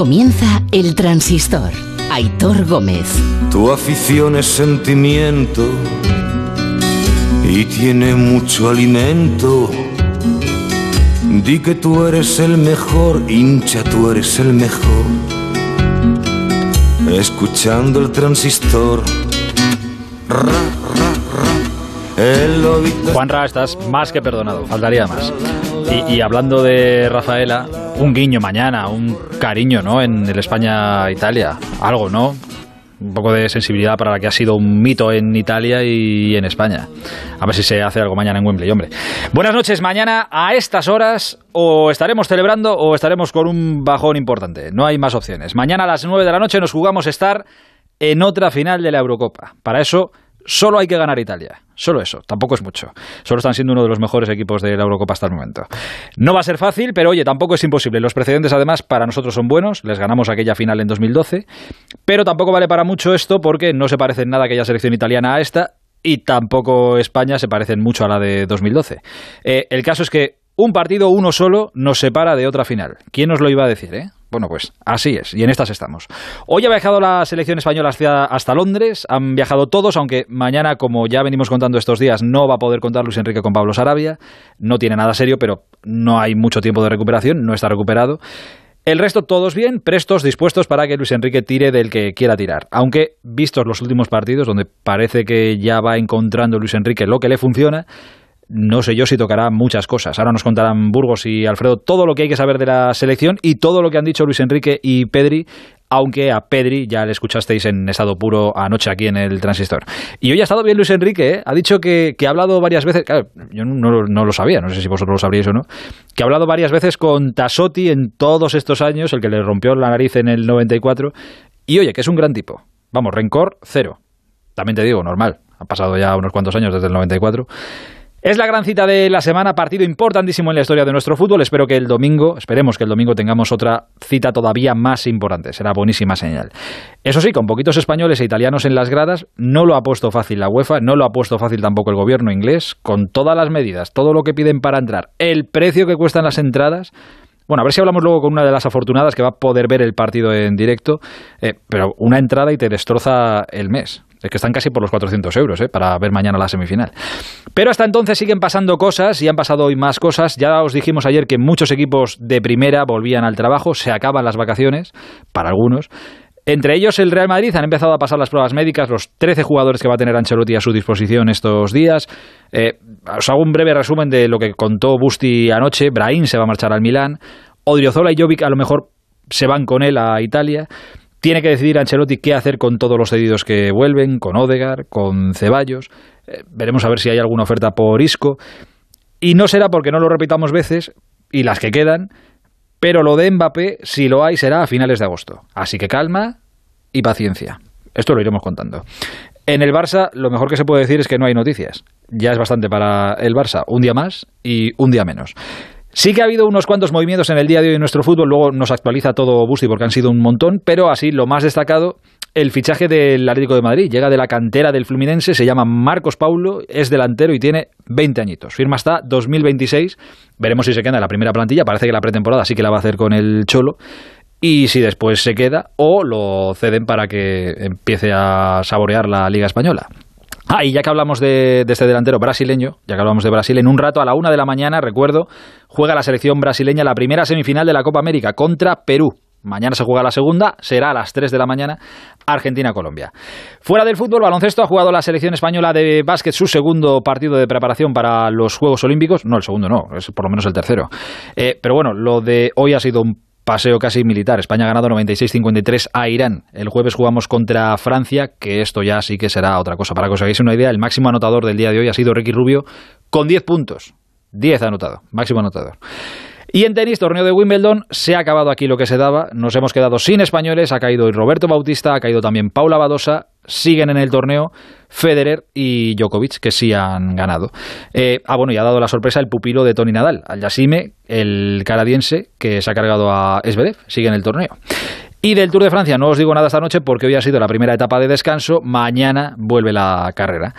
Comienza el transistor. Aitor Gómez. Tu afición es sentimiento y tiene mucho alimento. Di que tú eres el mejor, hincha, tú eres el mejor. Escuchando el transistor. Ra, ra, Juanra, estás más que perdonado, faltaría más. Y, hablando de Rafaela, un guiño mañana, un cariño, ¿no? En el España-Italia, algo, ¿no? Un poco de sensibilidad para la que ha sido un mito en Italia y en España. A ver si se hace algo mañana en Wembley, hombre. Buenas noches, mañana a estas horas o estaremos celebrando o estaremos con un bajón importante. No hay más opciones. Mañana a las 9 de la noche nos jugamos estar en otra final de la Eurocopa. Para eso solo hay que ganar Italia. Solo eso, tampoco es mucho. Solo están siendo uno de los mejores equipos de la Eurocopa hasta el momento. No va a ser fácil, pero oye, tampoco es imposible. Los precedentes además para nosotros son buenos. Les ganamos aquella final en 2012. Pero tampoco vale para mucho esto porque no se parece en nada aquella selección italiana a esta y tampoco España se parecen mucho a la de 2012. Eh, el caso es que un partido, uno solo, nos separa de otra final. ¿Quién nos lo iba a decir, eh? Bueno, pues así es, y en estas estamos. Hoy ha viajado la selección española hasta, hasta Londres, han viajado todos, aunque mañana, como ya venimos contando estos días, no va a poder contar Luis Enrique con Pablo Sarabia, no tiene nada serio, pero no hay mucho tiempo de recuperación, no está recuperado. El resto todos bien, prestos, dispuestos para que Luis Enrique tire del que quiera tirar. Aunque, vistos los últimos partidos, donde parece que ya va encontrando Luis Enrique lo que le funciona, no sé yo si tocará muchas cosas. Ahora nos contarán Burgos y Alfredo todo lo que hay que saber de la selección y todo lo que han dicho Luis Enrique y Pedri, aunque a Pedri ya le escuchasteis en estado puro anoche aquí en el transistor. Y hoy ha estado bien Luis Enrique, ¿eh? ha dicho que, que, ha hablado varias veces, claro, yo no, no, lo sabía, no sé si vosotros lo sabríais o no, que ha hablado varias veces con Tasotti en todos estos años, el que le rompió la nariz en el 94, y oye, que es un gran tipo. Vamos, rencor cero. También te digo, normal, ha pasado ya unos cuantos años desde el 94. Es la gran cita de la semana, partido importantísimo en la historia de nuestro fútbol. Espero que el domingo, esperemos que el domingo tengamos otra cita todavía más importante. Será buenísima señal. Eso sí, con poquitos españoles e italianos en las gradas, no lo ha puesto fácil la UEFA, no lo ha puesto fácil tampoco el gobierno inglés, con todas las medidas, todo lo que piden para entrar, el precio que cuestan las entradas. Bueno, a ver si hablamos luego con una de las afortunadas que va a poder ver el partido en directo, eh, pero una entrada y te destroza el mes. Es que están casi por los 400 euros ¿eh? para ver mañana la semifinal. Pero hasta entonces siguen pasando cosas y han pasado hoy más cosas. Ya os dijimos ayer que muchos equipos de primera volvían al trabajo, se acaban las vacaciones, para algunos. Entre ellos el Real Madrid han empezado a pasar las pruebas médicas, los 13 jugadores que va a tener Ancelotti a su disposición estos días. Eh, os hago un breve resumen de lo que contó Busti anoche. Brahim se va a marchar al Milán. Odriozola y Jovic a lo mejor se van con él a Italia. Tiene que decidir Ancelotti qué hacer con todos los cedidos que vuelven, con Odegar, con Ceballos. Eh, veremos a ver si hay alguna oferta por Isco. Y no será porque no lo repitamos veces, y las que quedan, pero lo de Mbappé, si lo hay, será a finales de agosto. Así que calma y paciencia. Esto lo iremos contando. En el Barça, lo mejor que se puede decir es que no hay noticias. Ya es bastante para el Barça. Un día más y un día menos. Sí que ha habido unos cuantos movimientos en el día de hoy en nuestro fútbol, luego nos actualiza todo Busti porque han sido un montón, pero así lo más destacado, el fichaje del Atlético de Madrid. Llega de la cantera del Fluminense, se llama Marcos Paulo, es delantero y tiene 20 añitos. Firma hasta 2026, veremos si se queda en la primera plantilla, parece que la pretemporada sí que la va a hacer con el Cholo. Y si después se queda o lo ceden para que empiece a saborear la Liga Española. Ah, y ya que hablamos de, este delantero brasileño, ya que hablamos de Brasil, en un rato a la una de la mañana, recuerdo, juega la selección brasileña la primera semifinal de la Copa América contra Perú. Mañana se juega la segunda, será a las 3 de la mañana, Argentina-Colombia. Fuera del fútbol, baloncesto ha jugado la selección española de básquet su segundo partido de preparación para los Juegos Olímpicos. No, el segundo no, es por lo menos el tercero. Eh, pero bueno, lo de hoy ha sido un paseo casi militar. España ha ganado 96-53 a Irán. El jueves jugamos contra Francia, que esto ya sí que será otra cosa. Para que os hagáis una idea, el máximo anotador del día de hoy ha sido Ricky Rubio con 10 puntos. 10 anotado, máximo anotador. Y en tenis, torneo de Wimbledon, se ha acabado aquí lo que se daba. Nos hemos quedado sin españoles. Ha caído Roberto Bautista, ha caído también Paula Badosa. Siguen en el torneo Federer y Djokovic, que sí han ganado. Eh, ah, bueno, y ha dado la sorpresa el pupilo de Tony Nadal, al Yasime, el canadiense, que se ha cargado a Esberev. Sigue en el torneo. Y del Tour de Francia no os digo nada esta noche porque hoy ha sido la primera etapa de descanso. Mañana vuelve la carrera.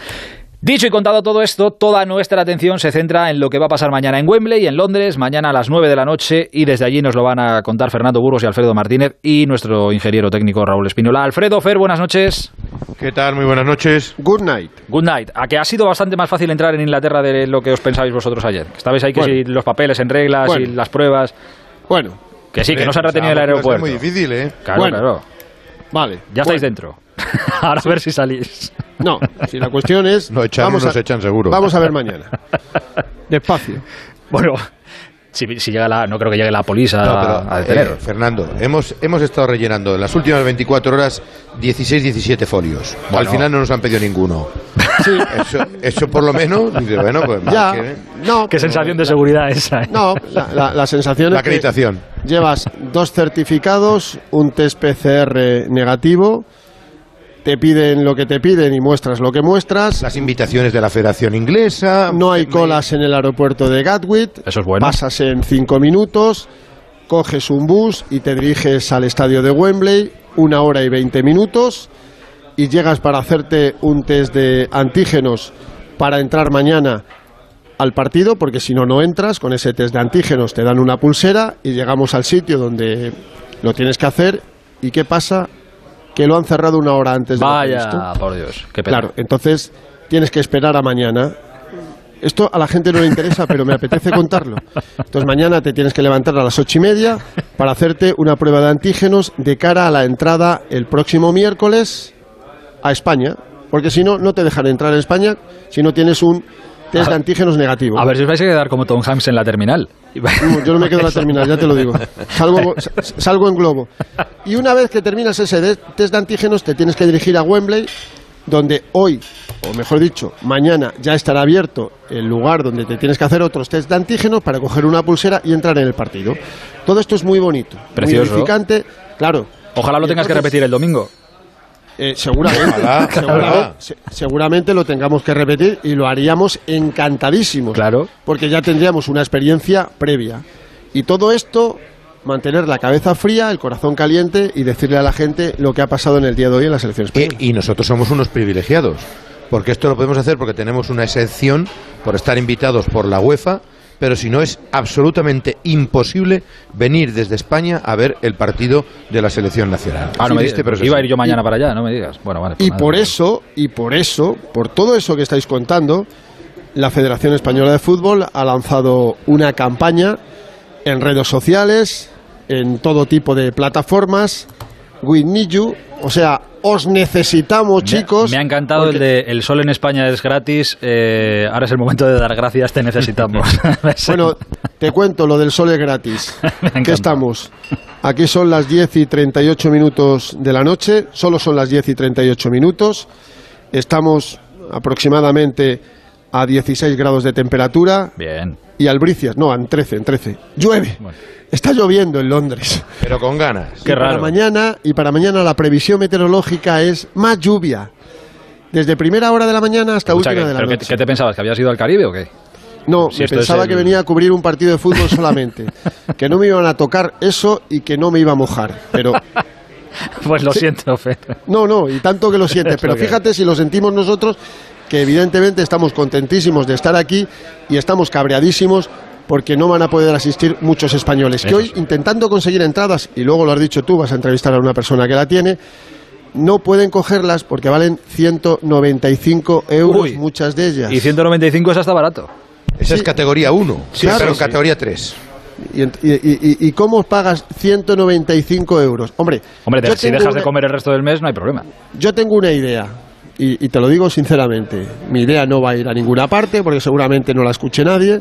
Dicho y contado todo esto, toda nuestra atención se centra en lo que va a pasar mañana en Wembley, en Londres, mañana a las 9 de la noche, y desde allí nos lo van a contar Fernando Burgos y Alfredo Martínez y nuestro ingeniero técnico Raúl Espinola. Alfredo, Fer, buenas noches. ¿Qué tal? Muy buenas noches. Good night. Good night. A que ha sido bastante más fácil entrar en Inglaterra de lo que os pensabais vosotros ayer. Estabais ahí que Bueno. si los papeles en reglas y Bueno. las pruebas. Bueno, Que sí, que no se ha retenido el aeropuerto. ser muy difícil, ¿eh? Claro, Bueno. claro. vale. Ya estáis Bueno, dentro. Ahora a ver si salís. No, si la cuestión es... No vamos nos a, echan seguro. Vamos a ver mañana. Despacio. Bueno, si, si llega la, no creo que llegue la policía No, a, pero, a eh. Fernando, hemos, hemos estado rellenando en las últimas 24 horas 16, 17 folios. Al final no nos han pedido ninguno. Eso, eso por lo menos, dice, bueno, pues Ya, que- no. Qué sensación de seguridad esa. ¿eh? No, la, la- la sensación la es que acreditación. llevas dos certificados, un test PCR negativo, te piden lo que te piden y muestras lo que muestras. Las invitaciones de la Federación Inglesa. No hay colas en el aeropuerto de Gatwick. Eso es bueno. Pasas en cinco minutos, coges un bus y te diriges al estadio de Wembley, una hora y veinte minutos, y llegas para hacerte un test de antígenos para entrar mañana al partido, porque si no, no entras. Con ese test de antígenos te dan una pulsera y llegamos al sitio donde lo tienes que hacer. ¿Y qué pasa? Que lo han cerrado una hora antes de. Vaya, por Dios. Qué pena. Claro, entonces tienes que esperar a mañana. Esto a la gente no le interesa, pero me apetece contarlo. Entonces mañana te tienes que levantar a las ocho y media para hacerte una prueba de antígenos de cara a la entrada el próximo miércoles a España. Porque si no, no te dejan entrar en España si no tienes un test de antígenos negativo. A ver si os vais a quedar como Tom Hanks en la terminal. No, yo no me quedo en la terminal, ya te lo digo. Salgo, salgo en globo. Y una vez que terminas ese test de antígenos, te tienes que dirigir a Wembley, donde hoy, o mejor dicho, mañana ya estará abierto el lugar donde te tienes que hacer otros test de antígenos para coger una pulsera y entrar en el partido. Todo esto es muy bonito, Precioso. muy edificante, claro. Ojalá lo tengas que repetir el domingo. Eh, seguramente, Ojalá, seguramente, ojalá. se- seguramente lo tengamos que repetir y lo haríamos encantadísimos. Claro. Porque ya tendríamos una experiencia previa. Y todo esto, mantener la cabeza fría, el corazón caliente y decirle a la gente lo que ha pasado en el día de hoy en la selección Eh, española. y nosotros somos unos privilegiados, porque esto lo podemos hacer porque tenemos una excepción por estar invitados por la UEFA, pero si no es absolutamente imposible venir desde España a ver el partido de la selección nacional. Ah, no Sí, me digas. pero Iba a ir yo mañana para allá, no me digas. Bueno, vale. pues Y por eso, y por eso, por todo eso que estáis contando, la Federación Española de Fútbol ha lanzado una campaña en redes sociales, en todo tipo de plataformas. We need you, o sea, os necesitamos, chicos. Me ha encantado porque- el de El sol en España es gratis. eh, ahora es el momento de dar gracias, te necesitamos. Bueno, te cuento lo del sol es gratis. ¿Qué estamos? Aquí son las 10 y 38 minutos de la noche, solo son las 10 y 38 minutos. Estamos aproximadamente a 16 grados de temperatura Bien. y albricias, no, en 13, en 13. Llueve. Bueno. Está lloviendo en Londres. Pero con ganas. Qué Y Para raro. mañana y para mañana la previsión meteorológica es más lluvia. Desde primera hora de la mañana hasta Escucha, última ¿qué, de la pero qué- noche. ¿Qué te pensabas? ¿Que habías ido al Caribe o qué? No, Si me pensaba el- que venía a cubrir un partido de fútbol solamente. que no me iban a tocar eso y que no me iba a mojar. Pero Pues lo siento, Fer. no, no, y tanto que lo sientes. Es Pero que fíjate si lo sentimos nosotros, que evidentemente estamos contentísimos de estar aquí y estamos cabreadísimos porque no van a poder asistir muchos españoles. Que Eso hoy, sí. intentando conseguir entradas, y luego lo has dicho tú, vas a entrevistar a una persona que la tiene, no pueden cogerlas porque valen 195 euros Uy. muchas de ellas. Y 195 es hasta barato. Esa es Sí. categoría 1, Claro, pero sí. categoría 3. ¿Y, ent- y, y- y- y cómo pagas 195 euros? Hombre, Hombre, de- si tengo dejas de una- comer el resto del mes, no hay problema. Yo tengo una idea, y, y te lo digo sinceramente. Mi idea no va a ir a ninguna parte, porque seguramente no la escuche nadie,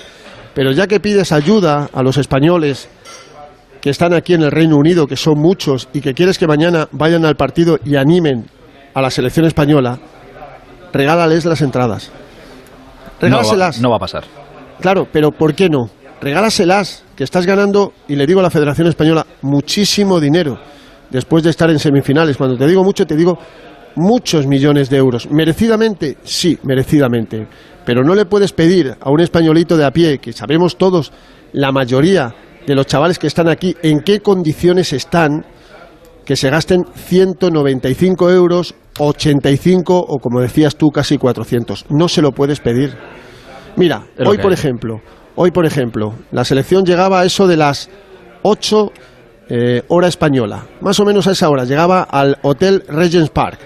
pero ya que pides ayuda a los españoles que están aquí en el Reino Unido, que son muchos, y que quieres que mañana vayan al partido y animen a la selección española, regálales las entradas. No va, Regálaselas. no va a pasar. Claro, pero ¿por qué no? Regálaselas, que estás ganando, y le digo a la Federación Española, muchísimo dinero después de estar en semifinales. Cuando te digo mucho, te digo muchos millones de euros. ¿Merecidamente? Sí, merecidamente. Pero no le puedes pedir a un españolito de a pie, que sabemos todos, la mayoría de los chavales que están aquí, en qué condiciones están, que se gasten 195 euros 85 o como decías tú, casi 400. No se lo puedes pedir. Mira, hoy por ejemplo, hoy por ejemplo, la selección llegaba a eso de las 8 eh, hora española, más o menos a esa hora, llegaba al Hotel Regents Park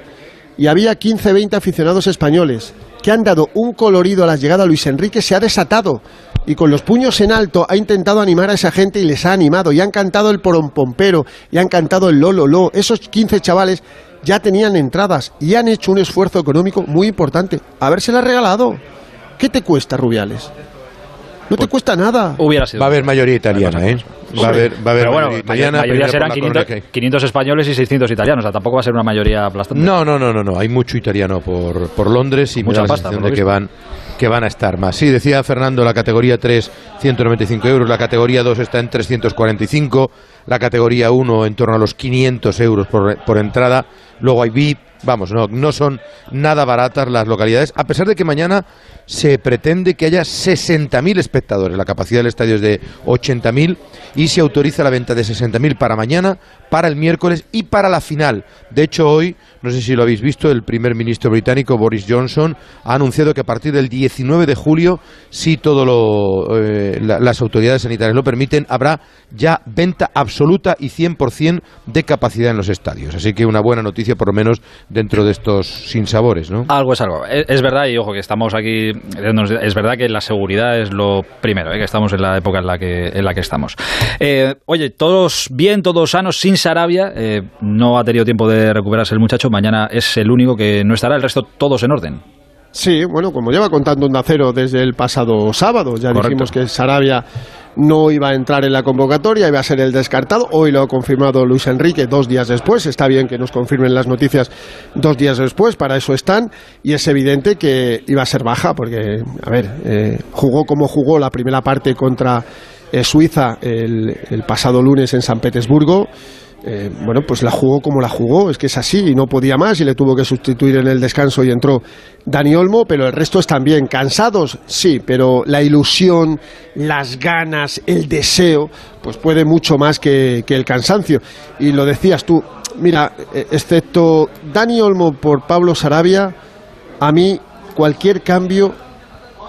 y había 15-20 aficionados españoles que han dado un colorido a la llegada. Luis Enrique se ha desatado y con los puños en alto ha intentado animar a esa gente y les ha animado y han cantado el porompompero y han cantado el lolo lo. Esos 15 chavales ya tenían entradas y han hecho un esfuerzo económico muy importante. Habérsela regalado. ¿Qué te cuesta, Rubiales? No te pues cuesta nada. Hubiera sido. Va a haber mayoría italiana, ¿eh? Va a haber, va a haber Pero bueno, italiana. Mayoría serán 500, españoles y 600 italianos. O sea, tampoco va a ser una mayoría aplastante. No, no, no, no. no. Hay mucho italiano por, por Londres y mucha me da la sensación de que van, que van a estar más. Sí, decía Fernando, la categoría 3, 195 euros. La categoría 2 está en 345. La categoría 1 en torno a los 500 euros por, por entrada. Luego hay VIP, vamos, no, no son nada baratas las localidades, a pesar de que mañana se pretende que haya 60.000 espectadores. La capacidad del estadio es de 80.000 y se autoriza la venta de 60.000 para mañana, para el miércoles y para la final. De hecho, hoy, no sé si lo habéis visto, el primer ministro británico Boris Johnson ha anunciado que a partir del 19 de julio, si todo lo, eh, las autoridades sanitarias lo permiten, habrá ya venta absoluta y 100% de capacidad en los estadios. Así que una buena noticia, por lo menos, dentro de estos sinsabores, ¿no? Algo es algo. Es, verdad, y ojo, que estamos aquí, es verdad que la seguridad es lo primero, ¿eh? que estamos en la época en la que, en la que estamos. Eh, oye, todos bien, todos sanos, sin Sarabia, no ha tenido tiempo de recuperarse el muchacho, mañana es el único que no estará, el resto todos en orden. Sí, bueno, como lleva contando un acero desde el pasado sábado, ya dijimos que Sarabia no iba a entrar en la convocatoria, iba a ser el descartado. Hoy lo ha confirmado Luis Enrique dos días después. Está bien que nos confirmen las noticias dos días después, para eso están. Y es evidente que iba a ser baja, porque, a ver, eh, jugó como jugó la primera parte contra eh, Suiza el pasado lunes en San Petersburgo. Eh, bueno, pues la jugó como la jugó, es que es así, y no podía más y le tuvo que sustituir en el descanso y entró Dani Olmo, pero el resto están bien. ¿Cansados? Sí, pero la ilusión, las ganas, el deseo, pues puede mucho más que, que el cansancio. Y lo decías tú, mira, eh, excepto Dani Olmo por Pablo Sarabia, a mí cualquier cambio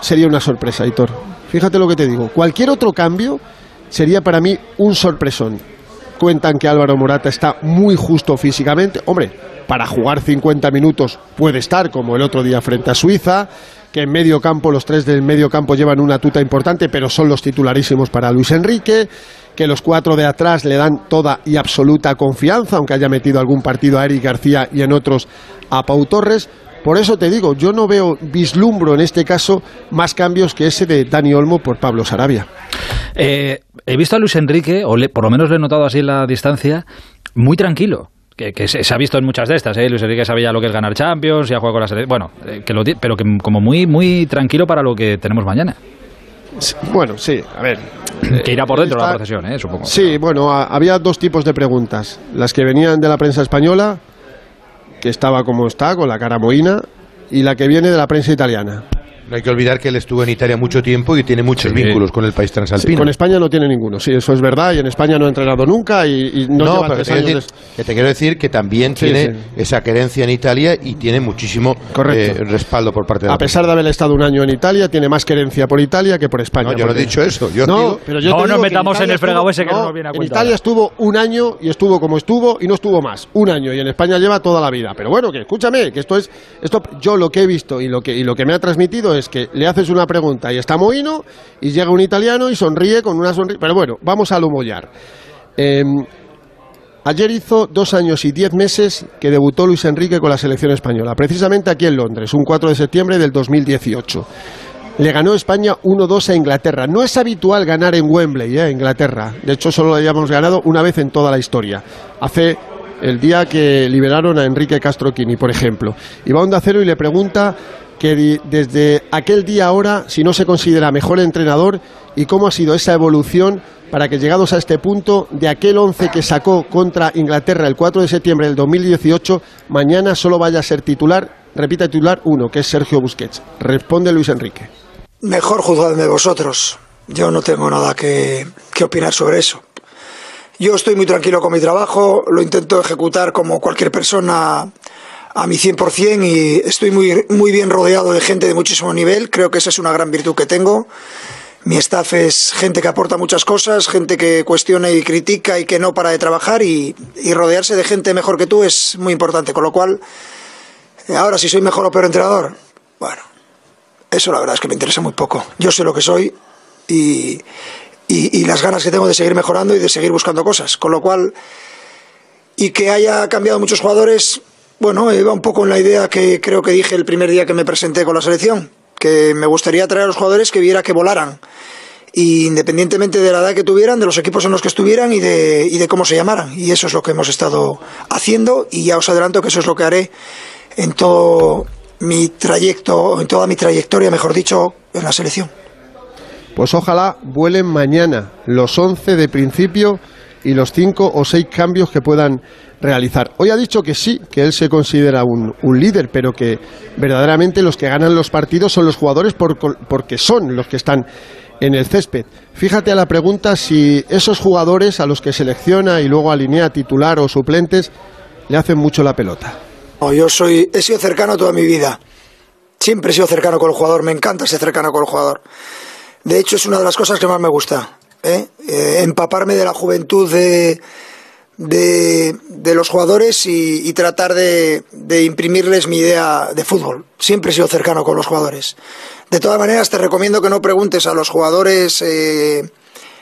sería una sorpresa, Hitor. Fíjate lo que te digo, cualquier otro cambio sería para mí un sorpresón Cuentan que Álvaro Morata está muy justo físicamente. Hombre, para jugar 50 minutos puede estar, como el otro día frente a Suiza, que en medio campo, los tres del medio campo llevan una tuta importante, pero son los titularísimos para Luis Enrique, que los cuatro de atrás le dan toda y absoluta confianza, aunque haya metido algún partido a Eric García y en otros a Pau Torres. Por eso te digo, yo no veo, vislumbro en este caso más cambios que ese de Dani Olmo por Pablo Sarabia. Eh, he visto a Luis Enrique, o por lo menos lo he notado así en la distancia, muy tranquilo. Que, se, ha visto en muchas de estas, ¿eh? Luis Enrique sabía lo que es ganar Champions, ya juega con la selección, bueno, eh, que lo, pero que como muy, muy tranquilo para lo que tenemos mañana. Bueno, sí, a ver. Que irá por dentro de la procesión, ¿eh? supongo. Sí, bueno, había dos tipos de preguntas. Las que venían de la prensa española, que estaba como está, con la cara mohina, y la que viene de la prensa italiana. No hay que olvidar que él estuvo en Italia mucho tiempo y tiene muchos vínculos con el país transalpino. con España no tiene ninguno, sí, eso es verdad, y en España no ha entrenado nunca y, no, no pero que te quiero decir que también tiene esa querencia en Italia y tiene muchísimo eh, respaldo por parte de A pesar de haber estado un año en Italia, tiene más querencia por Italia que por España. No, yo no he dicho eso. Yo no, pero yo no nos metamos en el fregado ese que no, nos viene a En Italia estuvo un año y estuvo como estuvo y no estuvo más. Un año y en España lleva toda la vida. Pero bueno, que escúchame, que esto es. esto Yo lo que he visto y lo que, y lo que me ha transmitido es que le haces una pregunta y está mohino y llega un italiano y sonríe con una sonrisa. Pero bueno, vamos a lo mollar. Em, ayer hizo dos años y diez meses que debutó Luis Enrique con la selección española, precisamente aquí en Londres, un 4 de septiembre del 2018. Le ganó España 1-2 a Inglaterra. No es habitual ganar en Wembley, ¿eh? Inglaterra. De hecho, solo lo habíamos ganado una vez en toda la historia. Hace el día que liberaron a Enrique Castro Quini, por ejemplo. Y va a Onda Cero y le pregunta que desde aquel día ahora, si no se considera mejor entrenador y cómo ha sido esa evolución para que llegados a este punto, de aquel 11 que sacó contra Inglaterra el 4 de septiembre del 2018, mañana solo vaya a ser titular, repita titular uno, que es Sergio Busquets. Responde Luis Enrique. Mejor juzgadme vosotros. Yo no tengo nada que, que opinar sobre eso. Yo estoy muy tranquilo con mi trabajo, lo intento ejecutar como cualquier persona a mi 100% y estoy muy, muy bien rodeado de gente de muchísimo nivel. Creo que esa es una gran virtud que tengo. Mi staff es gente que aporta muchas cosas, gente que cuestiona y critica y que no para de trabajar y, y rodearse de gente mejor que tú es muy importante. Con lo cual, ahora si soy mejor o peor entrenador, bueno, eso la verdad es que me interesa muy poco. Yo sé lo que soy y, y, y las ganas que tengo de seguir mejorando y de seguir buscando cosas. Con lo cual, y que haya cambiado muchos jugadores, bueno, iba un poco en la idea que creo que dije el primer día que me presenté con la selección, que me gustaría traer a los jugadores que viera que volaran, y independientemente de la edad que tuvieran, de los equipos en los que estuvieran y de, y de cómo se llamaran. Y eso es lo que hemos estado haciendo y ya os adelanto que eso es lo que haré en todo mi trayecto, en toda mi trayectoria, mejor dicho, en la selección. Pues ojalá vuelen mañana los 11 de principio y los 5 o 6 cambios que puedan realizar. Hoy ha dicho que sí, que él se considera un, un líder, pero que verdaderamente los que ganan los partidos son los jugadores por, porque son los que están en el césped. Fíjate a la pregunta si esos jugadores a los que selecciona y luego alinea titular o suplentes le hacen mucho la pelota. Yo soy, he sido cercano toda mi vida. Siempre he sido cercano con el jugador, me encanta ser cercano con el jugador. De hecho, es una de las cosas que más me gusta. ¿Eh? Eh, empaparme de la juventud de, de, los jugadores y, tratar de, imprimirles mi idea de fútbol. Siempre he sido cercano con los jugadores. De todas maneras, te recomiendo que no preguntes a los jugadores eh,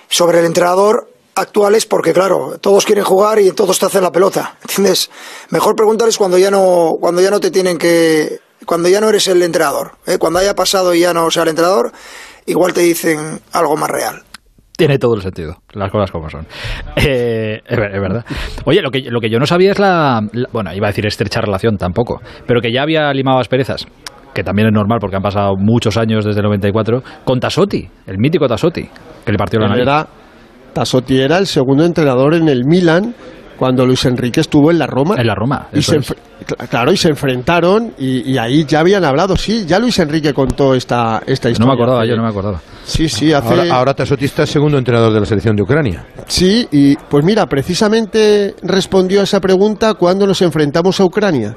sobre el entrenador actuales porque claro, todos quieren jugar y todos te hacen la pelota, ¿entiendes? Mejor pregúntales cuando ya no cuando ya no te tienen que cuando ya no eres el entrenador, ¿eh? cuando haya pasado y ya no sea el entrenador, igual te dicen algo más real. Tiene todo el sentido, las cosas como son. Eh, es, es, verdad. Oye, lo que, lo que yo no sabía es la, la, Bueno, iba a decir estrecha relación tampoco, pero que ya había limado asperezas, que también es normal porque han pasado muchos años desde el 94, con Tasotti, el mítico Tasotti, que le partió la nariz. Era, Tasotti era el segundo entrenador en el Milan cuando Luis Enrique estuvo en la Roma. En la Roma, y se, es. Claro, y se enfrentaron y, y, ahí ya habían hablado. Sí, ya Luis Enrique contó esta, esta historia. No me acordaba, yo no me acordaba. Sí, sí, hace... Ahora, ahora Tasotti está segundo entrenador de la selección de Ucrania. Sí, y pues mira, precisamente respondió a esa pregunta cuando nos enfrentamos a Ucrania.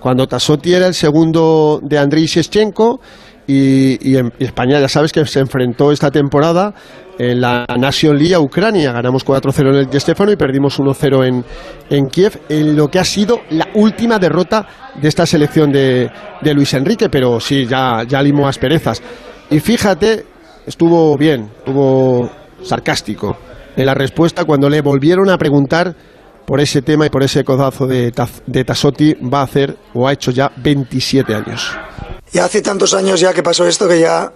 Cuando Tasotti era el segundo de Andriy Shevchenko y, y, en, y, España ya sabes que se enfrentó esta temporada en la Nation League a Ucrania. Ganamos 4-0 en el Di Stefano y perdimos 1-0 en, en, Kiev, en lo que ha sido la última derrota de esta selección de, de Luis Enrique, pero sí, ya, ya limó asperezas. Y fíjate, estuvo bien, estuvo sarcástico en la respuesta cuando le volvieron a preguntar por ese tema y por ese codazo de, de Tasotti va a hacer o ha hecho ya 27 años. Y hace tantos años ya que pasó esto que ya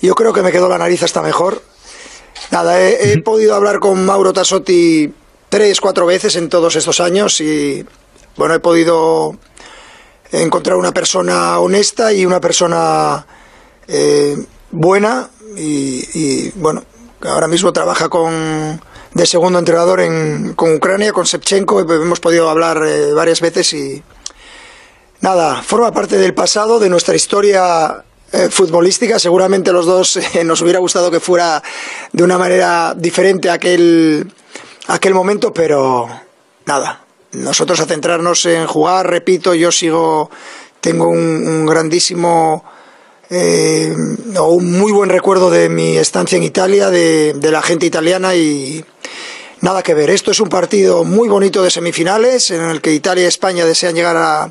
yo creo que me quedó la nariz hasta mejor. Nada, he, he podido hablar con Mauro Tasotti tres, cuatro veces en todos estos años y bueno, he podido encontrar una persona honesta y una persona eh, buena y, y, bueno, ahora mismo trabaja con de segundo entrenador en, con Ucrania, con Shevchenko, hemos podido hablar eh, varias veces y nada, forma parte del pasado, de nuestra historia eh, futbolística. Seguramente los dos eh, nos hubiera gustado que fuera de una manera diferente aquel, aquel momento, pero nada. Nosotros a centrarnos en jugar, repito, yo sigo, tengo un, grandísimo, eh, o un muy buen recuerdo de mi estancia en Italia, de, la gente italiana y nada que ver. Esto es un partido muy bonito de semifinales en el que Italia y España desean llegar a,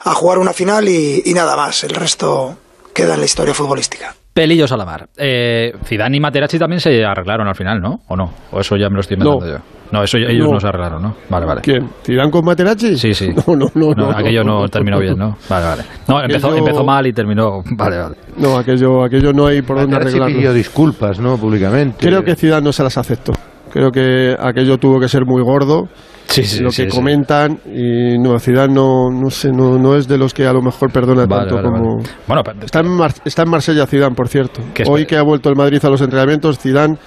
a jugar una final y nada más. El resto queda en la historia futbolística. Pelillos a la mar. Eh, Zidane y Materazzi también se arreglaron al final, ¿no? ¿O no? ¿O eso ya me lo estoy inventando no. yo? No, eso ellos no. no. se arreglaron, ¿no? Vale, vale. ¿Quién? ¿Zidane con Materazzi? Sí, sí. No, no, no. no, no aquello no, terminó bien, ¿no? Vale, vale. No, aquello... empezó, empezó, mal y terminó... Vale, vale. No, aquello, aquello no hay por dónde arreglarlo. pidió disculpas, ¿no? Públicamente. Creo que Zidane no se las aceptó. Creo que aquello tuvo que ser muy gordo. Sí, sí, lo sí, que comentan y no Zidane no no sé no, no es de los que a lo mejor perdona vale, tanto vale, como vale. bueno pero... está en Mar está en Marsella Zidane por cierto hoy que ha vuelto el Madrid a los entrenamientos Zidane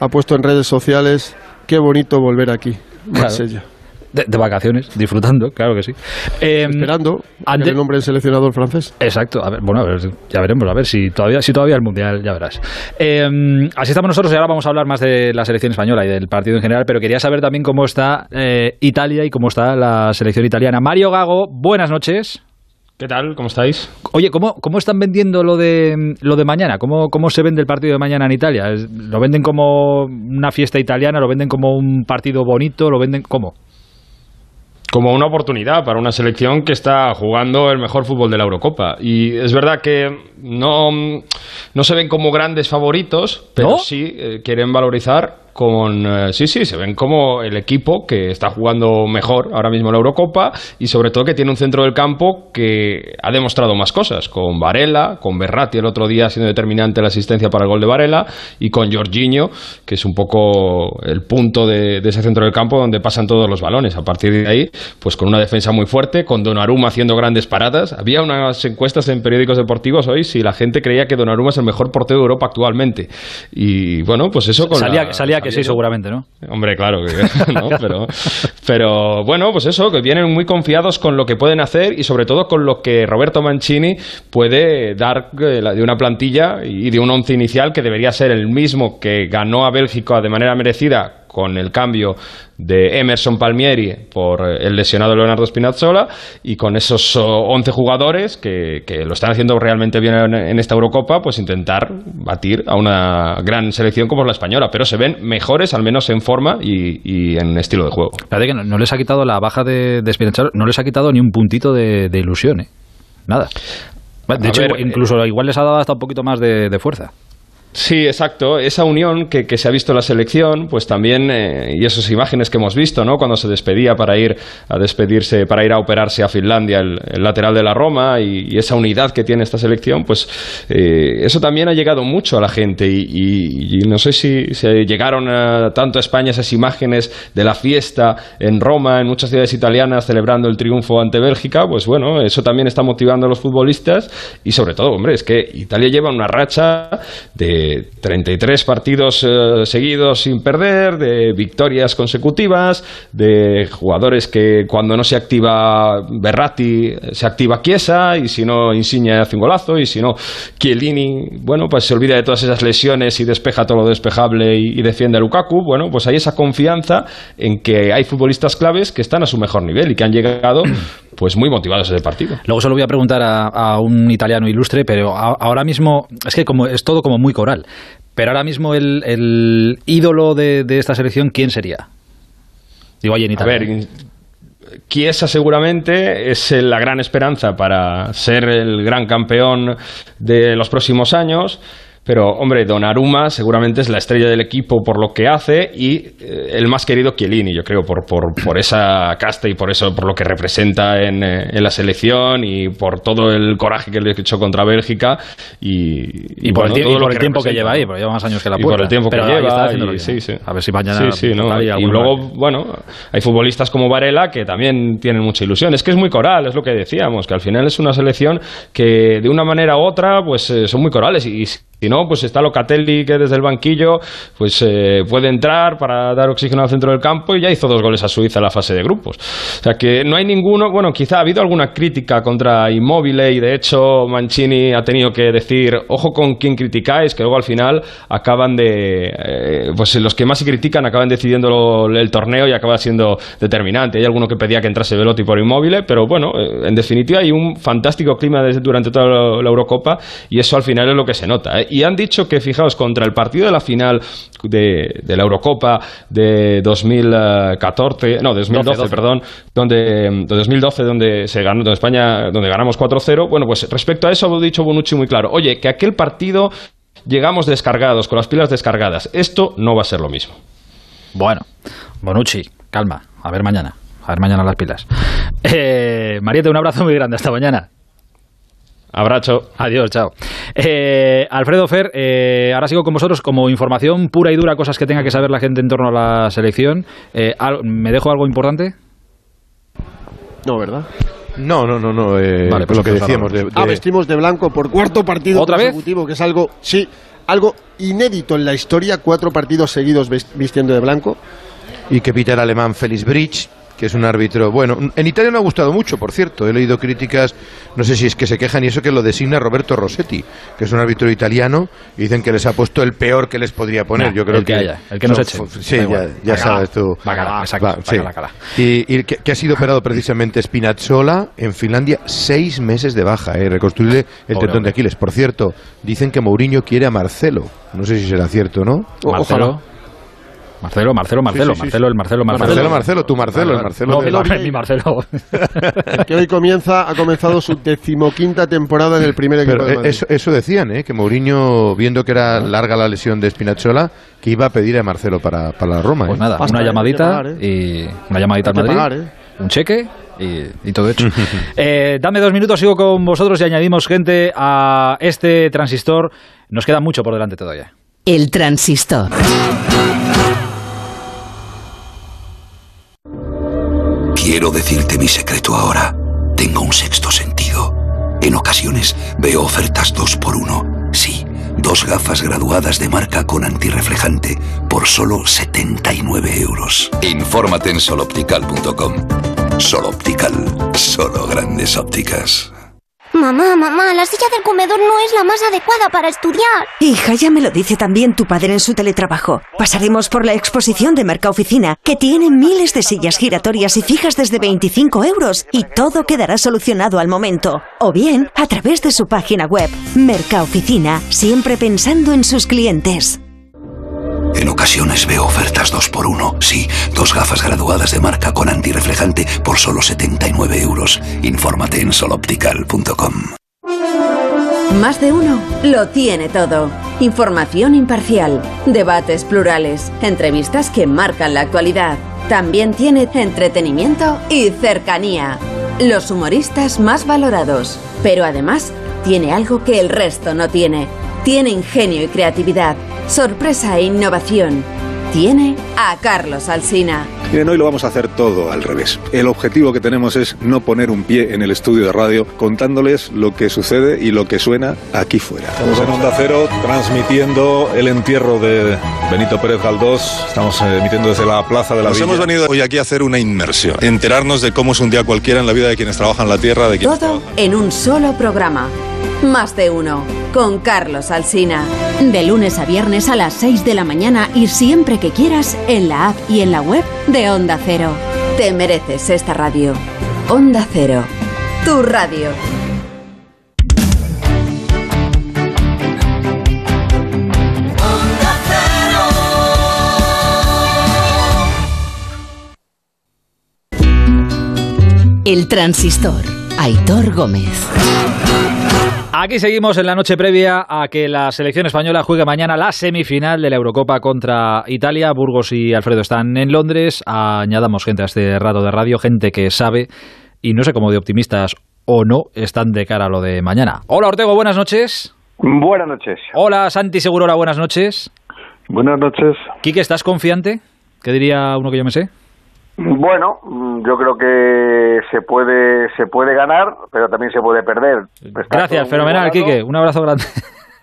ha puesto en redes sociales qué bonito volver aquí Marsella claro. De, vacaciones, disfrutando, claro que sí. Em, Esperando ante... el nombre del seleccionador francés. Exacto, a ver, bueno, a ver, ya veremos, a ver si todavía, si todavía el Mundial, ya verás. Em, así estamos nosotros y ahora vamos a hablar más de la selección española y del partido en general, pero quería saber también cómo está eh, Italia y cómo está la selección italiana. Mario Gago, buenas noches. ¿Qué tal? ¿Cómo estáis? Oye, ¿cómo, cómo están vendiendo lo de, lo de mañana? ¿Cómo, ¿Cómo se vende el partido de mañana en Italia? ¿Lo venden como una fiesta italiana? ¿Lo venden como un partido bonito? ¿Lo venden cómo? Como una oportunidad para una selección que está jugando el mejor fútbol de la Eurocopa. Y es verdad que no, no se ven como grandes favoritos, pero sí eh, quieren valorizar con eh, sí sí se ven como el equipo que está jugando mejor ahora mismo la Eurocopa y sobre todo que tiene un centro del campo que ha demostrado más cosas con Varela con Berratti el otro día siendo determinante la asistencia para el gol de Varela y con Jorginho que es un poco el punto de, ese centro del campo donde pasan todos los balones. A partir de ahí pues con una defensa muy fuerte con Donnarumma haciendo grandes paradas. Había unas encuestas en periódicos deportivos hoy si la gente creía que Donnarumma es el mejor portero de Europa actualmente. Y bueno pues eso con salía, salía que sí, seguramente, ¿no? Hombre, claro que no, pero, pero bueno, pues eso, que vienen muy confiados con lo que pueden hacer y sobre todo con lo que Roberto Mancini puede dar eh, de una plantilla y de un once inicial que debería ser el mismo que ganó a Bélgica de manera merecida con el cambio de Emerson Palmieri por el lesionado Leonardo Spinazzola y con esos 11 jugadores que, lo están haciendo realmente bien en, esta Eurocopa, pues intentar batir a una gran selección como la española, pero se ven mejores al menos en forma y, en estilo de juego. Parece que no, les ha quitado la baja de, de Spinazzola, no les ha quitado ni un puntito de, ilusión, ¿eh? Nada. De hecho, incluso igual les ha dado hasta un poquito más de fuerza. Sí, exacto. Esa unión que, se ha visto en la selección, pues también, eh, y esas imágenes que hemos visto, ¿no? Cuando se despedía para ir a despedirse, para ir a operarse a Finlandia, el, lateral de la Roma, y, esa unidad que tiene esta selección, pues eh, eso también ha llegado mucho a la gente. Y, no sé si, se llegaron tanto a España esas imágenes de la fiesta en Roma, en muchas ciudades italianas, celebrando el triunfo ante Bélgica, pues bueno, eso también está motivando a los futbolistas. Y sobre todo, hombre, es que Italia lleva una racha de 33 partidos eh, seguidos sin perder, de victorias consecutivas, de jugadores que cuando no se activa Berratti se activa Chiesa y si no Insigne hace un golazo y si no Chiellini, bueno, pues se olvida de todas esas lesiones y despeja todo lo despejable y, defiende a Lukaku, bueno, pues hay esa confianza en que hay futbolistas claves que están a su mejor nivel y que han llegado pues muy motivados ese partido. Luego se lo voy a preguntar a, un italiano ilustre, pero ahora mismo es que como es todo como muy coral. Pero ahora mismo el, ídolo de, esta selección, ¿quién sería? Digo, ahí en Italia. A ver, Chiesa seguramente es la gran esperanza para ser el gran campeón de los próximos años. Pero, hombre, Donnarumma seguramente es la estrella del equipo por lo que hace y eh, el más querido Chiellini, yo creo, por, por, por, esa casta y por eso, por lo que representa en, eh, en la selección y por todo el coraje que le ha hecho contra Bélgica y, por, el, tiempo que lleva ahí, porque lleva más años que la puerta. Y por el tiempo que lleva. sí, sí. A ver si mañana... Sí, sí, ¿no? Y luego, bueno, hay futbolistas como Varela que también tienen mucha ilusión. Es que es muy coral, es lo que decíamos, que al final es una selección que de una manera u otra pues eh, son muy corales y si no, pues está Locatelli que desde el banquillo pues eh, puede entrar para dar oxígeno al centro del campo y ya hizo dos goles a Suiza en la fase de grupos. O sea que no hay ninguno, bueno, quizá ha habido alguna crítica contra Immobile y de hecho Mancini ha tenido que decir, ojo con quién criticáis, que luego al final acaban de, eh, pues los que más se critican acaban decidiendo el torneo y acaba siendo determinante. Hay alguno que pedía que entrase Velotti por Immobile, pero bueno, eh, en definitiva hay un fantástico clima durante toda la Eurocopa y eso al final es lo que se nota y han dicho que, fijaos, contra el partido de la final de, la Eurocopa de 2014, no, 2012, perdón, donde, 2012, donde se ganó, donde España, donde ganamos 4-0, bueno, pues respecto a eso ha dicho Bonucci muy claro, oye, que aquel partido llegamos descargados, con las pilas descargadas, esto no va a ser lo mismo. Bueno, Bonucci, calma, a ver mañana. A ver mañana las pilas. Eh, Mariette, un abrazo muy grande. Hasta mañana. Abrazo. Adiós, chao. Eh, Alfredo Fer, eh, ahora sigo con vosotros como información pura y dura, cosas que tenga que saber la gente en torno a la selección. Eh, ¿Me dejo algo importante? No, ¿verdad? No, no, no, no. vale, pues lo que decíamos. De, Ah, vestimos de blanco por cuarto partido ¿Otra consecutivo, que es algo, sí, algo inédito en la historia. Cuatro partidos seguidos vistiendo de blanco. Y que pita el alemán Felix Bridge que es un árbitro. Bueno, en Italia no ha gustado mucho, por cierto. He leído críticas, no sé si es que se quejan y eso que lo designa Roberto Rossetti, que es un árbitro italiano, y dicen que les ha puesto el peor que les podría poner. Nah, Yo creo el que haya, el que nos eche. Sí, ya, igual. ya Bacala, sabes tú. bacala, exacto, Va, sí. bacala, bacala. Y, y que, que ha sido operado precisamente Spinazzola en Finlandia, seis meses de baja, ¿eh? reconstruirle el tendón de Aquiles. Por cierto, dicen que Mourinho quiere a Marcelo. No sé si será cierto, ¿no? Marcelo. Marcelo, Marcelo, Marcelo, sí, sí. Marcelo, el Marcelo, Marcelo. Marcelo, Marcelo, tu Marcelo, el Marcelo. No, de- no, mi Marcelo. El que hoy comienza, ha comenzado su decimoquinta temporada en el primer equipo Pero de eh, Madrid. eso, eso decían, ¿eh? que Mourinho, viendo que era larga la lesión de Spinazzola, que iba a pedir a Marcelo para, para la Roma. Pues ¿eh? nada, Basta, una que llamadita pagar, ¿eh? y una llamadita al Madrid, pagar, ¿eh? un cheque y, y todo hecho. Eh, dame dos minutos, sigo con vosotros y añadimos gente a este transistor. Nos queda mucho por delante todavía. El transistor. Quiero decirte mi secreto ahora. Tengo un sexto sentido. En ocasiones veo ofertas dos por uno. Sí, dos gafas graduadas de marca con antirreflejante por solo 79 euros. Infórmate en soloptical.com. Soloptical, solo grandes ópticas. Mamá, mamá, la silla del comedor no es la más adecuada para estudiar. Hija, ya me lo dice también tu padre en su teletrabajo. Pasaremos por la exposición de Mercaoficina, que tiene miles de sillas giratorias y fijas desde 25 euros, y todo quedará solucionado al momento. O bien, a través de su página web. Mercaoficina, siempre pensando en sus clientes. En ocasiones veo ofertas dos por uno. Sí, dos gafas graduadas de marca con antirreflejante por solo 79 euros. Infórmate en soloptical.com. Más de uno lo tiene todo. Información imparcial, debates plurales, entrevistas que marcan la actualidad. También tiene entretenimiento y cercanía. Los humoristas más valorados. Pero además tiene algo que el resto no tiene. Tiene ingenio y creatividad, sorpresa e innovación. Tiene a Carlos Alsina. Miren, hoy lo vamos a hacer todo al revés. El objetivo que tenemos es no poner un pie en el estudio de radio contándoles lo que sucede y lo que suena aquí fuera. Estamos en Onda Cero transmitiendo el entierro de Benito Pérez Galdós. Estamos eh, emitiendo desde la Plaza de la Nos Villa. hemos venido hoy aquí a hacer una inmersión, enterarnos de cómo es un día cualquiera en la vida de quienes trabajan la tierra, de quienes Todo en un solo programa. Más de uno. Con Carlos Alsina. De lunes a viernes a las 6 de la mañana y siempre que quieras en la app y en la web de Onda Cero. Te mereces esta radio. Onda Cero. Tu radio. El transistor. Aitor Gómez. Aquí seguimos en la noche previa a que la selección española juegue mañana la semifinal de la Eurocopa contra Italia. Burgos y Alfredo están en Londres. Añadamos gente a este rato de radio, gente que sabe y no sé cómo de optimistas o no están de cara a lo de mañana. Hola Ortego, buenas noches. Buenas noches. Hola Santi Segurola, buenas noches. Buenas noches. Quique, ¿estás confiante? ¿Qué diría uno que yo me sé? Bueno, mm, yo creo que se puede se puede ganar, pero también se puede perder. Está Gracias, fenomenal. Quique. Un abrazo grande.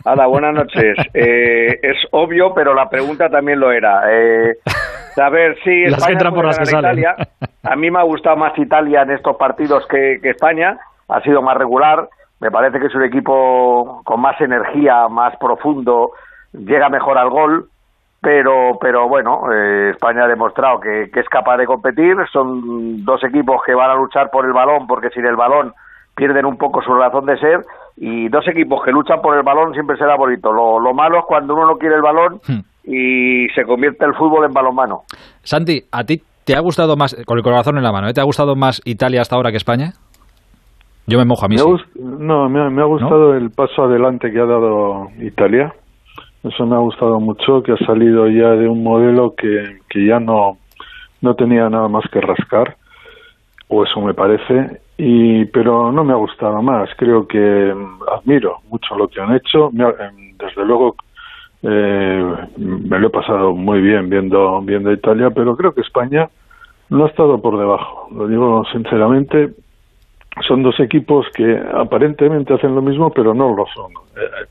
Hola, buenas noches. Eh, es obvio, pero la pregunta también lo era. Eh, a ver si Las España que por las que salen. Italia. A mí me ha gustado más Italia en estos partidos que, que España. Ha sido más regular. Me parece que es un equipo con más energía, más profundo, llega mejor al gol. Pero, pero bueno, eh, España ha demostrado que, que es capaz de competir. Son dos equipos que van a luchar por el balón, porque sin el balón pierden un poco su razón de ser. Y dos equipos que luchan por el balón siempre será bonito. Lo, lo malo es cuando uno no quiere el balón Hmm. y se convierte el fútbol en balonmano. Santi, ¿a ti te ha gustado más, con el corazón en la mano, ¿eh? ¿te ha gustado más Italia hasta ahora que España? Yo me mojo a mí. Me sí. no, me ha, me ha gustado el paso adelante que ha dado Italia. Eso me ha gustado mucho, que ha salido ya de un modelo que, que ya no, no tenía nada más que rascar, o eso me parece, y pero no me ha gustado más. Creo que mm, admiro mucho lo que han hecho. Em, desde luego eh, me lo he pasado muy bien viendo, viendo Italia, pero creo que España no ha estado por debajo. Lo digo sinceramente, son dos equipos que aparentemente hacen lo mismo, pero no lo son. Eh,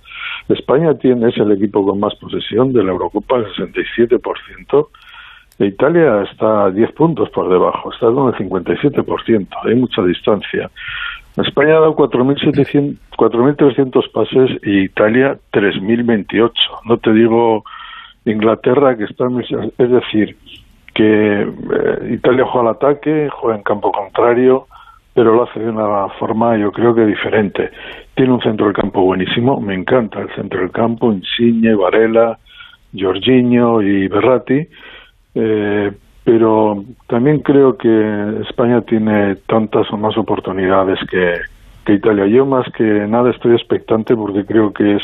España tiene es el equipo con más posesión de la Eurocopa, el 67%, Italia está a 10 puntos por debajo, está con el 57%, hay mucha distancia. España ha dado 4.300 pases y Italia 3.028. No te digo Inglaterra, que está, es decir, que eh, Italia juega al ataque, juega en campo contrario, pero lo hace de una forma yo creo que diferente. Tiene un centro del campo buenísimo, me encanta el centro del campo, Insigne, Varela, Jorginho y Berratti, eh, pero también creo que España tiene tantas o más oportunidades que, que Italia. Yo más que nada estoy expectante porque creo que es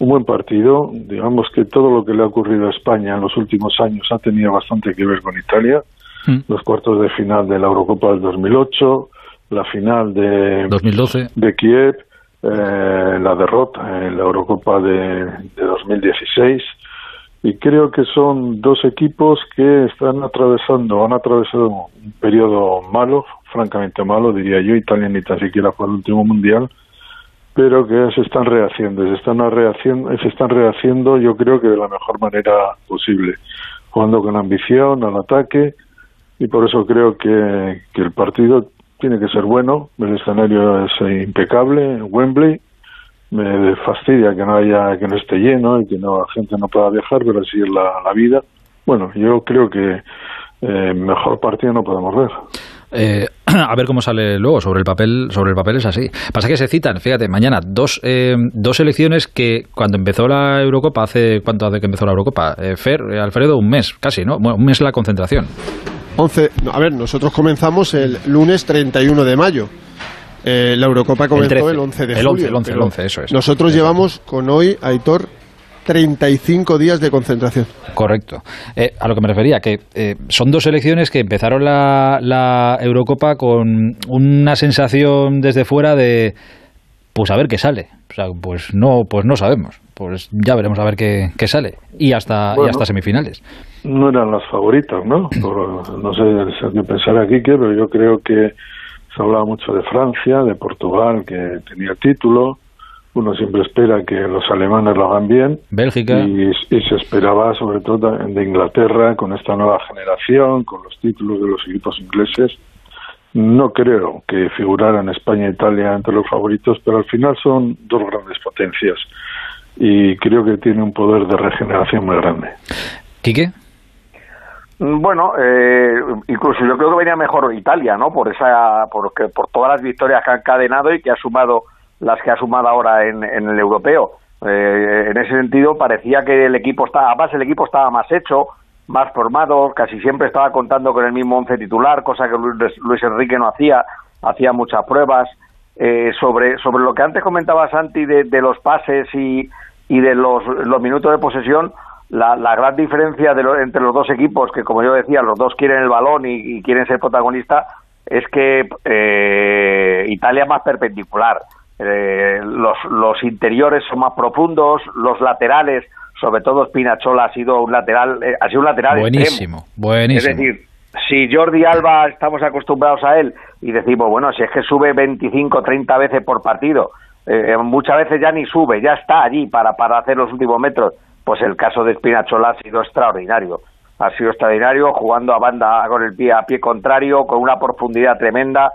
un buen partido. Digamos que todo lo que le ha ocurrido a España en los últimos años ha tenido bastante que ver con Italia. Mm. Los cuartos de final de la Eurocopa del 2008, la final de 2012 de Kiev, eh, la derrota en la Eurocopa de, de 2016 y creo que son dos equipos que están atravesando, han atravesado un periodo malo, francamente malo, diría yo, Italia ni tan siquiera fue el último mundial, pero que se están rehaciendo, se están rehaciendo, se están rehaciendo yo creo que de la mejor manera posible, jugando con ambición al ataque y por eso creo que, que el partido tiene que ser bueno, el escenario es impecable, Wembley, me fastidia que no haya que no esté lleno y que no la gente no pueda viajar pero así es la, la vida. Bueno yo creo que eh, mejor partido no podemos ver. Eh, a ver cómo sale luego sobre el papel sobre el papel es así. Pasa que se citan fíjate mañana dos eh, dos elecciones que cuando empezó la Eurocopa hace cuánto hace que empezó la Eurocopa eh, Fer Alfredo un mes casi no bueno, un mes la concentración 11 a ver nosotros comenzamos el lunes 31 de mayo eh, la Eurocopa comenzó el, 11 de el 11, El 11, el 11, eso es. Nosotros llevamos con hoy, Aitor, 35 días de concentración. Correcto. Eh, a lo que me refería, que eh, son dos elecciones que empezaron la, la, Eurocopa con una sensación desde fuera de, pues a ver qué sale. O sea, pues no, pues no sabemos. Pues ya veremos a ver qué, qué sale. Y hasta, bueno, y hasta semifinales. No eran las favoritas, ¿no? Por, no sé qué pensar aquí, pero yo creo que se hablaba mucho de Francia, de Portugal, que tenía título. Uno siempre espera que los alemanes lo hagan bien. Bélgica. Y, y, se esperaba, sobre todo, de Inglaterra, con esta nueva generación, con los títulos de los equipos ingleses. No creo que figuraran España e Italia entre los favoritos, pero al final son dos grandes potencias. Y creo que tiene un poder de regeneración muy grande. ¿Quique? Bueno, eh, incluso yo creo que venía mejor Italia, ¿no? Por esa, porque, por todas las victorias que ha encadenado y que ha sumado las que ha sumado ahora en, en el europeo. Eh, en ese sentido parecía que el equipo estaba, además el equipo estaba más hecho, más formado, casi siempre estaba contando con el mismo once titular, cosa que Luis, Luis Enrique no hacía, hacía muchas pruebas. Eh, sobre, sobre lo que antes comentaba Santi de, de los pases y, y de los, los minutos de posesión, la, la gran diferencia de lo, entre los dos equipos, que como yo decía, los dos quieren el balón y, y quieren ser protagonistas, es que eh, Italia es más perpendicular. Eh, los, los interiores son más profundos, los laterales, sobre todo Spinachola ha sido un lateral, eh, ha sido un lateral buenísimo, extremo. buenísimo. Es decir, si Jordi Alba estamos acostumbrados a él y decimos, bueno, si es que sube 25, 30 veces por partido, eh, muchas veces ya ni sube, ya está allí para, para hacer los últimos metros pues el caso de Spinachola ha sido extraordinario. Ha sido extraordinario jugando a banda con el pie a pie contrario, con una profundidad tremenda.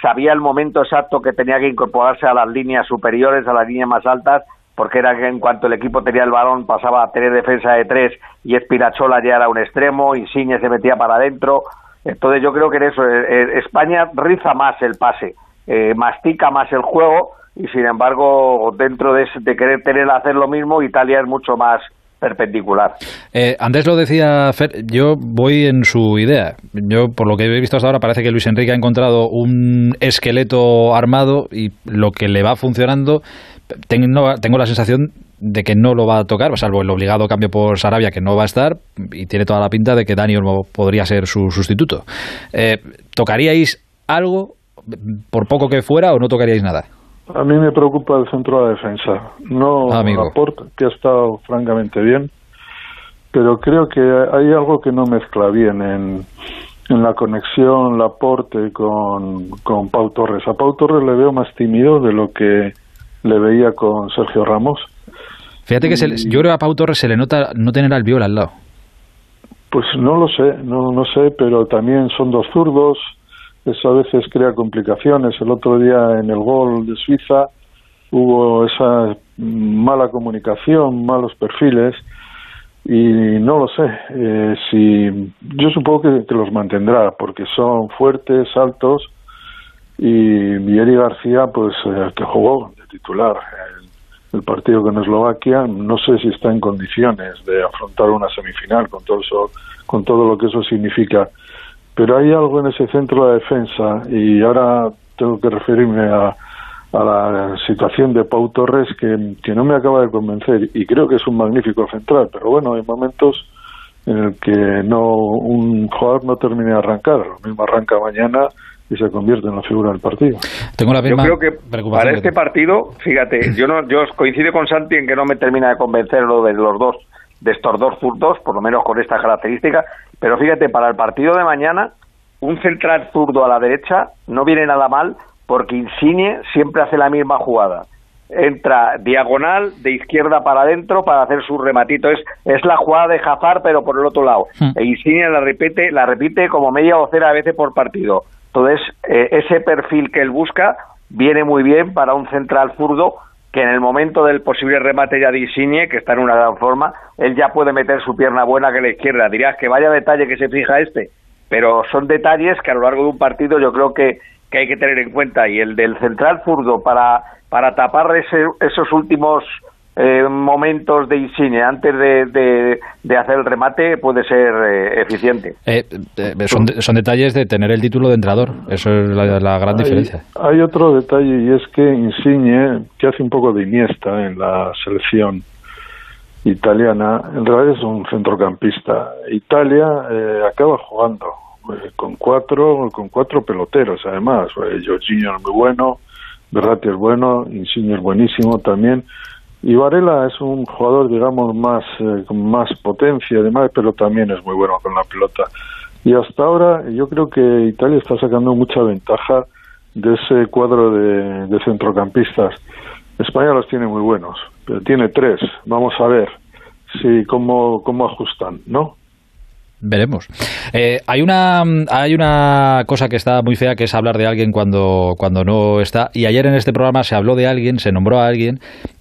Sabía el momento exacto que tenía que incorporarse a las líneas superiores, a las líneas más altas, porque era que en cuanto el equipo tenía el balón pasaba a tener defensa de tres y Spinachola ya era un extremo, Insigne se metía para adentro. Entonces yo creo que en eso España riza más el pase, eh, mastica más el juego y sin embargo dentro de, querer tener hacer lo mismo Italia es mucho más perpendicular. Eh, Andrés lo decía, Fer, yo voy en su idea. Yo, por lo que he visto hasta ahora, parece que Luis Enrique ha encontrado un esqueleto armado y lo que le va funcionando, tengo, tengo la sensación de que no lo va a tocar, salvo el obligado cambio por Sarabia, que no va a estar, y tiene toda la pinta de que Dani Olmo podría ser su sustituto. Eh, ¿Tocaríais algo, por poco que fuera, o no tocaríais nada? A mí me preocupa el centro de la defensa, no Laporte, que ha estado francamente bien, pero creo que hay algo que no mezcla bien en, en la conexión Laporte con, con Pau Torres. A Pau Torres le veo más tímido de lo que le veía con Sergio Ramos. Fíjate que se, yo creo que a Pau Torres se le nota no tener al viola al lado. Pues no lo sé, no, no sé, pero también son dos zurdos, eso a veces crea complicaciones. El otro día en el gol de Suiza hubo esa mala comunicación, malos perfiles, y no lo sé. Eh, si Yo supongo que, los mantendrá, porque son fuertes, altos, y Mieri García, pues eh, que jugó de titular el, el, partido con Eslovaquia, no sé si está en condiciones de afrontar una semifinal con todo eso, con todo lo que eso significa. Pero hay algo en ese centro de defensa y ahora tengo que referirme a, a la situación de Pau Torres que, que no me acaba de convencer y creo que es un magnífico central, pero bueno, hay momentos en el que no un jugador no termine de arrancar, lo mismo arranca mañana y se convierte en la figura del partido. Tengo la misma yo creo que para este partido, fíjate, yo no yo coincido con Santi en que no me termina de convencer lo de los dos de estos dos zurdos, por lo menos con esta característica, pero fíjate, para el partido de mañana, un central zurdo a la derecha no viene nada mal porque Insigne siempre hace la misma jugada. Entra diagonal de izquierda para adentro para hacer su rematito. Es, es la jugada de Jafar, pero por el otro lado. Hmm. E Insigne la repite, la repite como media docena veces por partido. Entonces, eh, ese perfil que él busca viene muy bien para un central zurdo que en el momento del posible remate ya de Insigne, que está en una gran forma, él ya puede meter su pierna buena que la izquierda. Dirás que vaya detalle que se fija este, pero son detalles que a lo largo de un partido yo creo que, que hay que tener en cuenta. Y el del central zurdo para, para tapar ese, esos últimos eh, momentos de Insigne antes de, de, hacer el remate puede ser eh, eficiente. Eh, son, son, detalles de tener el título de entrenador, eso es la, gran diferencia. Hay otro detalle y es que Insigne, que hace un poco de Iniesta en la selección italiana, en realidad es un centrocampista. Italia acaba jugando con cuatro con cuatro peloteros además. Jorginho es muy bueno, Berratti es bueno, Insigne es buenísimo también y es un jugador, digamos, más eh, con más potencia, además, pero también es muy bueno con la pelota. Y hasta ahora yo creo que Italia está sacando mucha ventaja de ese cuadro de, centrocampistas. España los tiene muy buenos, pero tiene tres. Vamos a ver si cómo, cómo ajustan, ¿no? Veremos. Eh, hay una hay una cosa que está muy fea que es hablar de alguien cuando cuando no está y ayer en este programa se habló de alguien, se nombró a alguien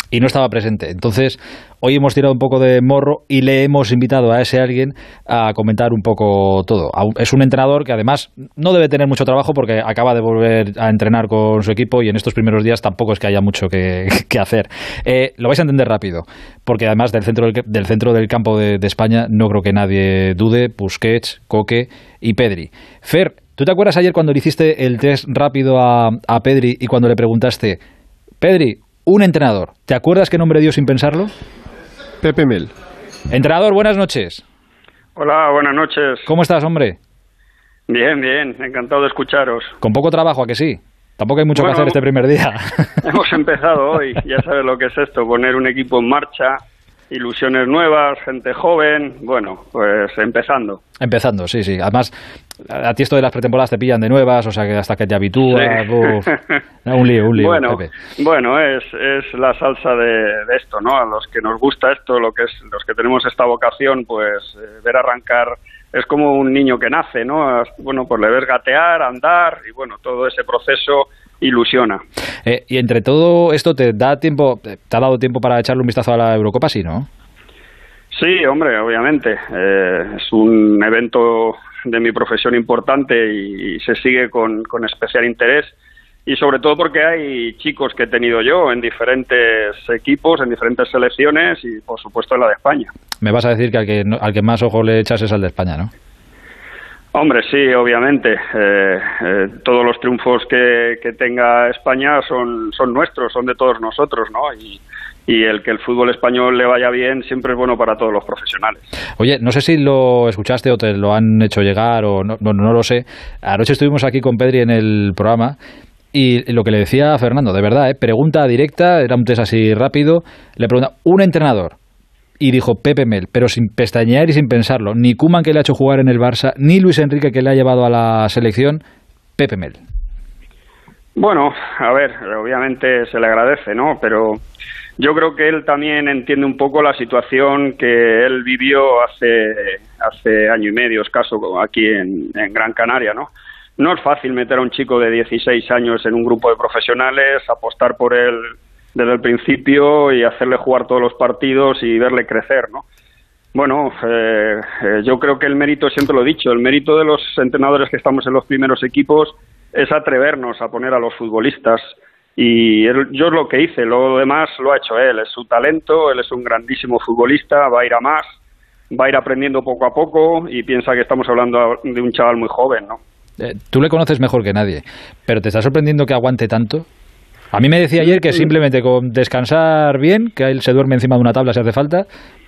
y no estaba presente. Entonces, hoy hemos tirado un poco de morro y le hemos invitado a ese alguien a comentar un poco todo. Es un entrenador que además no debe tener mucho trabajo porque acaba de volver a entrenar con su equipo y en estos primeros días tampoco es que haya mucho que, hacer. Eh, lo vais a entender rápido, porque además del centro del, centro del campo de, España no creo que nadie dude, Busquets, Coque y Pedri. Fer, ¿tú te acuerdas ayer cuando le hiciste el test rápido a Pedri y cuando le preguntaste, Pedri, un entrenador. ¿Te acuerdas qué nombre dio sin pensarlo? Pepe Mel. Entrenador, buenas noches. Hola, buenas noches. ¿Cómo estás, hombre? Bien, bien, encantado de escucharos. Con poco trabajo, ¿a que sí? Tampoco hay mucho que hacer este primer día. Hemos empezado hoy, ya sabes lo que es esto, poner un equipo en marcha, ilusiones nuevas, gente joven, bueno, pues empezando. Empezando, sí, sí. Además, a ti esto de las pretemporadas te pillan de nuevas, o sea que hasta que te habitúas, un lío, un lío. Bueno, bueno es, es la salsa de, esto, ¿no? A los que nos gusta esto, lo que es, los que tenemos esta vocación, pues eh, ver arrancar es como un niño que nace, ¿no? Bueno, pues le ves gatear, andar y bueno, todo ese proceso ilusiona. Eh, y entre todo esto, ¿te da tiempo, te ha dado tiempo para echarle un vistazo a la Eurocopa, sí, no? Sí, hombre, obviamente. Eh, es un evento de mi profesión importante y, se sigue con, con, especial interés. Y sobre todo porque hay chicos que he tenido yo en diferentes equipos, en diferentes selecciones y por supuesto en la de España. Me vas a decir que al que, al que más ojo le echas es al de España, ¿no? Hombre, sí, obviamente. Eh, eh, todos los triunfos que, que, tenga España son, son nuestros, son de todos nosotros, ¿no? Y, y el que el fútbol español le vaya bien siempre es bueno para todos los profesionales. Oye, no sé si lo escuchaste o te lo han hecho llegar o no, no, lo sé. Anoche estuvimos aquí con Pedri en el programa y lo que le decía Fernando, de verdad, ¿eh? pregunta directa, era un test así rápido, le pregunta, un entrenador, y dijo Pepe Mel, pero sin pestañear y sin pensarlo. Ni Kuman que le ha hecho jugar en el Barça, ni Luis Enrique que le ha llevado a la selección, Pepe Mel. Bueno, a ver, obviamente se le agradece, ¿no? Pero yo creo que él también entiende un poco la situación que él vivió hace, hace año y medio escaso aquí en, en Gran Canaria, ¿no? No es fácil meter a un chico de 16 años en un grupo de profesionales, apostar por él desde el principio y hacerle jugar todos los partidos y verle crecer, ¿no? Bueno, eh, eh, yo creo que el mérito, siempre lo he dicho, el mérito de los entrenadores que estamos en los primeros equipos es atrevernos a poner a los futbolistas. Y yo es lo que hice, lo demás lo ha hecho él, es su talento, él es un grandísimo futbolista, va a ir a más, va a ir aprendiendo poco a poco y piensa que estamos hablando de un chaval muy joven, ¿no? Eh, tú le conoces mejor que nadie, pero ¿te está sorprendiendo que aguante tanto? A mí me decía ayer que simplemente con descansar bien, que él se duerme encima de una tabla si hace falta,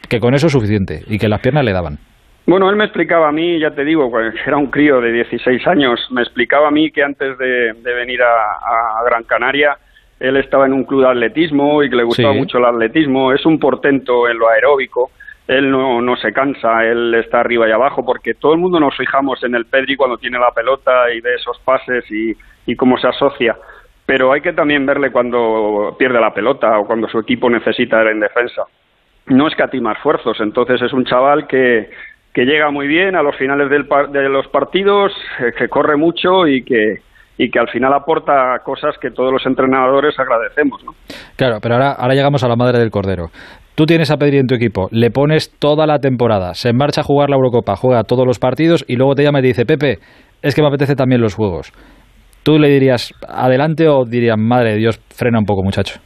que con eso es suficiente y que las piernas le daban. Bueno, él me explicaba a mí, ya te digo, pues, era un crío de 16 años, me explicaba a mí que antes de, venir a, Gran Canaria, él estaba en un club de atletismo y que le gustaba mucho el atletismo, es un portento en lo aeróbico, él no, no se cansa, él está arriba y abajo, porque todo el mundo nos fijamos en el Pedri cuando tiene la pelota y de esos pases y, y cómo se asocia pero hay que también verle cuando pierde la pelota o cuando su equipo necesita en defensa. No escatima esfuerzos, entonces es un chaval que, que llega muy bien a los finales del de los partidos, eh, que corre mucho y que, y que al final aporta cosas que todos los entrenadores agradecemos. ¿no? Claro, pero ahora, ahora llegamos a la madre del cordero. Tú tienes a Pedri en tu equipo, le pones toda la temporada, se marcha a jugar la Eurocopa, juega todos los partidos y luego te llama y te dice, Pepe, es que me apetece también los juegos. ¿Tú le dirías adelante o dirías, madre de Dios, frena un poco, muchacho?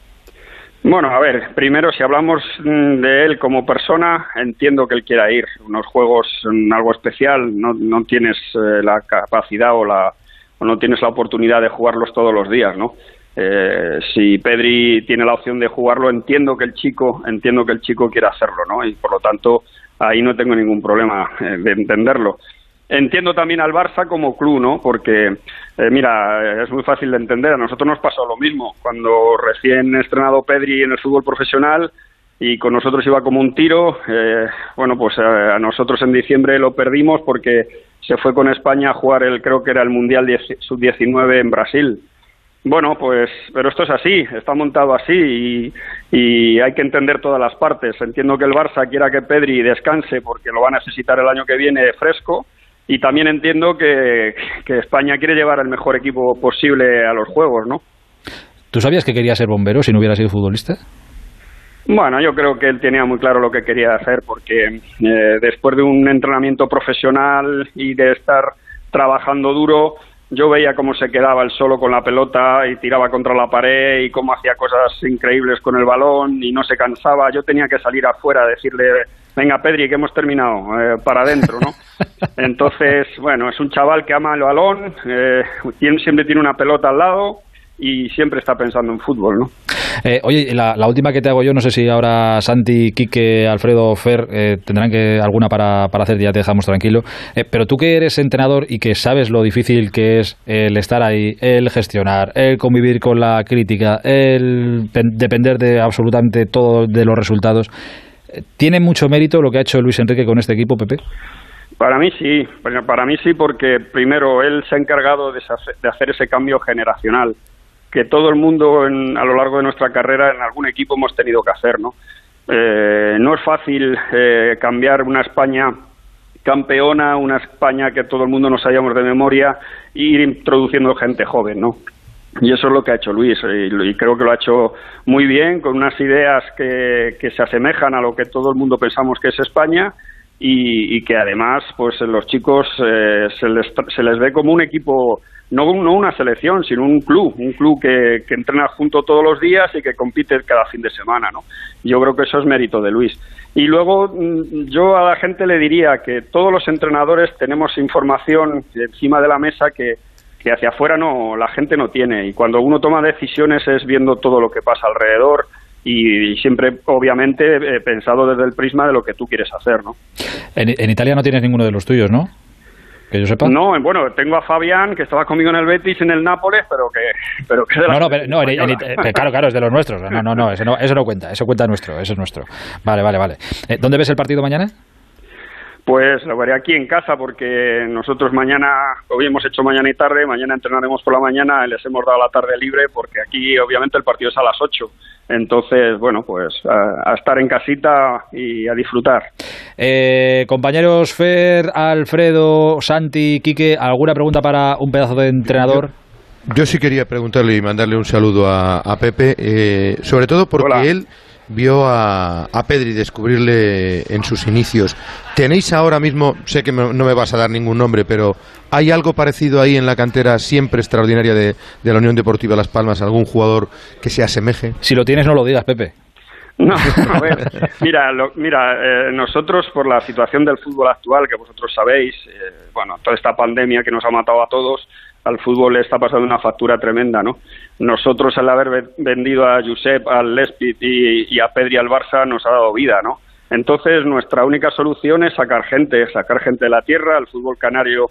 Bueno, a ver, primero si hablamos mm, de él como persona, entiendo que él quiera ir. Unos juegos, mm, algo especial, no, no tienes eh, la capacidad o, la, o no tienes la oportunidad de jugarlos todos los días, ¿no? Eh, si Pedri tiene la opción de jugarlo, entiendo que el chico, entiendo que el chico quiera hacerlo, ¿no? Y por lo tanto ahí no tengo ningún problema eh, de entenderlo. Entiendo también al Barça como club, ¿no? Porque, eh, mira, es muy fácil de entender. A nosotros nos pasó lo mismo. Cuando recién estrenado Pedri en el fútbol profesional y con nosotros iba como un tiro, eh, bueno, pues eh, a, nosotros en diciembre lo perdimos porque se fue con España a jugar el, creo que era el Mundial Sub-19 en Brasil. Bueno, pues, pero esto es así, está montado así y, y, hay que entender todas las partes. Entiendo que el Barça quiera que Pedri descanse porque lo va a necesitar el año que viene fresco y también entiendo que, España quiere llevar el mejor equipo posible a los Juegos, ¿no? ¿Tú sabías que quería ser bombero si no hubiera sido futbolista? Bueno, yo creo que él tenía muy claro lo que quería hacer porque eh, después de un entrenamiento profesional y de estar trabajando duro, yo veía cómo se quedaba él solo con la pelota y tiraba contra la pared y cómo hacía cosas increíbles con el balón y no se cansaba. Yo tenía que salir afuera a decirle venga Pedri, que hemos terminado, eh, para adentro, ¿no? Entonces, bueno, es un chaval que ama el balón, eh, siempre tiene una pelota al lado y siempre está pensando en fútbol, ¿no? Eh, oye, la, última que te hago yo, no sé si ahora Santi, Quique, Alfredo, Fer tendrán que alguna para, para hacer, ya te dejamos tranquilo. pero tú que eres entrenador y que sabes lo difícil que es el estar ahí, el gestionar, el convivir con la crítica, el depender de absolutamente todo de los resultados, ¿Tiene mucho mérito lo que ha hecho Luis Enrique con este equipo, Pepe? Para mí sí, para mí sí, porque primero él se ha encargado de hacer ese cambio generacional que todo el mundo a lo largo de nuestra carrera en algún equipo hemos tenido que hacer, ¿no? Eh, no es fácil eh, cambiar una España campeona, una España que todo el mundo nos hayamos de memoria, e ir introduciendo gente joven, ¿no? Y eso es lo que ha hecho Luis, y, creo que lo ha hecho muy bien, con unas ideas que, que se asemejan a lo que todo el mundo pensamos que es España, y, que además, pues los chicos eh, se, les, se les ve como un equipo, no, no una selección, sino un club, un club que, que entrena junto todos los días y que compite cada fin de semana, ¿no? Yo creo que eso es mérito de Luis. Y luego mm, yo a la gente le diría que todos los entrenadores tenemos información encima de la mesa que que hacia afuera no la gente no tiene y cuando uno toma decisiones es viendo todo lo que pasa alrededor y, siempre obviamente he pensado desde el prisma de lo que tú quieres hacer, ¿no? En, Italia no tienes ninguno de los tuyos, ¿no? Que yo sepa. No, bueno, tengo a Fabián, que estaba conmigo en el Betis, en el Nápoles, pero que, pero que No, no, no claro, claro, es de los nuestros. No, no, no, eso no, eso no cuenta, eso cuenta nuestro, eso es nuestro. Vale, vale, vale. Eh, ¿Dónde ves el partido mañana? Pues lo veré aquí en casa porque nosotros mañana, hoy hemos hecho mañana y tarde, mañana entrenaremos por la mañana, les hemos dado la tarde libre porque aquí obviamente el partido es a las 8. Entonces, bueno, pues a, estar en casita y a disfrutar. Eh, compañeros Fer, Alfredo, Santi, Quique, ¿alguna pregunta para un pedazo de entrenador? Yo, sí quería preguntarle y mandarle un saludo a, Pepe, eh, sobre todo porque él vio a, a, Pedri descubrirle en sus inicios. ¿Tenéis ahora mismo, sé que no me vas a dar ningún nombre, pero ¿hay algo parecido ahí en la cantera siempre extraordinaria de, la Unión Deportiva Las Palmas? ¿Algún jugador que se asemeje? Si lo tienes, no lo digas, Pepe. No, a ver, mira, mira eh, nosotros por la situación del fútbol actual, que vosotros sabéis, eh, bueno, toda esta pandemia que nos ha matado a todos, al fútbol le está pasando una factura tremenda, ¿no? Nosotros al haber vendido a Josep, al Lespit y, a Pedri al Barça nos ha dado vida, ¿no? Entonces nuestra única solución es sacar gente, sacar gente de la tierra. El fútbol canario,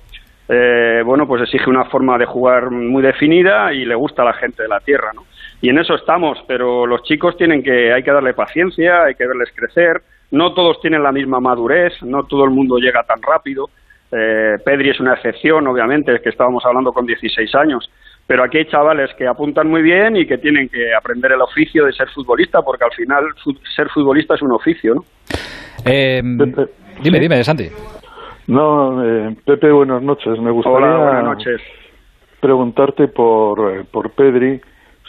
eh, bueno, pues exige una forma de jugar muy definida y le gusta a la gente de la tierra, ¿no? Y en eso estamos, pero los chicos tienen que, hay que darle paciencia, hay que verles crecer. No todos tienen la misma madurez, no todo el mundo llega tan rápido. Eh, Pedri es una excepción, obviamente, es que estábamos hablando con 16 años, pero aquí hay chavales que apuntan muy bien y que tienen que aprender el oficio de ser futbolista, porque al final ser futbolista es un oficio, ¿no? Eh, dime, dime, Santi. No, eh, Pepe, buenas noches. Me gustaría preguntarte por, por Pedri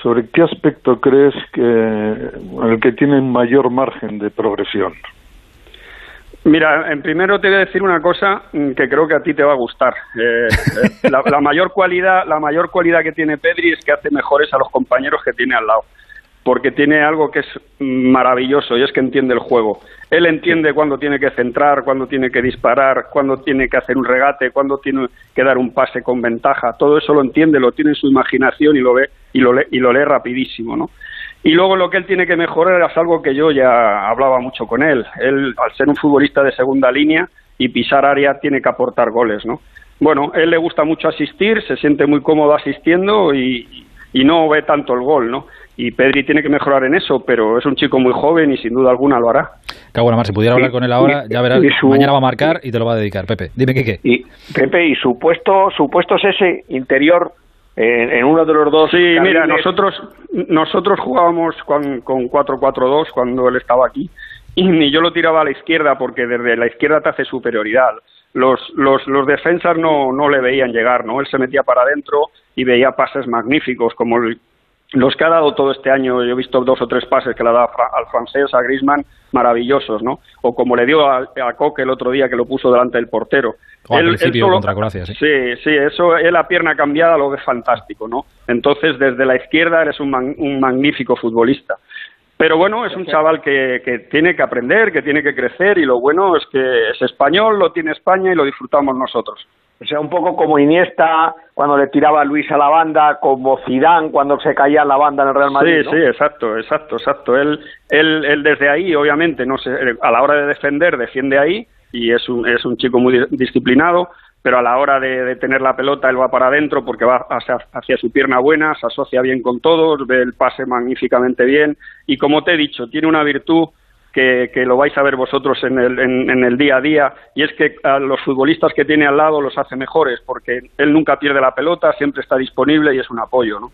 sobre qué aspecto crees que en el que tiene mayor margen de progresión. Mira, en primero te voy a decir una cosa mm, que creo que a ti te va a gustar. Eh, eh, la, mayor cualidad, la mayor cualidad que tiene Pedri es que hace mejores a los compañeros que tiene al lado, porque tiene algo que es maravilloso y es que entiende el juego. Él entiende cuándo tiene que centrar, cuándo tiene que disparar, cuándo tiene que hacer un regate, cuándo tiene que dar un pase con ventaja. Todo eso lo entiende, lo tiene en su imaginación y lo ve y lo lee, y lo lee rapidísimo, ¿no? Y luego lo que él tiene que mejorar es algo que yo ya hablaba mucho con él. Él, al ser un futbolista de segunda línea y pisar área, tiene que aportar goles, ¿no? Bueno, él le gusta mucho asistir, se siente muy cómodo asistiendo y, no ve tanto el gol, ¿no? Y Pedri tiene que mejorar en eso, pero es un chico muy joven y sin duda alguna lo hará. Qué bueno, Mar, si pudiera hablar con él ahora, ya verás, mañana va a marcar y te lo va a dedicar, Pepe. Dime qué qué. Y, Pepe, y su puesto, su puesto es ese interior en, uno de los dos. Sí, mira, nosotros nosotros jugábamos con, con 4-4-2 cuando él estaba aquí y yo lo tiraba a la izquierda porque desde la izquierda te hace superioridad. Los, los, los defensas no, no le veían llegar, ¿no? Él se metía para adentro y veía pases magníficos como los que ha dado todo este año, yo he visto dos o tres pases que le ha dado al francés, a Griezmann, maravillosos, ¿no? O como le dio a, a Coque el otro día que lo puso delante del portero. O al principio contra Croacia, sí. Sí, sí, eso, él la pierna cambiada lo ve fantástico, ¿no? Entonces, desde la izquierda eres un, un magnífico futbolista. Pero bueno, es un chaval que, que tiene que aprender, que tiene que crecer y lo bueno es que es español, lo tiene España y lo disfrutamos nosotros. O sea, un poco como Iniesta cuando le tiraba a Luis a la banda, como Zidane cuando se caía la banda en el Real Madrid. Sí, sí, exacto, exacto, exacto. Él, él, él desde ahí, obviamente, no sé, a la hora de defender, defiende ahí y es un, es un chico muy disciplinado, pero a la hora de, tener la pelota él va para adentro porque va hacia, hacia, su pierna buena, se asocia bien con todos, ve el pase magníficamente bien y como te he dicho, tiene una virtud que, lo vais a ver vosotros en el, en, el día a día, y es que a los futbolistas que tiene al lado los hace mejores, porque él nunca pierde la pelota, siempre está disponible y es un apoyo, ¿no?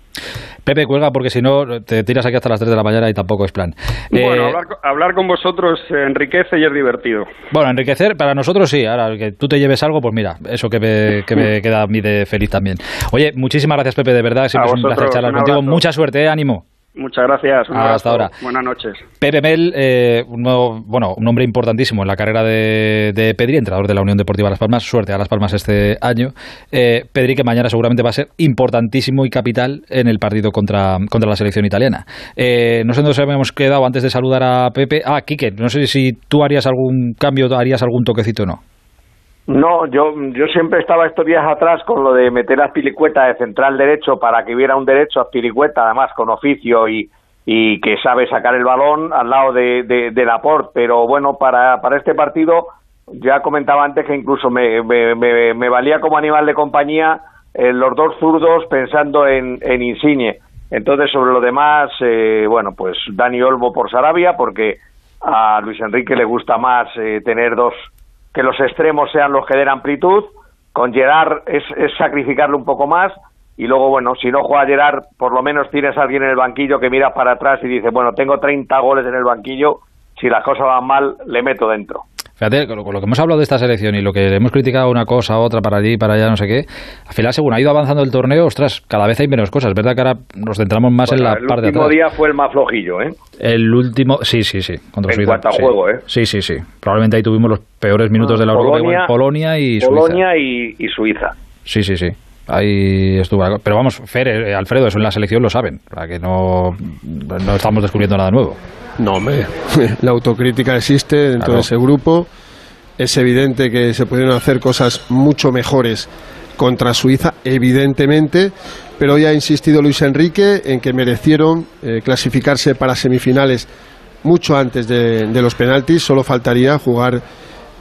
Pepe, cuelga, porque si no te tiras aquí hasta las 3 de la mañana y tampoco es plan. Bueno, eh, hablar, con vosotros enriquece y es divertido. Bueno, enriquecer para nosotros sí, ahora que tú te lleves algo, pues mira, eso que me, que me queda a mí de feliz también. Oye, muchísimas gracias Pepe, de verdad, siempre es un placer charlar contigo. Mucha suerte, ¿eh? ánimo. Muchas gracias. Hasta ahora. Buenas noches. Pepe Mel, eh, un, bueno, un hombre importantísimo en la carrera de, de, Pedri, entrenador de la Unión Deportiva Las Palmas. Suerte a Las Palmas este año. Eh, Pedri, que mañana seguramente va a ser importantísimo y capital en el partido contra, contra la selección italiana. Eh, no sé dónde nos habíamos quedado antes de saludar a Pepe. Ah, Quique, no sé si tú harías algún cambio, harías algún toquecito o no. No, yo, yo siempre estaba estos días atrás con lo de meter a Pilicueta de central derecho para que hubiera un derecho a Pilicueta, además con oficio y, y que sabe sacar el balón al lado de, de, de. Pero bueno, para, para este partido ya comentaba antes que incluso me, me, me, valía como animal de compañía eh, los dos zurdos pensando en, en Insigne. Entonces, sobre lo demás, eh, bueno, pues Dani Olmo por Sarabia, porque a Luis Enrique le gusta más eh, tener dos que los extremos sean los que den amplitud, con Gerard es, es sacrificarle un poco más y luego, bueno, si no juega Gerard, por lo menos tienes a alguien en el banquillo que mira para atrás y dice, bueno, tengo 30 goles en el banquillo, si las cosas van mal, le meto dentro. Fíjate, con lo, que hemos hablado de esta selección y lo que hemos criticado una cosa, otra, para allí, para allá, no sé qué, al final, según ha ido avanzando el torneo, ostras, cada vez hay menos cosas. ¿Verdad que ahora nos centramos más en la parte de El último día fue el más flojillo, ¿eh? El último, sí, sí, sí. Contra en cuanto a juego, ¿eh? Sí, sí, sí. Probablemente ahí tuvimos los peores minutos de la Polonia, Polonia y Suiza. Polonia y, y Suiza. Sí, sí, sí. Ahí estuvo. Pero vamos, Fer, eh, Alfredo, eso en la selección lo saben. Para que no, no estamos descubriendo nada nuevo. No, hombre. La autocrítica existe dentro claro. de ese grupo. Es evidente que se pudieron hacer cosas mucho mejores contra Suiza, evidentemente, pero hoy ha insistido Luis Enrique en que merecieron eh, clasificarse para semifinales mucho antes de, de, los penaltis, solo faltaría jugar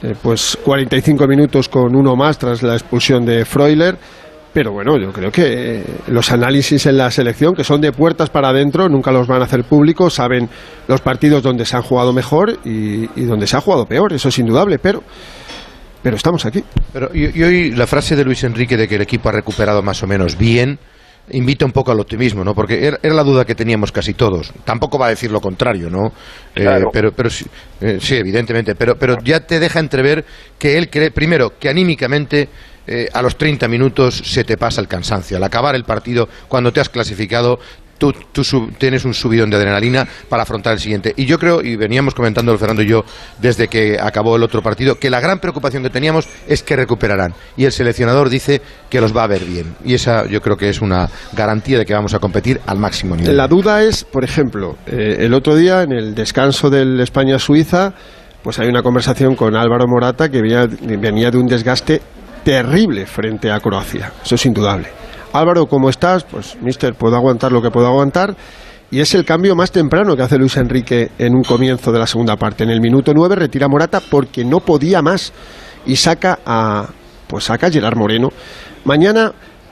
eh, pues 45 minutos con uno más tras la expulsión de Freuler. Pero bueno, yo creo que los análisis en la selección, que son de puertas para adentro, nunca los van a hacer públicos, saben los partidos donde se han jugado mejor y, y donde se ha jugado peor, eso es indudable, pero pero estamos aquí. Pero y, y, hoy la frase de Luis Enrique de que el equipo ha recuperado más o menos bien invita un poco al optimismo, ¿no? Porque era, era la duda que teníamos casi todos. Tampoco va a decir lo contrario, ¿no? Claro. Eh, pero, pero sí, eh, sí, evidentemente. Pero, pero ya te deja entrever que él cree, primero, que anímicamente eh, a los 30 minutos se te pasa el cansancio. Al acabar el partido, cuando te has clasificado, tú, sub, tienes un subidón de adrenalina para afrontar el siguiente. Y yo creo, y veníamos comentándolo Fernando y yo desde que acabó el otro partido, que la gran preocupación que teníamos es que recuperarán. Y el seleccionador dice que los va a ver bien. Y esa yo creo que es una garantía de que vamos a competir al máximo nivel. La duda es, por ejemplo, eh, el otro día en el descanso del España-Suiza, pues hay una conversación con Álvaro Morata que venía, venía de un desgaste terrible frente a Croacia. Eso es indudable. Álvaro, ¿cómo estás? Pues, mister, puedo aguantar lo que puedo aguantar. Y es el cambio más temprano que hace Luis Enrique en un comienzo de la segunda parte. En el minuto 9 retira a Morata porque no podía más y saca a pues saca a Gerard Moreno. Mañana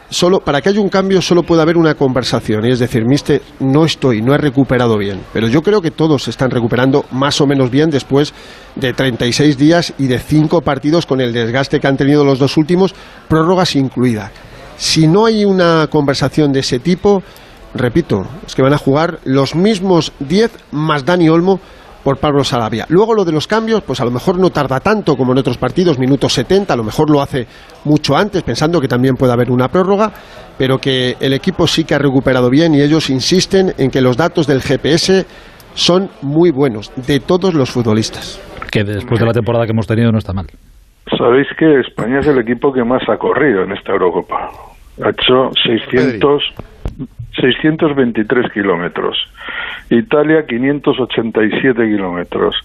solo para que haya un cambio solo puede haber una conversación y es decir, mister, no estoy, no he recuperado bien, pero yo creo que todos se están recuperando más o menos bien después de 36 días y de cinco partidos con el desgaste que han tenido los dos últimos, prórrogas incluidas. Si no hay una conversación de ese tipo, repito, es que van a jugar los mismos 10 más Dani Olmo por Pablo Sarabia. Luego lo de los cambios, pues a lo mejor no tarda tanto como en otros partidos, minutos 70, a lo mejor lo hace mucho antes, pensando que también puede haber una prórroga, pero que el equipo sí que ha recuperado bien y ellos insisten en que los datos del GPS son muy buenos, de todos los futbolistas. Que después de la temporada que hemos tenido no está mal. Sabéis que España es el equipo que más ha corrido en esta Eurocopa. Ha hecho 600, 623 kilómetros. Italia 587 kilómetros.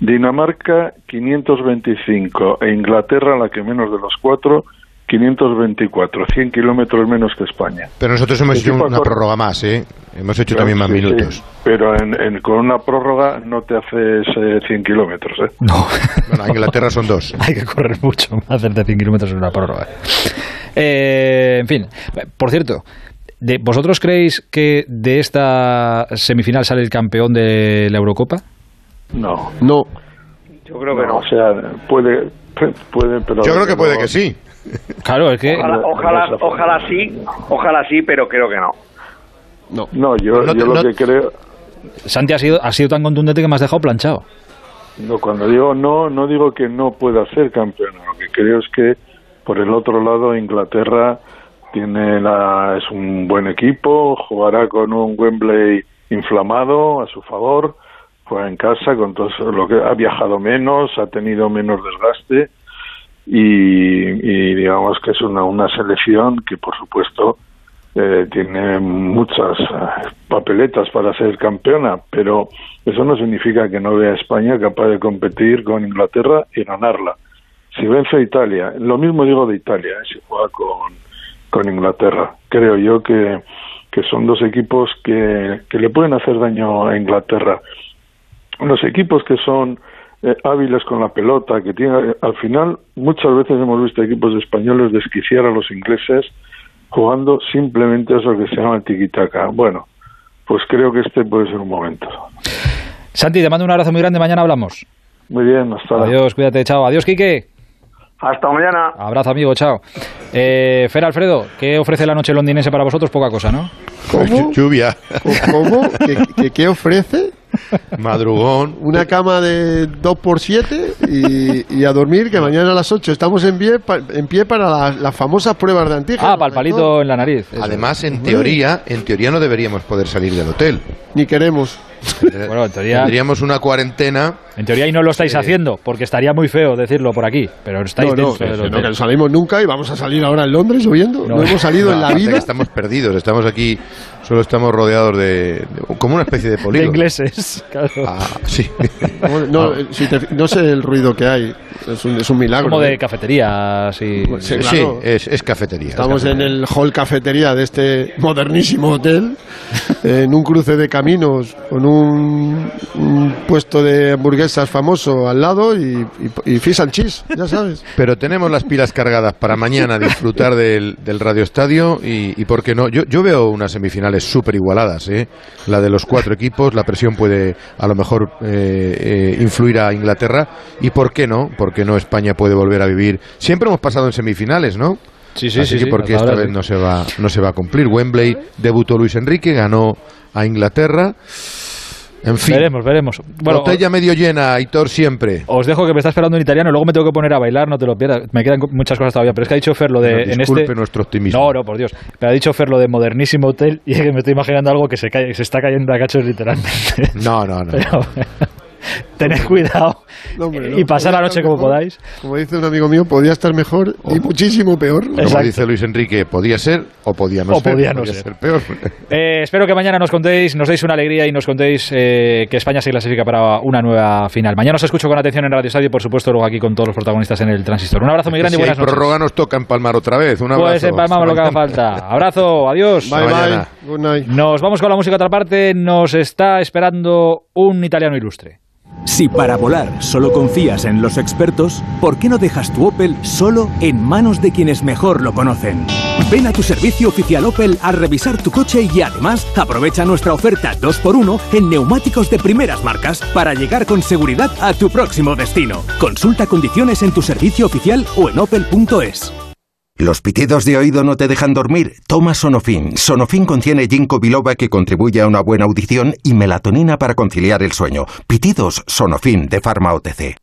Dinamarca 525 e Inglaterra, la que menos de los cuatro, 524, 100 kilómetros menos que España. Pero nosotros hemos hecho una prórroga más, ¿eh? Hemos hecho también más sí, minutos. Sí. Pero en, en, con una prórroga no te haces eh, 100 kilómetros, ¿eh? No. Bueno, en Inglaterra son dos. Hay que correr mucho más hacerte 100 kilómetros en una prórroga. Eh, en fin, por cierto, de, ¿vosotros creéis que de esta semifinal sale el campeón de la Eurocopa? No. No. Yo creo que no. O sea, puede, puede pero Yo creo que puede que sí. Claro, es que ojalá, ojalá, ojalá sí, ojalá sí, pero creo que no. No, no yo, no, yo lo no, que creo. Santi ha sido, ha sido tan contundente que me has dejado planchado. No, cuando digo no, no digo que no pueda ser campeón. Lo que creo es que por el otro lado Inglaterra tiene la, es un buen equipo, jugará con un Wembley inflamado a su favor, juega en casa con todo lo que ha viajado menos, ha tenido menos desgaste y, digamos que es una, una selección que por supuesto eh, tiene muchas eh, papeletas para ser campeona, pero eso no significa que no vea a España capaz de competir con Inglaterra y ganarla. Si vence a Italia, lo mismo digo de Italia, eh, si juega con, con Inglaterra. Creo yo que, que son dos equipos que, que le pueden hacer daño a Inglaterra. Los equipos que son eh, hábiles con la pelota, que tienen, al final muchas veces hemos visto equipos españoles desquiciar a los ingleses jugando simplemente eso que se llama tiquitaca. Bueno, pues creo que este puede ser un momento. Santi, te mando un abrazo muy grande, mañana hablamos. Muy bien, hasta Adiós, cuídate, chao. Adiós, Quique. Hasta mañana. Abrazo, amigo, chao. Eh, Fer Alfredo, ¿qué ofrece la noche londinense para vosotros? Poca cosa, ¿no? ¿Cómo? Lluvia. ¿Cómo? ¿Qué, qué, qué ofrece? Madrugón. Una cama de 2x7 y, y a dormir, que mañana a las 8 estamos en pie, pa- en pie para las, las famosas pruebas de antígenos. Ah, para el palito en la nariz. eso. Además, en teoría, en teoría no deberíamos poder salir del hotel. Ni queremos. Bueno, en teoría, Tendríamos una cuarentena. en teoría y no lo estáis haciendo, porque estaría muy feo decirlo por aquí, pero estáis No, no, dentro del que no, que no salimos nunca y vamos a salir ahora en Londres lloviendo. No, hemos salido en la vida. Estamos perdidos, estamos aquí, solo estamos rodeados de, de- como una especie de De polígono. ingleses, claro. Ah, sí. Bueno, No, eh, si te- no sé el ruido que hay. Es un, es un milagro. Como de ¿eh? cafetería. Sí, Sí, claro. es, es cafetería. Estamos es en cafetería. el hall cafetería de este modernísimo hotel, en un cruce de caminos, con un, un puesto de hamburguesas famoso al lado y, y, y fish and cheese, ya sabes. Pero tenemos las pilas cargadas para mañana disfrutar del, del Radio Estadio y, y por qué no. Yo, yo veo unas semifinales súper igualadas, ¿eh? La de los cuatro equipos, la presión puede a lo mejor eh, eh, influir a Inglaterra y por qué no, por qué no España puede volver a vivir. Siempre hemos pasado en semifinales, ¿no? Sí, sí, Así sí. que sí, porque esta vez sí. no se va no se va a cumplir. Wembley debutó Luis Enrique, ganó a Inglaterra. En fin, Veremos, veremos. Bueno, botella medio llena, Aitor siempre. Os dejo que me está esperando en italiano, luego me tengo que poner a bailar, no te lo pierdas. Me quedan muchas cosas todavía, pero es que ha dicho Fer lo de en disculpe este nuestro optimismo. No, no, por Dios. Pero ha dicho Fer lo de modernísimo hotel y es que me estoy imaginando algo que se cae, que se está cayendo a cachos literalmente. No, no, no. Pero, tened cuidado No, hombre, no. y pasar la noche como mejor. podáis. Como dice un amigo mío, podría estar mejor y muchísimo peor. Como dice Luis Enrique, podía ser o podía no O ser. podía no ser. peor. Eh, espero que mañana nos contéis, nos deis una alegría y nos contéis eh, que España se clasifica para una nueva final. Mañana os escucho con atención en Radio Estadio y por supuesto luego aquí con todos los protagonistas en el Transistor. Un abrazo muy grande y si buenas noches. prórroga nos toca empalmar otra vez. Un abrazo. Pues empalmamos lo que haga falta. Abrazo, adiós. Bye, bye. Good night. Nos vamos con la música a otra parte. Nos está esperando un italiano ilustre. Si para volar solo confías en los expertos, ¿por qué no dejas tu Opel solo en manos de quienes mejor lo conocen? Ven a tu servicio oficial Opel a revisar tu coche y además aprovecha nuestra oferta 2x1 en neumáticos de primeras marcas para llegar con seguridad a tu próximo destino. Consulta condiciones en tu servicio oficial o en opel.es. ¿Los pitidos de oído no te dejan dormir? Toma Sonofin. Sonofin contiene ginkgo biloba que contribuye a una buena audición y melatonina para conciliar el sueño. Pitidos Sonofin de Pharma OTC.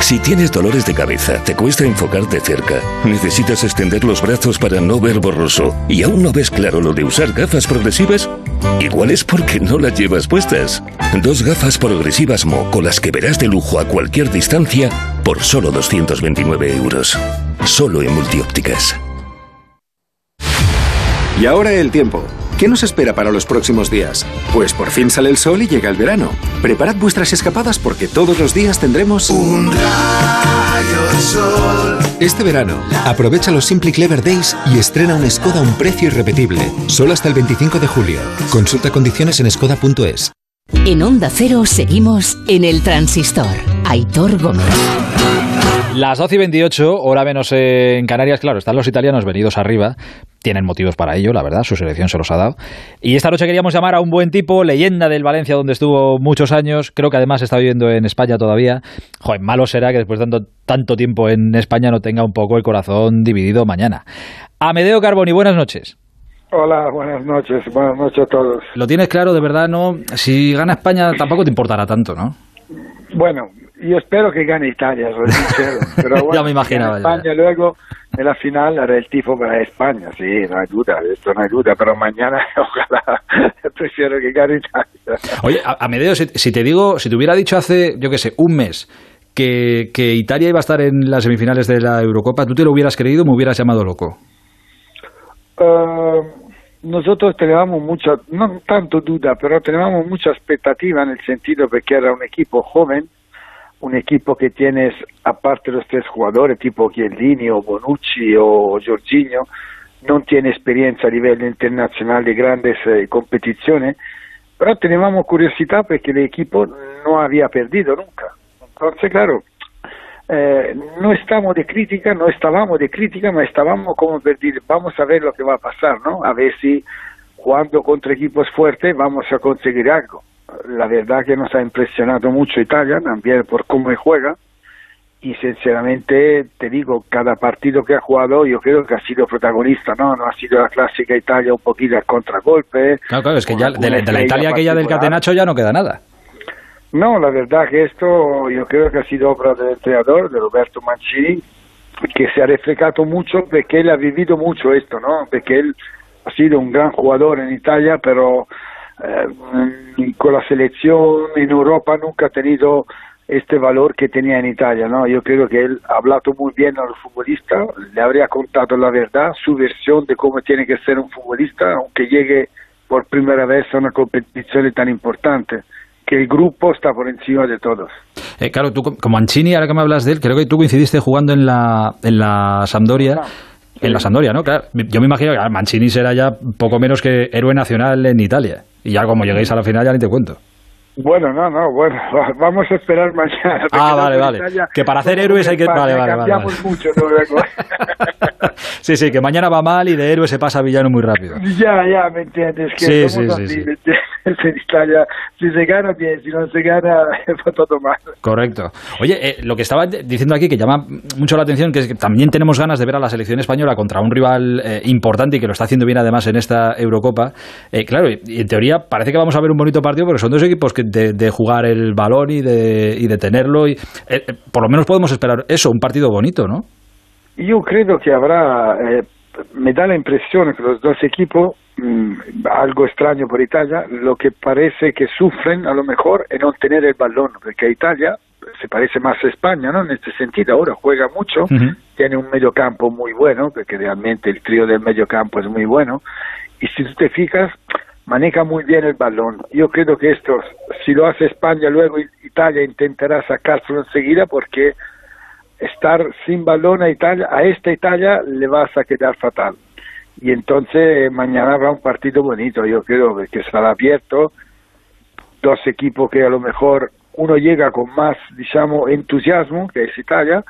Si tienes dolores de cabeza, te cuesta enfocarte cerca, necesitas extender los brazos para no ver borroso y aún no ves claro lo de usar gafas progresivas, igual es porque no las llevas puestas. Dos gafas progresivas Mo con las que verás de lujo a cualquier distancia por solo 229 euros. Solo en multiópticas. Y ahora el tiempo. ¿Qué nos espera para los próximos días? Pues por fin sale el sol y llega el verano. Preparad vuestras escapadas porque todos los días tendremos un rayo de sol. Este verano, aprovecha los Simply Clever Days y estrena un Skoda a un precio irrepetible. Solo hasta el 25 de julio. Consulta condiciones en skoda.es. En Onda Cero seguimos en el Transistor. Aitor Gómez. Las 12 y 28, hora menos en Canarias, claro, están los italianos venidos arriba, tienen motivos para ello, la verdad, su selección se los ha dado. Y esta noche queríamos llamar a un buen tipo, leyenda del Valencia, donde estuvo muchos años, creo que además está viviendo en España todavía. Joder, malo será que después de tanto, tanto tiempo en España no tenga un poco el corazón dividido mañana. Amedeo Carboni, buenas noches. Hola, buenas noches, buenas noches a todos. Lo tienes claro, de verdad, ¿no? Si gana España tampoco te importará tanto, ¿no? Bueno, yo espero que gane Italia, soy sincero. Pero bueno, Ya me imaginaba, España luego en la final haré el tifo para España, sí, no ayuda, esto no ayuda, pero mañana ojalá prefiero que gane Italia. Oye, a- Amedeo, si, si te digo, si te hubiera dicho hace, yo qué sé, un mes que, que Italia iba a estar en las semifinales de la Eurocopa, ¿tú te lo hubieras creído o me hubieras llamado loco? Eh, nosotros teníamos mucha, no tanto duda, pero teníamos mucha expectativa en el sentido de que era un equipo joven, un equipo que tienes, aparte de los tres jugadores, tipo Chiellini o Bonucci o Jorginho, no tiene experiencia a nivel internacional de grandes eh, competiciones, pero teníamos curiosidad porque el equipo no había perdido nunca. Entonces, claro, eh, no estamos de crítica, no estábamos de crítica, pero estábamos como per dire, vamos a ver lo que va a pasar, ¿no? A ver si jugando contra equipos fuertes vamos a conseguir algo. La verdad que nos ha impresionado mucho Italia, también por cómo juega, y sinceramente te digo, cada partido que ha jugado yo creo que ha sido protagonista, ¿no? No ha sido la clásica Italia un poquito al contragolpe. Claro, claro, es que ya de la, de la Italia aquella del Catenacho ya no queda nada. No, la verdad que esto yo creo que ha sido obra del entrenador, de Roberto Mancini, que se ha reflejado mucho porque él ha vivido mucho esto, ¿no? Porque él ha sido un gran jugador en Italia, pero eh, con la selección en Europa nunca ha tenido este valor que tenía en Italia, ¿no? Yo creo que él ha hablado muy bien al futbolista, le habría contado la verdad, su versión de cómo tiene que ser un futbolista, aunque llegue por primera vez a una competición tan importante que el grupo está por encima de todos. Eh, claro, tú como Mancini, ahora que me hablas de él, creo que tú coincidiste jugando en la, en la Sampdoria. En la Sampdoria, ¿no? Claro, yo me imagino que Mancini será ya poco menos que héroe nacional en Italia. Y ya como lleguéis a la final ya ni te cuento. Bueno, no, no, bueno, vamos a esperar mañana. Ah, vale, vale. que para hacer héroes hay que... Vale, vale, vale. mucho, sí, sí, que mañana va mal y de héroe se pasa a villano muy rápido. Ya, ya, ¿me entiendes? Que sí, somos sí, así, sí, ¿me entiendes? En Italia, si se gana, bien, si no se gana, va todo mal. Correcto. Oye, eh, lo que estaba diciendo aquí, que llama mucho la atención, que es que también tenemos ganas de ver a la selección española contra un rival eh, importante y que lo está haciendo bien además en esta Eurocopa. Eh, claro, y, en teoría parece que vamos a ver un bonito partido porque son dos equipos que de, de jugar el balón y de, y de tenerlo. Y, por lo menos podemos esperar eso, un partido bonito, ¿no? Yo creo que habrá, me da la impresión que los dos equipos, algo extraño por Italia, lo que parece que sufren a lo mejor es no tener el balón, porque Italia se parece más a España, ¿no? En este sentido, ahora juega mucho, uh -huh. tiene un mediocampo muy bueno, porque realmente el trío del mediocampo es muy bueno, y si tú te fijas, maneja muy bien el balón. Yo creo que esto, si lo hace España, luego Italia intentará sacárselo enseguida porque estar sin balón a Italia, a esta Italia le vas a quedar fatal. Y entonces mañana habrá un partido bonito, yo creo que estará abierto, dos equipos que a lo mejor uno llega con más, digamos, entusiasmo, que es Italia,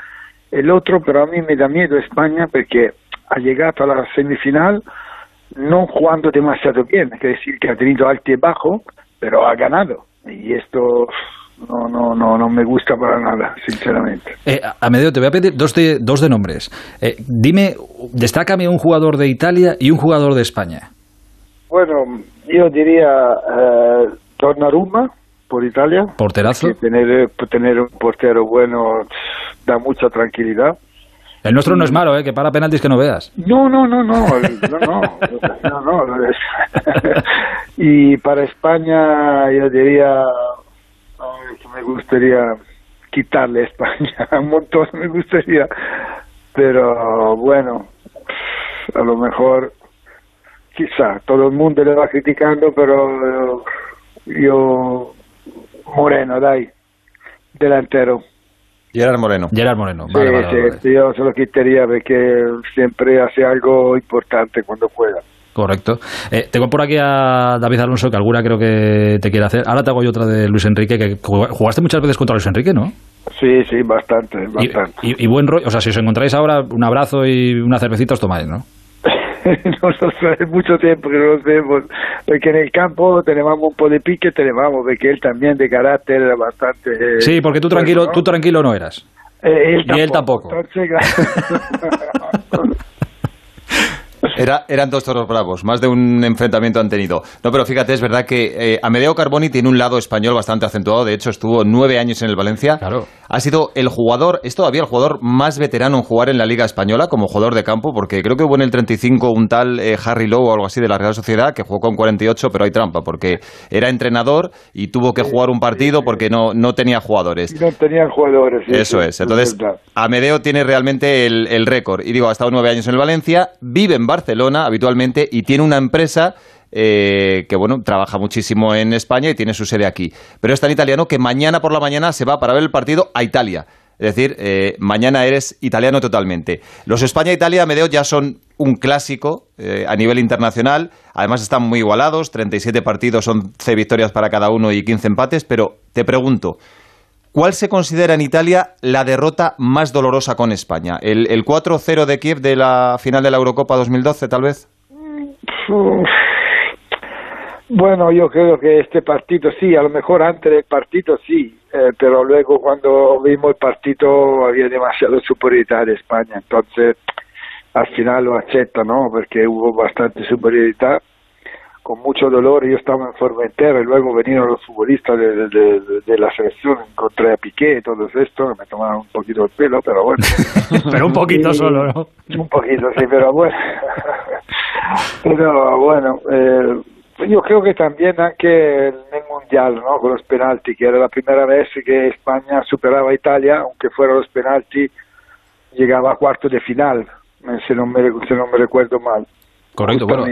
el otro, pero a mí me da miedo España porque ha llegado a la semifinal no jugando demasiado bien, es decir, que ha tenido alto y bajo, pero ha ganado. Y esto no, no, no, no me gusta para nada, sinceramente. Eh, a medio te voy a pedir dos de, dos de nombres. Eh, dime, destácame un jugador de Italia y un jugador de España. Bueno, yo diría eh, Donnarumma por Italia. Porterazo. Tener, tener un portero bueno da mucha tranquilidad. El nuestro no es malo, ¿eh? que para penaltis que no veas. No, no, no, no, no, no, no, no. y para España yo diría me gustaría quitarle a España, un montón me gustaría, pero bueno, a lo mejor quizá todo el mundo le va criticando, pero yo Moreno, dai, delantero. Gerard Moreno. Gerard Moreno, vale, sí, vale, sí, vale. yo se lo quitaría porque siempre hace algo importante cuando juega. Correcto. Eh, tengo por aquí a David Alonso, que alguna creo que te quiere hacer. Ahora te hago yo otra de Luis Enrique, que jugaste muchas veces contra Luis Enrique, ¿no? Sí, sí, bastante, bastante. Y, y, y buen rollo, o sea, si os encontráis ahora, un abrazo y una cervecita os tomáis, ¿no? Nosotros hace mucho tiempo que no nos vemos, porque en el campo tenemos un poco de pique, tenemos, porque él también de carácter era bastante... Eh, sí, porque tú tranquilo, ¿no? tú tranquilo no eras. Eh, él y él tampoco. Entonces, Era, eran dos toros bravos, más de un enfrentamiento han tenido. No, pero fíjate, es verdad que eh, Amedeo Carboni tiene un lado español bastante acentuado. De hecho, estuvo nueve años en el Valencia. Claro. Ha sido el jugador, es todavía el jugador más veterano en jugar en la Liga Española como jugador de campo, porque creo que hubo en el 35 un tal eh, Harry Lowe o algo así de la Real Sociedad que jugó con 48, pero hay trampa, porque era entrenador y tuvo que jugar un partido porque no, no tenía jugadores. No tenían jugadores. Sí, Eso es. Entonces, Amedeo tiene realmente el, el récord. Y digo, ha estado nueve años en el Valencia, vive en Barcelona habitualmente y tiene una empresa eh, que bueno, trabaja muchísimo en España y tiene su sede aquí. Pero es tan italiano que mañana por la mañana se va para ver el partido a Italia. Es decir, eh, mañana eres italiano totalmente. Los España-Italia, Medeo, ya son un clásico eh, a nivel internacional. Además están muy igualados, 37 partidos, 11 victorias para cada uno y 15 empates. Pero te pregunto, ¿Cuál se considera en Italia la derrota más dolorosa con España? ¿El, el 4-0 de Kiev de la final de la Eurocopa 2012, tal vez? Bueno, yo creo que este partido sí, a lo mejor antes del partido sí, eh, pero luego cuando vimos el partido había demasiada superioridad de España, entonces al final lo acepta, ¿no? Porque hubo bastante superioridad, con mucho dolor, yo estaba en Formentera y luego vinieron los futbolistas de, de, de, la selección, encontré a Piqué y todo esto, me tomaron un poquito el pelo, pero bueno. pero un poquito Y- solo, ¿no? Un poquito, sí, pero bueno. pero bueno, eh, yo creo que también anche nel Mundial, ¿no? Con los penalti, que era la primera vez que España superaba a Italia, aunque fueran los penalti, llegaba a cuarto de final, eh, se no me, se no me recuerdo mal. Correcto, bueno.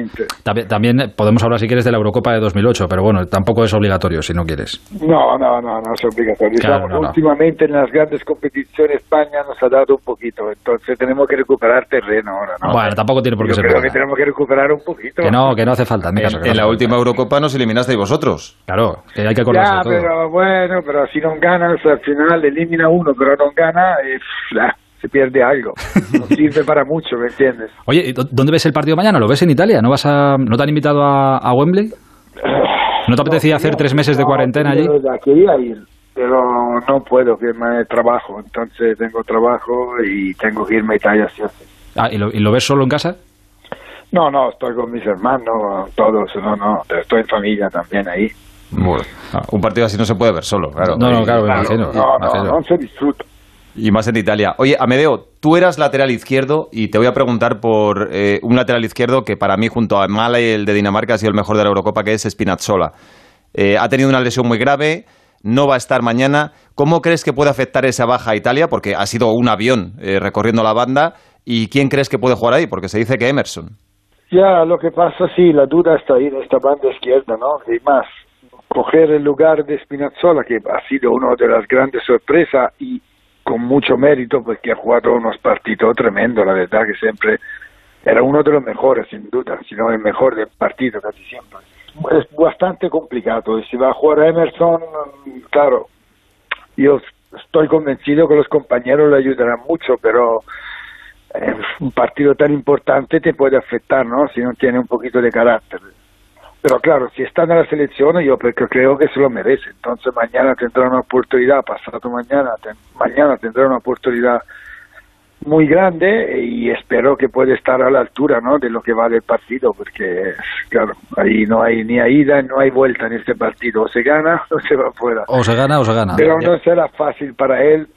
También, también podemos hablar si quieres de la Eurocopa de 2008, pero bueno, tampoco es obligatorio si no quieres. No, no, no, no es obligatorio. Claro, Digamos, no, no. Últimamente en las grandes competiciones España nos ha dado un poquito, entonces tenemos que recuperar terreno ahora, ¿no? Bueno, tampoco tiene por qué Yo ser creo que tenemos que recuperar un poquito. Que no, que no hace falta. En, caso, la última Eurocopa nos eliminasteis vosotros. Claro, que hay que acordarse Ya, de todo. pero bueno, pero si no ganas al final elimina uno, pero no gana, eh, ah, se pierde algo. No sirve para mucho, ¿me entiendes? Oye, ¿y dó- ¿dónde ves el partido mañana? ¿Lo ves en Italia? ¿No vas a, no te han invitado a, a Wembley? ¿No te apetecía hacer tres meses de No, cuarentena allí? quería ir, pero no puedo, que me trabajo, entonces tengo trabajo y tengo que irme a Italia sí. Ah, ¿y, lo, y lo ves solo en casa? No, no, estoy con mis hermanos, todos, no, no, pero estoy en familia también ahí. Ah, un partido así no se puede ver solo, claro. No, no, claro, me imagino. no, me imagino. no, no se disfruta. Y más en Italia. Oye, Amedeo, tú eras lateral izquierdo y te voy a preguntar por eh, un lateral izquierdo que para mí, junto a Mala y el de Dinamarca, ha sido el mejor de la Eurocopa, que es Spinazzola. Eh, ha tenido una lesión muy grave, no va a estar mañana. ¿Cómo crees que puede afectar esa baja a Italia? Porque ha sido un avión eh, recorriendo la banda. ¿Y quién crees que puede jugar ahí? Porque se dice que Emerson. Ya, lo que pasa, sí, la duda está ahí en esta banda izquierda, ¿no? Y más, coger el lugar de Spinazzola, que ha sido una de las grandes sorpresas y con mucho mérito, porque ha jugado unos partidos tremendos, la verdad que siempre era uno de los mejores, sin duda, si no el mejor del partido casi siempre. Es bastante complicado, y si va a jugar Emerson, claro, yo estoy convencido que los compañeros le ayudarán mucho, pero eh, un partido tan importante te puede afectar, ¿no? Si no tiene un poquito de carácter. Pero claro, si está en la selección, yo porque creo que se lo merece. Entonces mañana tendrá una oportunidad, pasado mañana, ten- mañana tendrá una oportunidad muy grande y espero que pueda estar a la altura, ¿no? De lo que vale el partido, porque claro, ahí no hay ni ida, no hay vuelta en este partido. O se gana o se va fuera. O se gana o se gana. Pero no será fácil para él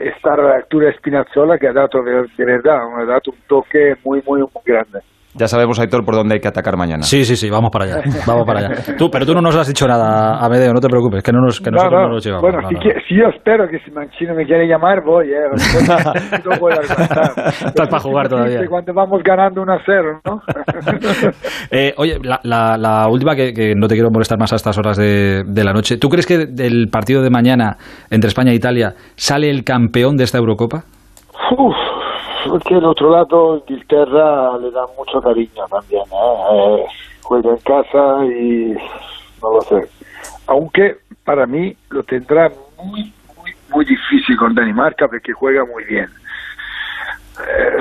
estar a la altura de Spinazzola, que ha dado de, de verdad, ha dado un toque muy, muy, muy grande. Ya sabemos, Aitor, por dónde hay que atacar mañana. Sí, sí, sí, vamos para allá. Vamos para allá. Tú, pero tú no nos has dicho nada, Amedeo, no te preocupes, que, no nos, que No, nosotros no, no, nos llevamos. Bueno, no, si, no, que- si yo espero que si Mancino me quiere llamar, voy, ¿eh? No voy a aguantar. Estás para jugar todavía. Cuando vamos ganando 1 a 0, ¿no? Eh, oye, la, la- la última, que, que no te quiero molestar más a estas horas de, de la noche. ¿Tú crees que del partido de mañana entre España e Italia sale el campeón de esta Eurocopa? Uf, porque el otro lado, Inglaterra le da mucho cariño también, ¿eh? Eh, Juega en casa y no lo sé. Aunque para mí lo tendrá muy, muy, muy difícil con Dinamarca porque juega muy bien. Eh,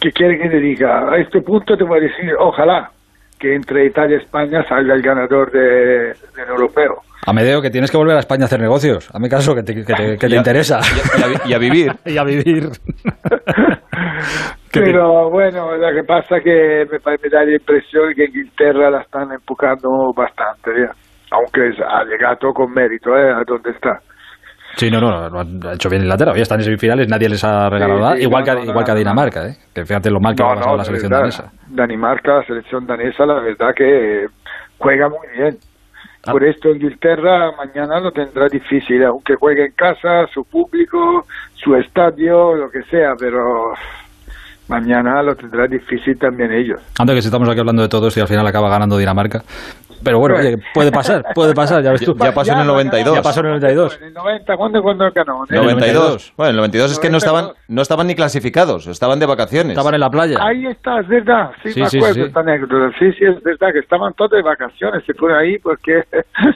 ¿Qué quiere que te diga? A este punto te voy a decir, ojalá que entre Italia y España salga el ganador de- del europeo. Amedeo, que tienes que volver a España a hacer negocios. Hazme caso, que te, que te- que te Y a- interesa. y a- y a vi- y a vivir. y a vivir. Pero bueno, lo que pasa es que me, me da la impresión que Inglaterra la están empujando bastante, ¿ya? aunque ha llegado con mérito ¿eh? a donde está. Sí, no, no, lo han hecho bien Inglaterra. Hoy están en semifinales, nadie les ha regalado Sí, nada. sí, igual, no, que, no, igual que a no, Dinamarca, ¿eh? que fíjate lo mal que No, ha pasado no, la selección verdad, danesa. Dinamarca, la selección danesa, la verdad que juega muy bien. Ah. Por esto Inglaterra mañana lo tendrá difícil, aunque juegue en casa, su público, su estadio, lo que sea, pero mañana lo tendrá difícil también ellos. Antes que si estamos aquí hablando de todo esto y al final acaba ganando Dinamarca. Pero bueno, oye, puede pasar, puede pasar, ya ves tú. Ya- ya pasó en el 92. Ya pasó en el 92. En el 90, ¿cuándo, cuándo ganó? En el 92. Bueno, el 92 es que no estaban, no estaban ni clasificados, estaban de vacaciones. Estaban en la playa. Ahí está, es verdad. Sí, Sí, me sí, acuerdo sí. esta anécdota. Sí, sí, es verdad que estaban todos de vacaciones. Se fueron ahí porque.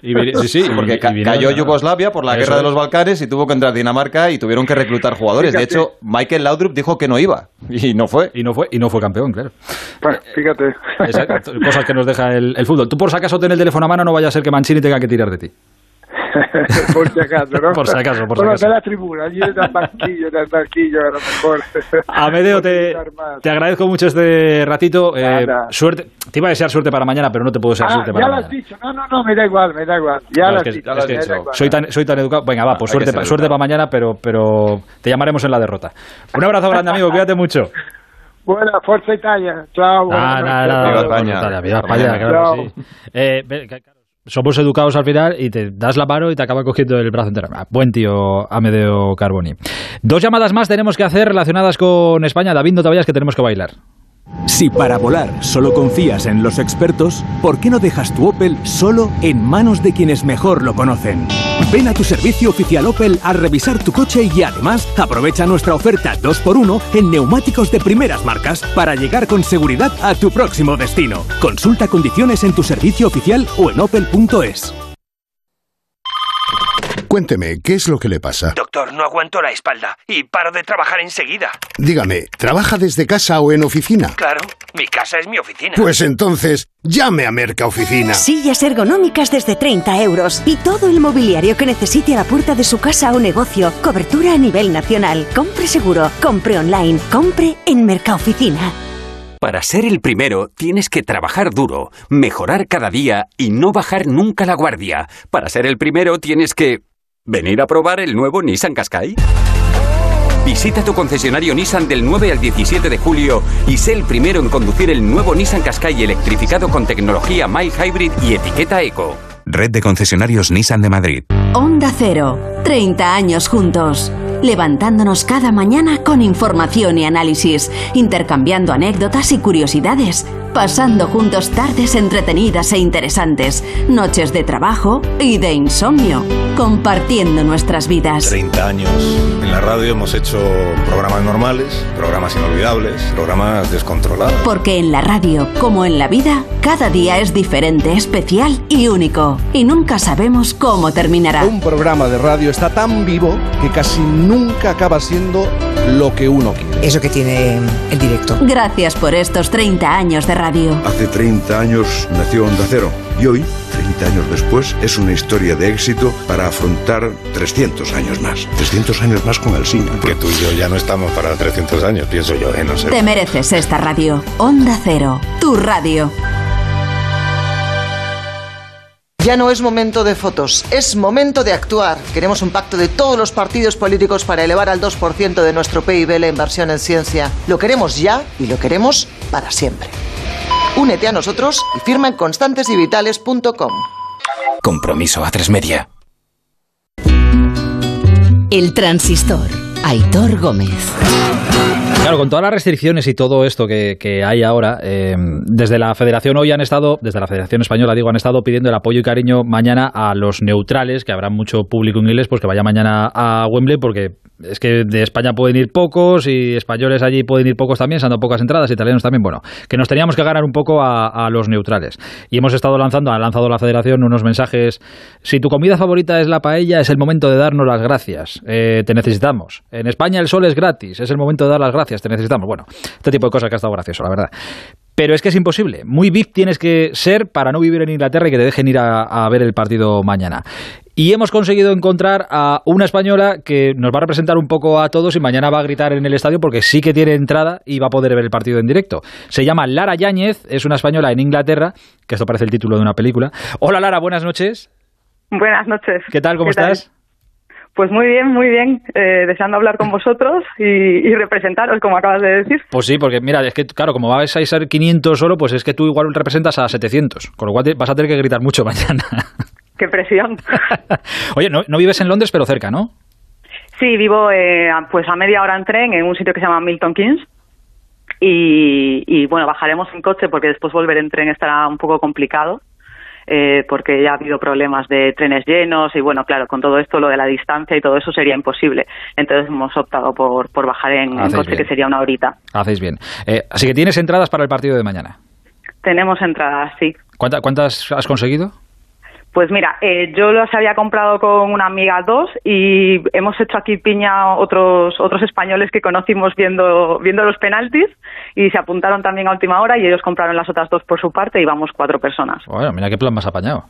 Y sí, sí, porque y- ca- y vinieron cayó Yugoslavia por la Eso guerra de los Balcanes y tuvo que entrar Dinamarca y tuvieron que reclutar jugadores. De Fíjate. hecho, Michael Laudrup dijo que no iba y no fue. Y no fue, y no fue campeón, claro. Bueno, fíjate. Exacto, cosas que nos deja el, el fútbol. Tú por si acaso Sote en el teléfono a mano, no vaya a ser que Mancini tenga que tirar de ti. por si acaso, ¿no? Por si acaso, por si bueno, acaso. de la tribuna, allí en el banquillo, en el banquillo, a lo mejor. Amedeo, te, te agradezco mucho este ratito. Eh, suerte. Te iba a desear suerte para mañana, pero no te puedo desear Ah, suerte ya para lo mañana. has dicho. No, no, no, me da igual, me da igual. Ya No, lo es has que- dicho. es que igual. soy tan, soy tan educado. Venga, va, pues suerte, suerte para mañana, pero, pero te llamaremos en la derrota. Un abrazo grande, amigo. Cuídate mucho. Buena, Forza Italia. Chao. Ah, nada, nada, Viva España. Italia, viva España, mañana. claro que Chao. sí. Eh, somos educados al final y te das la mano y te acaba cogiendo el brazo entero. Ah, Buen tío Amedeo Carboni. Dos llamadas más tenemos que hacer relacionadas con España. David, no te vayas que tenemos que bailar. Si para volar solo confías en los expertos, ¿por qué no dejas tu Opel solo en manos de quienes mejor lo conocen? Ven a tu servicio oficial Opel a revisar tu coche y además aprovecha nuestra oferta 2x1 en neumáticos de primeras marcas para llegar con seguridad a tu próximo destino. Consulta condiciones en tu servicio oficial o en opel.es. Cuénteme, ¿qué es lo que le pasa? Doctor, no aguanto la espalda y paro de trabajar enseguida. Dígame, ¿trabaja desde casa o en oficina? Claro, mi casa es mi oficina. Pues entonces, llame a Merca Oficina. Sillas ergonómicas desde 30 euros y todo el mobiliario que necesite a la puerta de su casa o negocio. Cobertura a nivel nacional. Compre seguro, compre online, compre en Mercaoficina. Para ser el primero tienes que trabajar duro, mejorar cada día y no bajar nunca la guardia. Para ser el primero tienes que... ¿Venir a probar el nuevo Nissan Qashqai? Visita tu concesionario Nissan del 9 al 17 de julio y sé el primero en conducir el nuevo Nissan Qashqai electrificado con tecnología My Hybrid y etiqueta Eco. Red de concesionarios Nissan de Madrid. Onda Cero, 30 años juntos. Levantándonos cada mañana con información y análisis, intercambiando anécdotas y curiosidades, pasando juntos tardes entretenidas e interesantes, noches de trabajo y de insomnio, compartiendo nuestras vidas. 30 años en la radio hemos hecho programas normales, programas inolvidables, programas descontrolados. Porque en la radio, como en la vida, cada día es diferente, especial y único. Y nunca sabemos cómo terminará. Un programa de radio está tan vivo que casi nunca acaba siendo lo que uno quiere. Eso que tiene el directo. Gracias por estos 30 años de radio. Hace 30 años nació Onda Cero y hoy, 30 años después, es una historia de éxito para afrontar 300 años más. 300 años más con el cine. Que tú y yo ya no estamos para 300 años, pienso yo, ¿eh? No sé. Te mereces esta radio. Onda Cero, tu radio. Ya no es momento de fotos, es momento de actuar. Queremos un pacto de todos los partidos políticos para elevar al 2% de nuestro PIB la inversión en ciencia. Lo queremos ya y lo queremos para siempre. Únete a nosotros y firma en constantesyvitales.com. Compromiso a tres media. El transistor. Aitor Gómez. Claro, con todas las restricciones y todo esto que, que hay ahora, eh, desde la Federación hoy han estado, desde la Federación Española digo, han estado pidiendo el apoyo y cariño mañana a los neutrales, que habrá mucho público inglés, pues que vaya mañana a Wembley, porque es que de España pueden ir pocos y españoles allí pueden ir pocos también, siendo pocas entradas, italianos también, bueno, que nos teníamos que ganar un poco a, a los neutrales. Y hemos estado lanzando, ha lanzado la Federación unos mensajes, si tu comida favorita es la paella, es el momento de darnos las gracias, Eh, te necesitamos. En España el sol es gratis, es el momento de dar las gracias, te necesitamos. Bueno, este tipo de cosas que ha estado gracioso, la verdad. Pero es que es imposible. Muy VIP tienes que ser para no vivir en Inglaterra y que te dejen ir a, a ver el partido mañana. Y hemos conseguido encontrar a una española que nos va a representar un poco a todos y mañana va a gritar en el estadio porque sí que tiene entrada y va a poder ver el partido en directo. Se llama Lara Yáñez, es una española en Inglaterra, que esto parece el título de una película. Hola Lara, buenas noches. Buenas noches. ¿Qué tal? ¿Cómo ¿Qué tal? Pues muy bien, muy bien. Eh, deseando hablar con vosotros y, y representaros, como acabas de decir. Pues sí, porque mira, es que claro, como vais a ser 500 solo, pues es que tú igual representas a 700, con lo cual vas a tener que gritar mucho mañana. Qué presión. Oye, no, no vives en Londres, pero cerca, ¿no? Sí, vivo eh, a- pues a media hora en tren en un sitio que se llama Milton Keynes. Y, y, bueno, bajaremos en coche porque después volver en tren estará un poco complicado. Eh, porque ya ha habido problemas de trenes llenos y bueno, claro, con todo esto, lo de la distancia y todo eso sería imposible. Entonces hemos optado por, por bajar en, en coche, bien. que sería una horita. Hacéis bien. Eh, así que tienes entradas para el partido de mañana. Tenemos entradas, sí. ¿Cuánta- ¿Cuántas has conseguido? Pues mira, eh, yo los había comprado con una amiga dos y hemos hecho aquí piña otros otros españoles que conocimos viendo viendo los penaltis y se apuntaron también a última hora y ellos compraron las otras dos por su parte y vamos cuatro personas. Bueno, mira qué plan más apañado.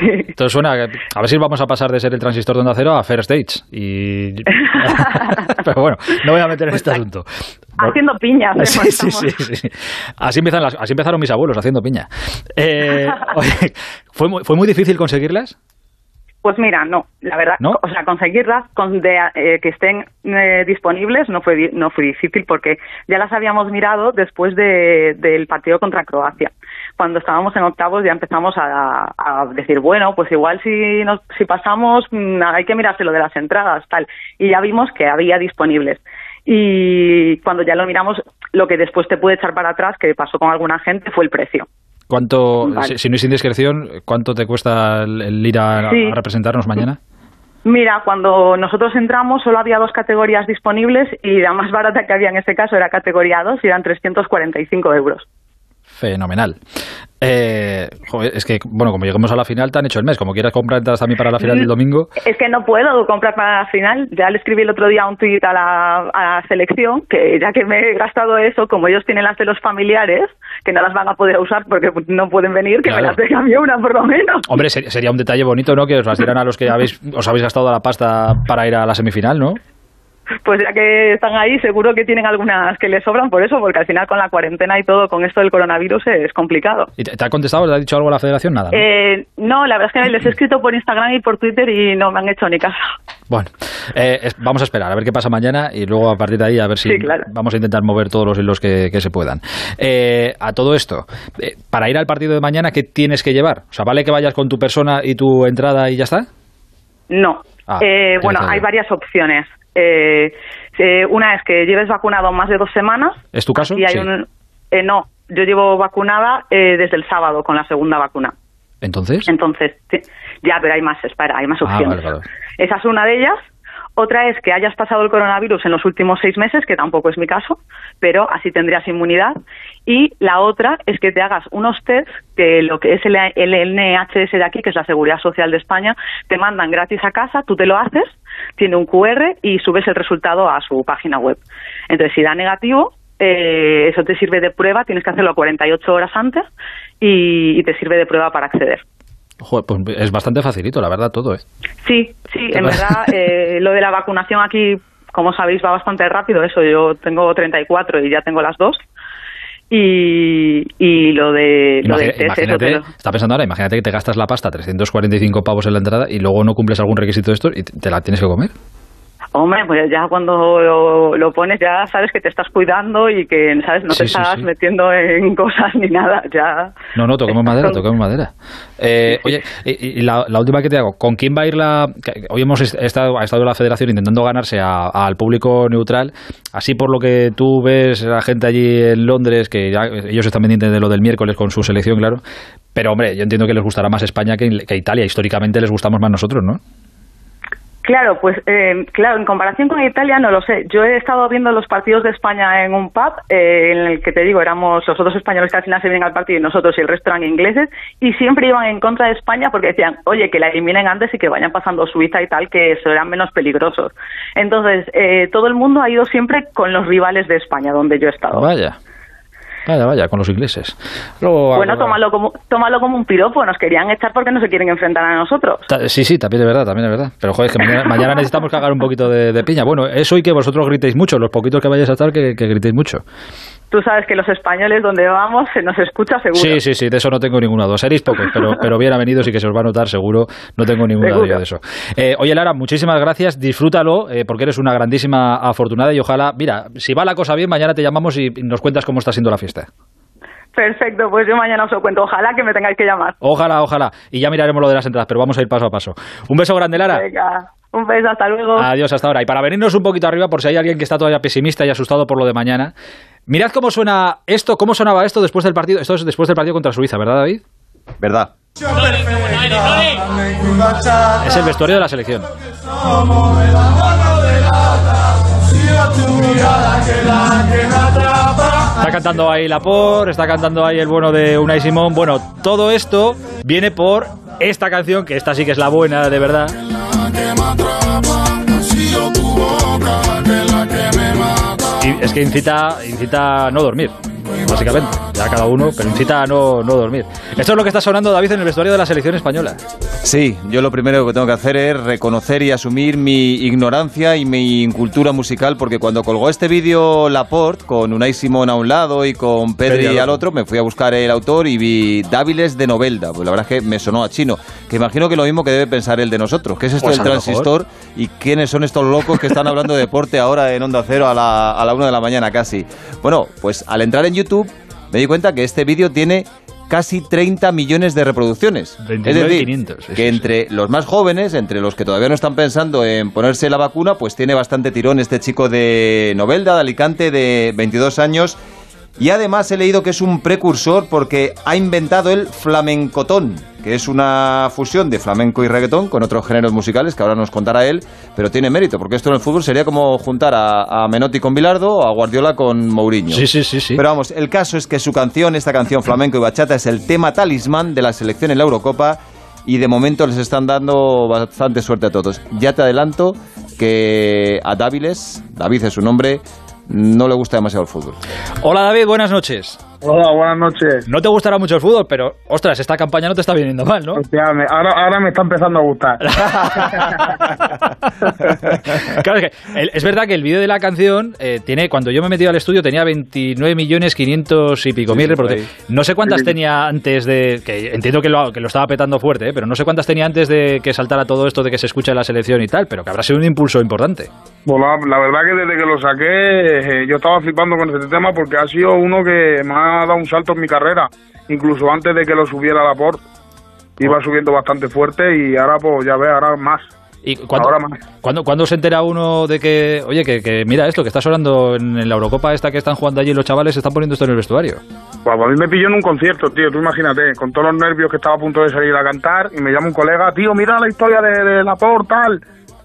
Entonces suena, a ver si vamos a pasar de ser el transistor de onda cero a Fair Stage. Y... Pero bueno, no voy a meter en este asunto. Haciendo piña. Sí, sí, sí, sí. Así, empiezan las, así empezaron mis abuelos, haciendo piña. Eh, oye, ¿fue, muy, ¿Fue muy difícil conseguirlas? Pues mira, no, la verdad, ¿No? o sea, conseguirlas con de, eh, que estén eh, disponibles no fue no fue difícil porque ya las habíamos mirado después de, del partido contra Croacia. Cuando estábamos en octavos ya empezamos a, a decir, bueno, pues igual si nos, si pasamos mm, hay que mirarse lo de las entradas, tal. Y ya vimos que había disponibles. Y cuando ya lo miramos, lo que después te puede echar para atrás, que pasó con alguna gente, fue el precio. ¿Cuánto, Vale. si, si no es indiscreción, cuánto te cuesta el, el ir a, Sí. a representarnos mañana? Mira, cuando nosotros entramos solo había dos categorías disponibles y la más barata que había en ese caso era categoría 2 y eran 345 euros. Fenomenal. Eh, joder, es que, bueno, como lleguemos a la final, te han hecho el mes. Como quieras comprar entradas también para la final del domingo. Es que no puedo comprar para la final. Ya le escribí el otro día un tuit a la, a la selección que ya que me he gastado eso, como ellos tienen las de los familiares, que no las van a poder usar porque no pueden venir, que Claro. me las de cambio una por lo menos. Hombre, ser- sería un detalle bonito, ¿no? Que os las dieran a los que habéis, os habéis gastado la pasta para ir a la semifinal, ¿no? Pues ya que están ahí, seguro que tienen algunas que les sobran por eso, porque al final con la cuarentena y todo, con esto del coronavirus es complicado. ¿Y te, te ha contestado? ¿Te ha dicho algo la federación? Nada. ¿no? Eh, no, la verdad es que les he escrito por Instagram y por Twitter y no me han hecho ni caso. Bueno, eh, vamos a esperar a ver qué pasa mañana y luego a partir de ahí a ver si Sí, claro. vamos a intentar mover todos los hilos que, que se puedan. Eh, a todo esto, eh, para ir al partido de mañana, ¿qué tienes que llevar? O sea, ¿vale que vayas con tu persona y tu entrada y ya está? No. Ah, Eh, bueno, hay varias opciones. Eh, eh, una es que lleves vacunado más de dos semanas. ¿Es tu caso? Y hay Sí. un, eh, no, yo llevo vacunada eh, desde el sábado con la segunda vacuna. Entonces. Entonces, ya, pero hay más, espera, hay más Ah, opciones. vale, vale. Esa es una de ellas. Otra es que hayas pasado el coronavirus en los últimos seis meses, que tampoco es mi caso, pero así tendrías inmunidad. Y la otra es que te hagas unos test que lo que es el, el NHS de aquí, que es la Seguridad Social de España, te mandan gratis a casa, tú te lo haces, tiene un QR y subes el resultado a su página web. Entonces, si da negativo, eh, eso te sirve de prueba, tienes que hacerlo 48 horas antes y, y te sirve de prueba para acceder. Joder, pues es bastante facilito, la verdad, todo, ¿eh? Sí, sí, en verdad eh, lo de la vacunación aquí, como sabéis, va bastante rápido. Eso, yo tengo 34 y ya tengo las dos. Y, y lo de lo test, eso imagínate, te lo- está pensando ahora, imagínate que te gastas la pasta 345 pavos en la entrada y luego no cumples algún requisito de estos y te la tienes que comer. Hombre, pues ya cuando lo, lo pones ya sabes que te estás cuidando y que, ¿sabes? No Sí, te sí, estás sí. metiendo en cosas ni nada, ya... No, no, toquemos madera, toquemos madera. Eh, oye, y, y la, la última que te hago, ¿con quién va a ir la...? Hoy hemos est- estado, ha estado la federación intentando ganarse al público neutral, así por lo que tú ves la gente allí en Londres, que ya- ellos están pendientes de lo del miércoles con su selección, claro, pero hombre, yo entiendo que les gustará más España que, que Italia, históricamente les gustamos más nosotros, ¿no? Claro, pues eh, claro, en comparación con Italia no lo sé. Yo he estado viendo los partidos de España en un pub eh, en el que te digo éramos los otros españoles que al final se vienen al partido y nosotros y el resto eran ingleses y siempre iban en contra de España porque decían, oye, que la eliminen antes y que vayan pasando Suiza y tal, que eso eran menos peligrosos. Entonces, eh, todo el mundo ha ido siempre con los rivales de España, donde yo he estado. Vaya. Vaya, vaya, con los ingleses. Luego, Bueno, tómalo como, tómalo como un piropo, nos querían echar porque no se quieren enfrentar a nosotros. Sí, sí, también es verdad, también es verdad. Pero joder, es que mañana, mañana necesitamos cagar un poquito de, de piña. Bueno, eso y que vosotros gritéis mucho, los poquitos que vayáis a estar, que, que gritéis mucho. Tú sabes que los españoles, donde vamos, se nos escucha seguro. Sí, sí, sí, de eso no tengo ninguna duda. Seréis pocos, pero, pero bien avenidos y que se os va a notar seguro, no tengo ninguna duda de eso. Eh, oye, Lara, muchísimas gracias, disfrútalo, eh, porque eres una grandísima afortunada y ojalá, mira, si va la cosa bien, mañana te llamamos y nos cuentas cómo está siendo la fiesta. Perfecto, pues yo mañana os lo cuento. Ojalá que me tengáis que llamar. Ojalá, ojalá. Y ya miraremos lo de las entradas, pero vamos a ir paso a paso. Un beso grande, Lara. Venga, un beso, hasta luego. Adiós hasta ahora. Y para venirnos un poquito arriba, por si hay alguien que está todavía pesimista y asustado por lo de mañana, mirad cómo suena esto, cómo sonaba esto después del partido. Esto es después del partido contra Suiza, ¿verdad, David? ¿Verdad? Es el vestuario de la selección. Está cantando ahí Lapor, está cantando ahí el bueno de Unai Simón. Bueno, todo esto viene por esta canción, que esta sí que es la buena, de verdad. Y es que incita, incita a no dormir, básicamente. Ya cada uno, pero incita a no, no dormir. Esto es lo que está sonando, David, en el vestuario de la selección española. Sí, yo lo primero que tengo que hacer es reconocer y asumir mi ignorancia y mi incultura musical, porque cuando colgó este vídeo Laporte, con Unai Simón a un lado y con Pedri Pedri al otro, me fui a buscar el autor y vi Dáviles de Novelda. Pues la verdad es que me sonó a chino, que imagino que lo mismo que debe pensar él de nosotros. ¿Qué es esto Pues del transistor? ¿Y quiénes son estos locos que están hablando de deporte ahora en Onda Cero a la, a la una de la mañana casi? Bueno, pues al entrar en YouTube me di cuenta que este vídeo tiene casi 30 millones de reproducciones. Es 29.500, decir, que entre los más jóvenes, entre los que todavía no están pensando en ponerse la vacuna, pues tiene bastante tirón este chico de Novelda, de Alicante, de 22 años. Y además he leído que es un precursor porque ha inventado el flamencotón, que es una fusión de flamenco y reggaetón con otros géneros musicales que ahora nos contará él, pero tiene mérito, porque esto en el fútbol sería como juntar a, a Menotti con Bilardo o a Guardiola con Mourinho. Sí, sí, sí, sí. Pero vamos, el caso es que su canción, esta canción flamenco y bachata, es el tema talismán de la selección en la Eurocopa y de momento les están dando bastante suerte a todos. Ya te adelanto que a Dáviles, David es su nombre, no le gusta demasiado el fútbol. Hola David, buenas noches. Hola, buenas noches. No te gustará mucho el fútbol, pero ostras, esta campaña no te está viniendo mal, ¿no? Hostia, me- ahora, ahora me está empezando a gustar. Claro, es, que el- es verdad que el vídeo de la canción eh, tiene, cuando yo me he metido al estudio tenía 29 millones 500 y pico Sí, mil reproducciones. No sé cuántas Sí. tenía antes de, que entiendo que lo, que lo estaba petando fuerte, eh, pero no sé cuántas tenía antes de que saltara todo esto de que se escucha en la selección y tal, pero que habrá sido un impulso importante. Pues la, la verdad que desde que lo saqué, eh, yo estaba flipando con este tema porque ha sido uno que me ha dado un salto en mi carrera, incluso antes de que lo subiera la port. Iba subiendo bastante fuerte y ahora, pues ya ves, ahora más. ¿Y cuándo, Ahora más. ¿cuándo, cuándo se entera uno de que, oye, que, que mira esto, que está sonando en, en la Eurocopa esta que están jugando allí los chavales, se están poniendo esto en el vestuario? Pues a mí me pilló en un concierto, tío, tú imagínate, con todos los nervios que estaba a punto de salir a cantar y me llama un colega, tío, mira la historia de, de la por tal,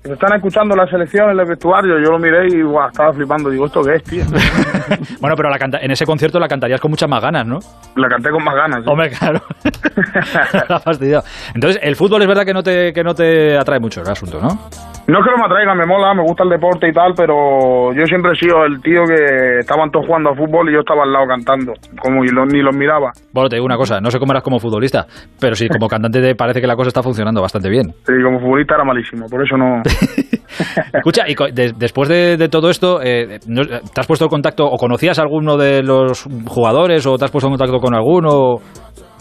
se están escuchando la selección en el vestuario, yo lo miré y guau, estaba flipando, digo, ¿esto qué es, tío? Bueno, pero la canta- en ese concierto la cantarías con muchas más ganas, ¿no? La canté con más ganas. ¿sí? Hombre, claro. La fastidiado. Entonces, el fútbol es verdad que no te, que no te atrae mucho el asunto, ¿no? No es que no me atraiga, me mola, me gusta el deporte y tal, pero yo siempre he sido el tío que estaban todos jugando a fútbol y yo estaba al lado cantando, como y lo- ni los miraba. Bueno, te digo una cosa, no sé cómo eras como futbolista, pero sí, como cantante te parece que la cosa está funcionando bastante bien. Sí, como futbolista era malísimo, por eso no... Escucha, y de- después de, de todo esto, eh, ¿no- ¿te has puesto en contacto o conocías a alguno de los jugadores o te has puesto en contacto con alguno?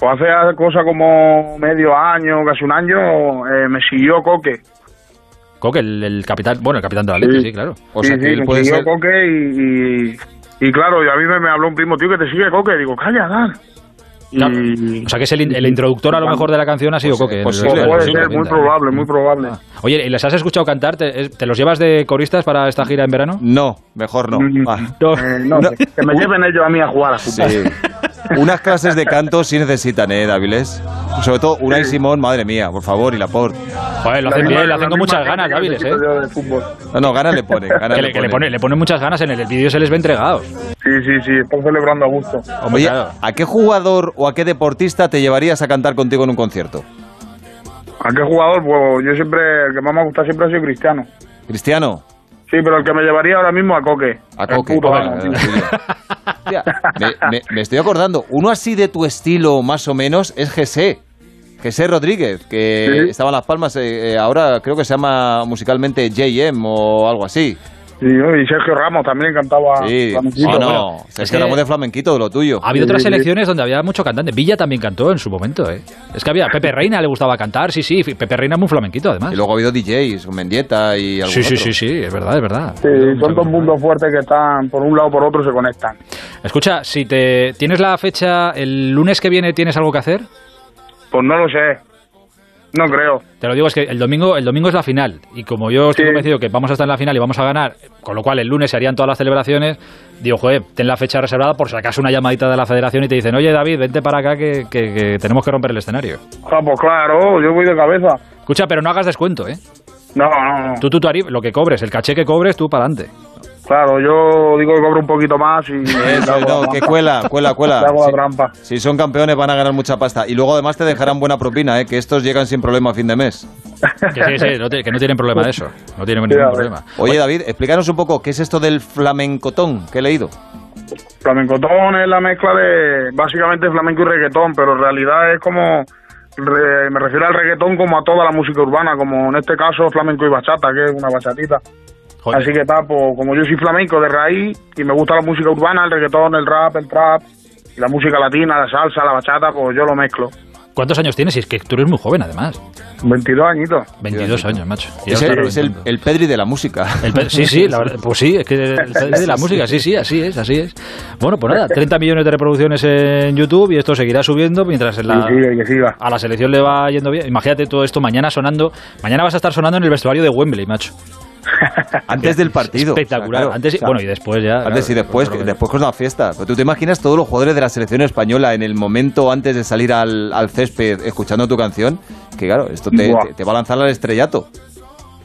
Pues hace cosa como medio año, casi un año, eh, me siguió Coque. Coque, el, el capitán, bueno, el capitán de la Leti, sí, claro. sí, sí, me siguió Coque y, y, y claro, y a mí me, me habló un primo, tío, que te sigue Coque. Digo, calla, Dan. Y... O sea que es el, el introductor a lo mejor de la canción ha sido Coque. Pues el- sí, el- puede ser, muy probable, muy probable. Oye, ¿y les has escuchado cantar? ¿Te, te los llevas de coristas para esta gira en verano? No, mejor no. Ah. Eh, no, que- que me lleven ellos a mí a jugar a fútbol. Unas clases de canto sí necesitan, ¿eh, Dáviles? Sobre todo Unai Simón, madre mía, por favor, y Laporte. Joder, lo hacen bien, lo hacen con muchas ganas, Dáviles, ¿eh? No, no, ganas le ponen, ganas Que le le, que le ponen. pone, le ponen muchas ganas en el, el vídeo se les ve entregados. Sí, sí, sí, están celebrando a gusto. Oye, ¿a qué jugador o a qué deportista te llevarías a cantar contigo en un concierto? ¿A qué jugador? Pues yo siempre, el que más me ha gustado siempre ha sido Cristiano. ¿Cristiano? Sí, pero el que me llevaría ahora mismo a Coque. A Coque. puto. Me, me- me estoy acordando, uno así de tu estilo, más o menos, es José. José Rodríguez, que Sí. estaba en Las Palmas, eh, eh, ahora creo que se llama musicalmente JM o algo así. Sí, y Sergio Ramos también cantaba Sí, flamenquito. oh, no, Bueno, Sergio que- Ramos de flamenquito, de lo tuyo. Ha habido otras selecciones donde había mucho cantante. Villa también cantó en su momento, ¿eh? Es que había Pepe Reina, le gustaba cantar, sí, sí. Pepe Reina es muy flamenquito, además. Y luego ha habido DJs, Mendieta y algún Sí, sí, otro. sí, sí, es verdad, es verdad. Sí, son dos mundos fuertes que están por un lado o por otro se conectan. Escucha, si te tienes la fecha, el lunes que viene tienes algo que hacer, Pues no lo sé. No creo. te lo digo, es que el domingo, el domingo es la final. Y como yo estoy convencido que vamos a estar en la final y vamos a ganar, con lo cual el lunes se harían todas las celebraciones, digo, joder, ten la fecha reservada por si acaso una llamadita de la federación y te dicen, oye David, vente para acá que, que- que tenemos que romper el escenario. Ah, pues claro, yo voy de cabeza. Escucha, pero no hagas descuento, ¿eh? No, no, no. Tú, tú, tarif- lo que cobres, el caché que cobres, tú para adelante. Claro, yo digo que cobro un poquito más y... Eso, no, que cuela, cuela, cuela. Hago la trampa. Si son campeones van a ganar mucha pasta. Y luego además te dejarán buena propina, ¿eh? que estos llegan sin problema a fin de mes. Que, sí, sí, no te- que no tienen problema de eso. No tienen ningún problema. Oye, David, explícanos un poco, ¿qué es esto del flamencotón que he leído? Flamencotón es la mezcla de básicamente flamenco y reggaetón, pero en realidad es como re- me refiero al reggaetón como a toda la música urbana, como en este caso flamenco y bachata, que es una bachatita. Así que pues, como yo soy flamenco de raíz y me gusta la música urbana, el reggaetón, el rap, el trap y la música latina, la salsa, la bachata, pues yo lo mezclo. ¿Cuántos años tienes? Y es que tú eres muy joven, además. 22 añitos. 22 años, macho. Es el, es el- el Pedri de la música. El pe- sí, sí, la verdad, pues sí, es que el Pedri de la música, sí, sí, así es, así es. Bueno, pues nada, 30 millones de reproducciones en YouTube y esto seguirá subiendo mientras en la, Sí, sigue, que siga. a la selección le va yendo bien. Imagínate todo esto mañana sonando, mañana vas a estar sonando en el vestuario de Wembley, macho. Antes del partido. Espectacular. O sea, claro, Antes y- o sea, bueno, y después ya. Antes claro, y después, claro, después con una fiesta. Pero tú te imaginas todos los jugadores de la selección española en el momento antes de salir al, al césped escuchando tu canción, que claro, esto te, Buah. te- te va a lanzar al estrellato.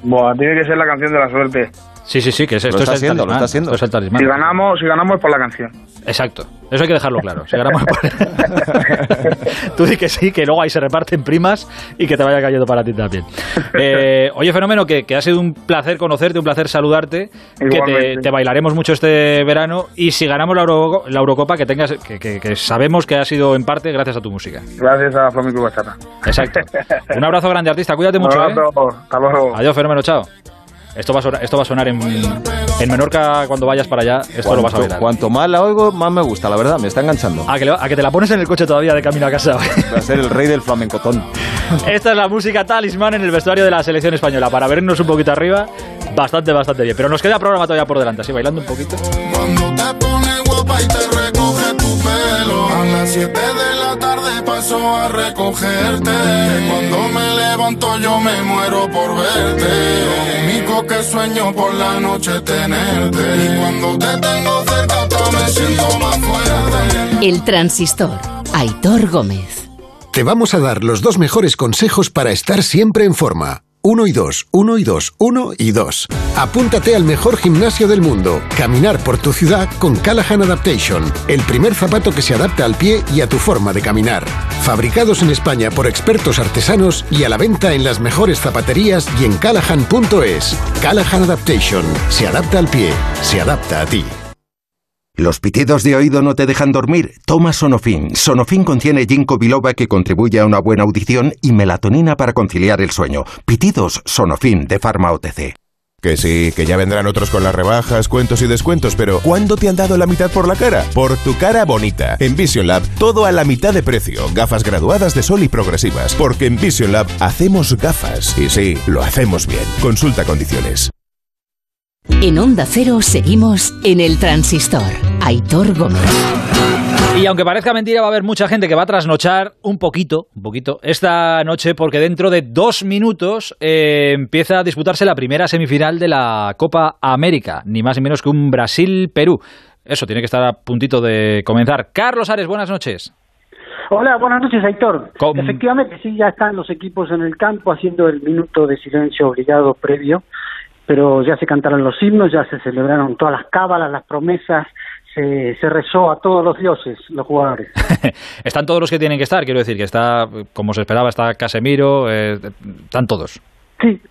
Buah, tiene que ser la canción de la suerte. Sí, sí, sí, que es, esto está es el haciendo, talismán, está haciendo. esto es el talismán. Si ganamos, si ganamos es por la canción. Exacto. Eso hay que dejarlo claro. Si ganamos por- Tú di que sí, que luego ahí se reparten primas y que te vaya cayendo para ti también. Eh, oye, Fenómeno, que, que ha sido un placer conocerte, un placer saludarte, que te, bailaremos mucho este verano y si ganamos la, Euro- la Eurocopa, que tengas que, que- que sabemos que ha sido en parte gracias a tu música. Gracias a Flamenco Bachata. Exacto. Un abrazo grande, artista. Cuídate mucho. Un ¿eh? Hasta luego. Adiós, Fenómeno, chao. Esto va a sonar, esto va a sonar en, en Menorca cuando vayas para allá. Esto lo vas a bailar. cuanto más la oigo, más me gusta, la verdad, me está enganchando. A que, le- a que te la pones en el coche todavía de camino a casa. Va a ser el rey del flamencotón. Esta es la música talismán en el vestuario de la selección española. Para vernos un poquito arriba, bastante, bastante bien. Pero nos queda programa todavía por delante, así bailando un poquito. Cuando te y te recoge tu pelo. A las 7 de la tarde paso a recogerte. Cuando me levanto yo me muero por verte. Lo único que sueño por la noche tenerte. Y cuando te tengo cerca hasta me siento más fuerte. El transistor. Aitor Gómez. Te vamos a dar los dos mejores consejos para estar siempre en forma. Uno y dos, uno y dos, uno y dos. Apúntate al mejor gimnasio del mundo. Caminar por tu ciudad con Callahan Adaptation. El primer zapato que se adapta al pie y a tu forma de caminar. Fabricados en España por expertos artesanos y a la venta en las mejores zapaterías y en callahan.es. Callahan Adaptation. Se adapta al pie. Se adapta a ti. ¿Los pitidos de oído no te dejan dormir? Toma Sonofin. Sonofin contiene ginkgo biloba que contribuye a una buena audición y melatonina para conciliar el sueño. Pitidos Sonofin de Pharma. Que sí, que ya vendrán otros con las rebajas, cuentos y descuentos, pero ¿cuándo te han dado la mitad por la cara? Por tu cara bonita. En Vision Lab, todo a la mitad de precio. Gafas graduadas de sol y progresivas. Porque en Vision Lab hacemos gafas. Y sí, lo hacemos bien. Consulta condiciones. En Onda Cero seguimos en el transistor. Aitor Gómez. Y aunque parezca mentira, va a haber mucha gente que va a trasnochar un poquito, un poquito, esta noche, porque dentro de dos minutos eh, empieza a disputarse la primera semifinal de la Copa América, ni más ni menos que un Brasil-Perú. Eso tiene que estar a puntito de comenzar. Carlos Ares, buenas noches. Hola, buenas noches, Aitor. Efectivamente, sí, ya están los equipos en el campo haciendo el minuto de silencio obligado previo, pero ya se cantaron los himnos, ya se celebraron todas las cábalas, las promesas, se, se rezó a todos los dioses, los jugadores. Están todos los que tienen que estar, quiero decir, que está, como se esperaba, está Casemiro, eh, están todos. Sí,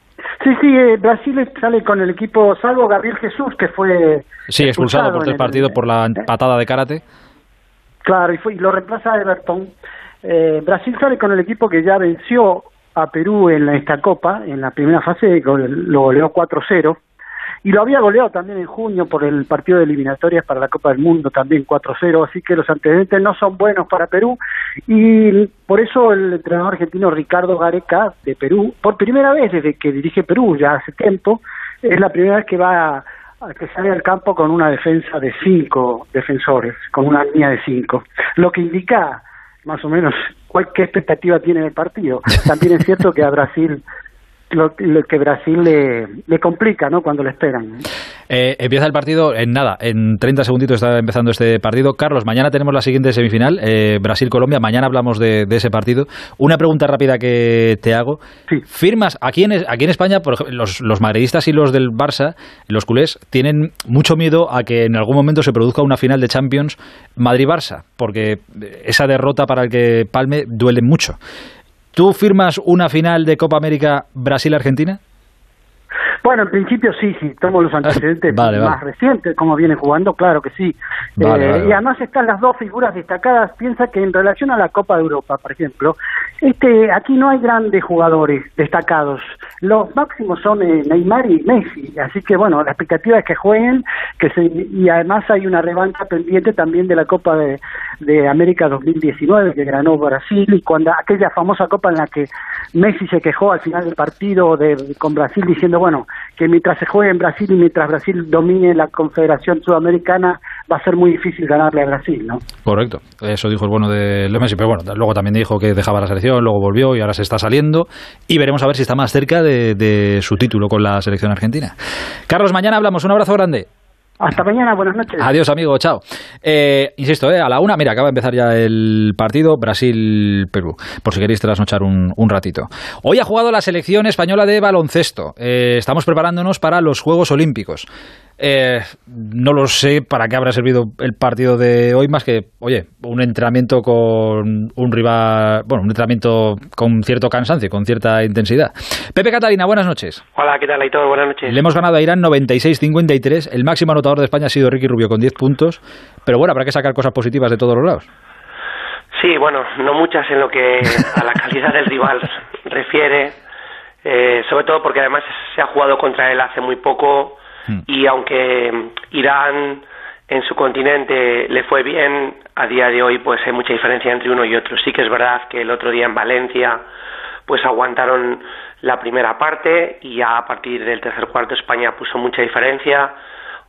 sí, sí, eh, Brasil sale con el equipo, salvo Gabriel Jesús, que fue Sí, expulsado por tres partidos por la patada de karate. Claro, y, fue, y lo reemplaza Everton. Eh, Brasil sale con el equipo que ya venció a Perú en esta Copa, en la primera fase, lo goleó 4-0. Y lo había goleado también en junio por el partido de eliminatorias para la Copa del Mundo, también 4-0. Así que los antecedentes no son buenos para Perú. Y por eso el entrenador argentino Ricardo Gareca, de Perú, por primera vez desde que dirige Perú, ya hace tiempo, es la primera vez que va a que sale al campo con una defensa de cinco defensores, con una línea de cinco. Lo que indica más o menos cuál, qué expectativa tiene el partido. También es cierto que a Brasil lo, lo que Brasil le, le complica, ¿no? Cuando le esperan. Eh, empieza el partido en nada, en 30 segunditos está empezando este partido. Carlos, mañana tenemos la siguiente semifinal, eh, Brasil-Colombia. Mañana hablamos de, de ese partido. Una pregunta rápida que te hago. ¿Firmas? Aquí en, aquí en España, por ejemplo, los, los madridistas y los del Barça, los culés, tienen mucho miedo a que en algún momento se produzca una final de Champions Madrid-Barça, porque esa derrota para el que palme duele mucho. ¿Tú firmas una final de Copa América Brasil-Argentina? Bueno, en principio sí, sí, tomo los antecedentes Vale, más vale. recientes, como viene jugando, claro que sí. Vale, Eh, Y además están las dos figuras destacadas. Piensa que en relación a la Copa de Europa, por ejemplo, este, aquí no hay grandes jugadores destacados. Los máximos son eh, Neymar y Messi. Así que bueno, la expectativa es que jueguen, que se, y además hay una revancha pendiente también de la Copa de, de América 2019 que ganó Brasil y cuando aquella famosa Copa en la que Messi se quejó al final del partido de, con Brasil diciendo bueno que mientras se juegue en Brasil y mientras Brasil domine la Confederación Sudamericana va a ser muy difícil ganarle a Brasil, ¿no? Correcto, eso dijo el bueno de Messi, pero bueno, luego también dijo que dejaba la selección, luego volvió y ahora se está saliendo y veremos a ver si está más cerca de, de su título con la selección argentina. Carlos, mañana hablamos, un abrazo grande. Hasta mañana, buenas noches. Adiós, amigo, chao. Eh, insisto, eh, a la una, mira, acaba de empezar ya el partido Brasil-Perú, por si queréis trasnochar un, un ratito. Hoy ha jugado la selección española de baloncesto. Eh, estamos preparándonos para los Juegos Olímpicos. Eh, no lo sé para qué habrá servido el partido de hoy, más que, oye, un entrenamiento con un rival, bueno, un entrenamiento con cierto cansancio, con cierta intensidad. Pepe Catalina, buenas noches. Hola, ¿qué tal, Aitor? Buenas noches. Le hemos ganado a Irán 96-53. El máximo anotador de España ha sido Ricky Rubio con 10 puntos. Pero bueno, habrá que sacar cosas positivas de todos los lados. Sí, bueno, no muchas en lo que a la calidad del rival refiere, eh, sobre todo porque además se ha jugado contra él hace muy poco y aunque Irán en su continente le fue bien, a día de hoy pues hay mucha diferencia entre uno y otro. Sí que es verdad que el otro día en Valencia pues aguantaron la primera parte y ya a partir del tercer cuarto España puso mucha diferencia.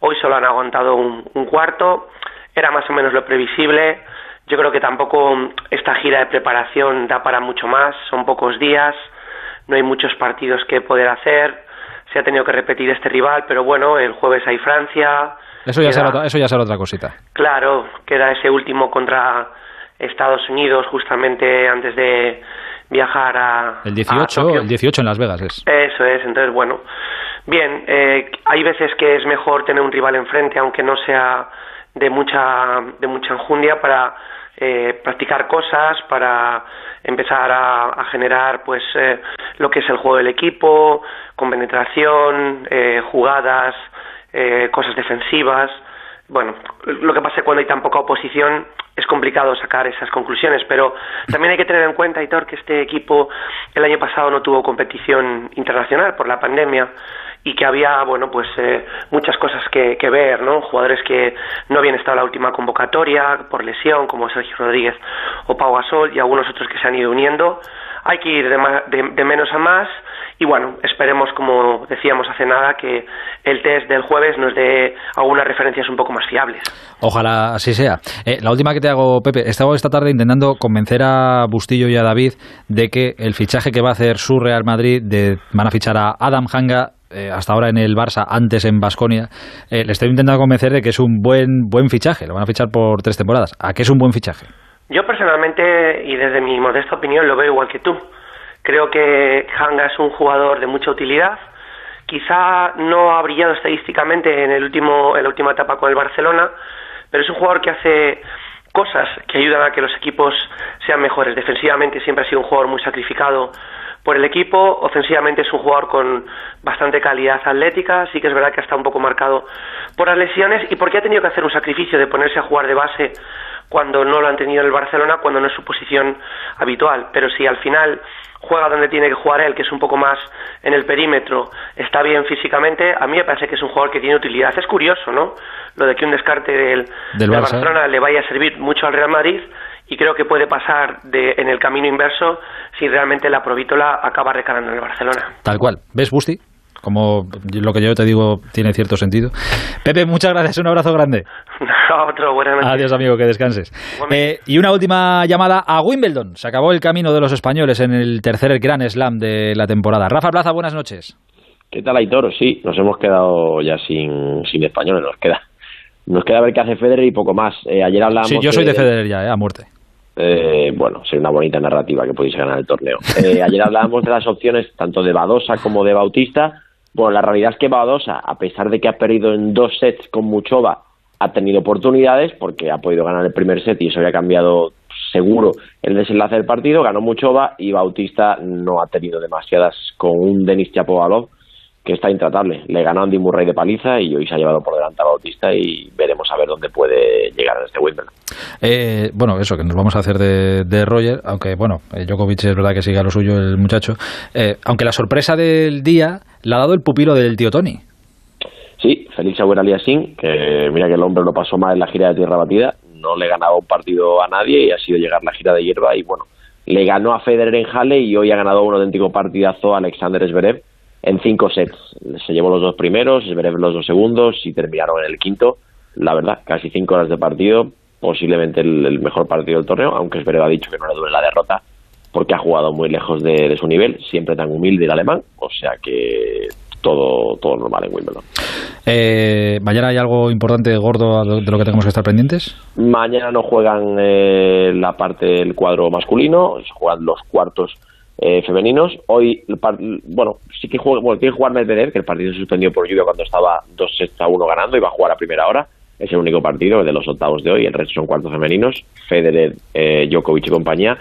Hoy solo han aguantado un, un cuarto, era más o menos lo previsible. Yo creo que tampoco esta gira de preparación da para mucho más, son pocos días, no hay muchos partidos que poder hacer, se ha tenido que repetir este rival, pero bueno, el jueves hay Francia, Eso ya, Queda- será, otra- eso ya será otra cosita. Claro, queda ese último contra Estados Unidos justamente antes de viajar a El a 18, Tokio. el 18 en Las Vegas es. Eso es, entonces bueno, bien, eh, hay veces que es mejor tener un rival enfrente, aunque no sea de mucha de mucha enjundia para eh, practicar cosas, para empezar a, generar pues eh, lo que es el juego del equipo, con penetración, eh, jugadas, eh, cosas defensivas. Bueno, lo que pasa es cuando hay tan poca oposición es complicado sacar esas conclusiones, pero también hay que tener en cuenta, Hitor, que este equipo el año pasado no tuvo competición internacional por la pandemia y que había, bueno, pues eh, muchas cosas que, que ver, ¿no? Jugadores que no habían estado en la última convocatoria por lesión, como Sergio Rodríguez o Pau Gasol, y algunos otros que se han ido uniendo. Hay que ir de, de- de menos a más y bueno, esperemos, como decíamos hace nada, que el test del jueves nos dé algunas referencias un poco más fiables. Ojalá así sea. Eh, la última que te hago, Pepe. He estado esta tarde intentando convencer a Bustillo y a David de que el fichaje que va a hacer su Real Madrid, de, van a fichar a Adam Hanga, eh, hasta ahora en el Barça, antes en Basconia, le estoy intentando convencer de que es un buen buen fichaje. Lo van a fichar por tres temporadas. ¿A qué es un buen fichaje? Yo personalmente, y desde mi modesta opinión, lo veo igual que tú. Creo que Hanga es un jugador de mucha utilidad. Quizá no ha brillado estadísticamente en, el último, en la última etapa con el Barcelona, pero es un jugador que hace cosas que ayudan a que los equipos sean mejores. Defensivamente siempre ha sido un jugador muy sacrificado por el equipo. Ofensivamente es un jugador con bastante calidad atlética. Sí que es verdad que está un poco marcado por las lesiones y porque ha tenido que hacer un sacrificio de ponerse a jugar de base cuando no lo han tenido en el Barcelona, cuando no es su posición habitual. Pero si al final juega donde tiene que jugar él, que es un poco más en el perímetro, está bien físicamente, a mí me parece que es un jugador que tiene utilidad. Es curioso, ¿no? Lo de que un descarte del, Del del. Barcelona le vaya a servir mucho al Real Madrid y creo que puede pasar de, en el camino inverso si realmente la provítola acaba recalando en el Barcelona. Tal cual. ¿Ves, Busti? Como lo que yo te digo tiene cierto sentido. Pepe, muchas gracias. Un abrazo grande. Otro, buenas noches. Adiós, amigo, que descanses. Eh, y una última llamada a Wimbledon. Se acabó el camino de los españoles en el tercer Gran Slam de la temporada. Rafa Plaza, buenas noches. ¿Qué tal, Aitor? Sí, nos hemos quedado ya sin, sin españoles, nos queda. Nos queda ver qué hace Federer y poco más. Eh, ayer hablábamos Sí, yo soy de Federer ya, eh, a muerte. Eh, bueno, sería una bonita narrativa que podéis ganar el torneo. Eh, ayer hablábamos de las opciones tanto de Badosa como de Bautista. Bueno, la realidad es que Badosa, a pesar de que ha perdido en dos sets con Muchova, ha tenido oportunidades porque ha podido ganar el primer set y eso había cambiado seguro el desenlace del partido, ganó Muchova y Bautista no ha tenido demasiadas con un Denis Chapovalov que está intratable. Le ganó Andy Murray de paliza y hoy se ha llevado por delante a Bautista y veremos a ver dónde puede llegar en este Wimbledon. Eh, bueno, eso, que nos vamos a hacer de, Roger, aunque bueno, eh, Djokovic es verdad que sigue a lo suyo el muchacho, eh, aunque la sorpresa del día la ha dado el pupilo del tío Tony. Sí, Félix Auger Aliassime, que mira que el hombre lo pasó mal en la gira de tierra batida, no le ganaba un partido a nadie y ha sido llegar la gira de hierba y bueno, le ganó a Federer en Halle y hoy ha ganado un auténtico partidazo a Alexander Zverev en cinco sets. Se llevó los dos primeros, Zverev los dos segundos y terminaron en el quinto. La verdad, casi cinco horas de partido, posiblemente el, mejor partido del torneo, aunque Zverev ha dicho que no le duele la derrota porque ha jugado muy lejos de, su nivel, siempre tan humilde el alemán, o sea que todo, todo normal en Wimbledon. Eh, ¿Mañana hay algo importante, gordo, de lo que tenemos que estar pendientes? Mañana no juegan eh, la parte del cuadro masculino, juegan los cuartos eh, femeninos. Hoy, bueno, sí que juega, bueno, tiene que jugar Medvedev, que el partido se suspendió por lluvia cuando estaba 2 a 1 ganando y va a jugar a primera hora. Es el único partido de los octavos de hoy, el resto son cuartos femeninos. Federer, eh, Djokovic y compañía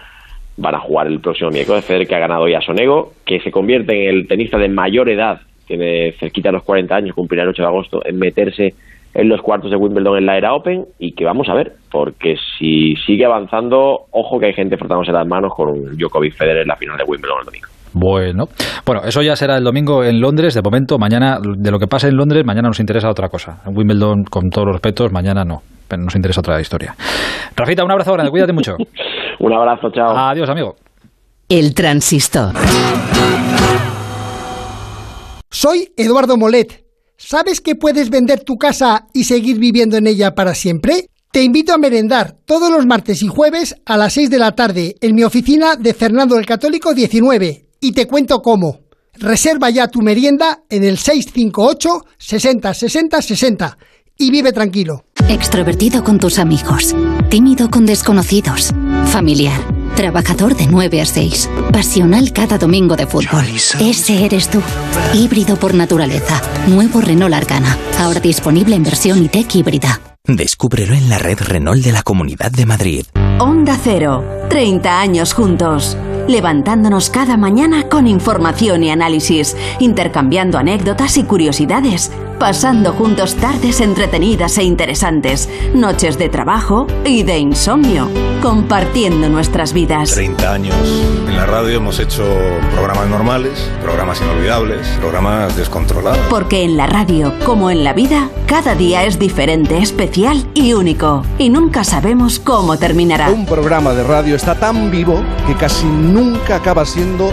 van a jugar el próximo miércoles. Federer que ha ganado hoy a Sonego, que se convierte en el tenista de mayor edad, tiene cerquita de los 40 años, cumplirá el 8 de agosto, en meterse en los cuartos de Wimbledon en la era Open y que vamos a ver, porque si sigue avanzando, ojo que hay gente frotándose las manos con Djokovic Federer en la final de Wimbledon el domingo. Bueno, bueno, eso ya será el domingo en Londres. De momento, mañana, de lo que pase en Londres, mañana nos interesa otra cosa. En Wimbledon, con todos los respetos, mañana no. Pero nos interesa otra historia. Rafita, un abrazo grande, cuídate mucho. un abrazo, chao. Adiós, amigo. El transistor. Soy Eduardo Molet ¿Sabes que puedes vender tu casa y seguir viviendo en ella para siempre? Te invito a merendar todos los martes y jueves a las 6 de la tarde en mi oficina de Fernando el Católico 19 y te cuento cómo. Reserva ya tu merienda en el 658 60 60 60 y vive tranquilo. Extrovertido con tus amigos, tímido con desconocidos, familiar, trabajador de 9 a 6, pasional cada domingo de fútbol. Ese eres tú. Híbrido por naturaleza. Nuevo Renault Arcana. Ahora disponible en versión e-tech híbrida. Descúbrelo en la red Renault de la Comunidad de Madrid. Onda Cero. 30 años juntos levantándonos cada mañana con información y análisis, intercambiando anécdotas y curiosidades, pasando juntos tardes entretenidas e interesantes, noches de trabajo y de insomnio, compartiendo nuestras vidas. 30 años. En la radio hemos hecho programas normales, programas inolvidables, programas descontrolados. Porque en la radio, como en la vida, cada día es diferente, especial y único. Y nunca sabemos cómo terminará. Un programa de radio está tan vivo que casi nunca acaba siendo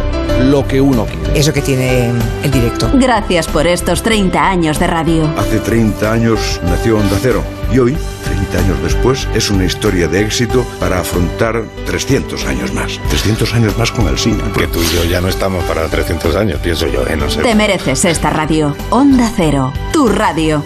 lo que uno quiere. Eso que tiene el directo. Gracias por estos 30 años de radio. Hace 30 años nació Onda Cero y hoy, 30 años después, es una historia de éxito para afrontar 300 años más. 300 años más con el cine. Que tú y yo ya no estamos para 300 años, pienso yo, ¿eh? No sé. Te mereces esta radio. Onda Cero, tu radio.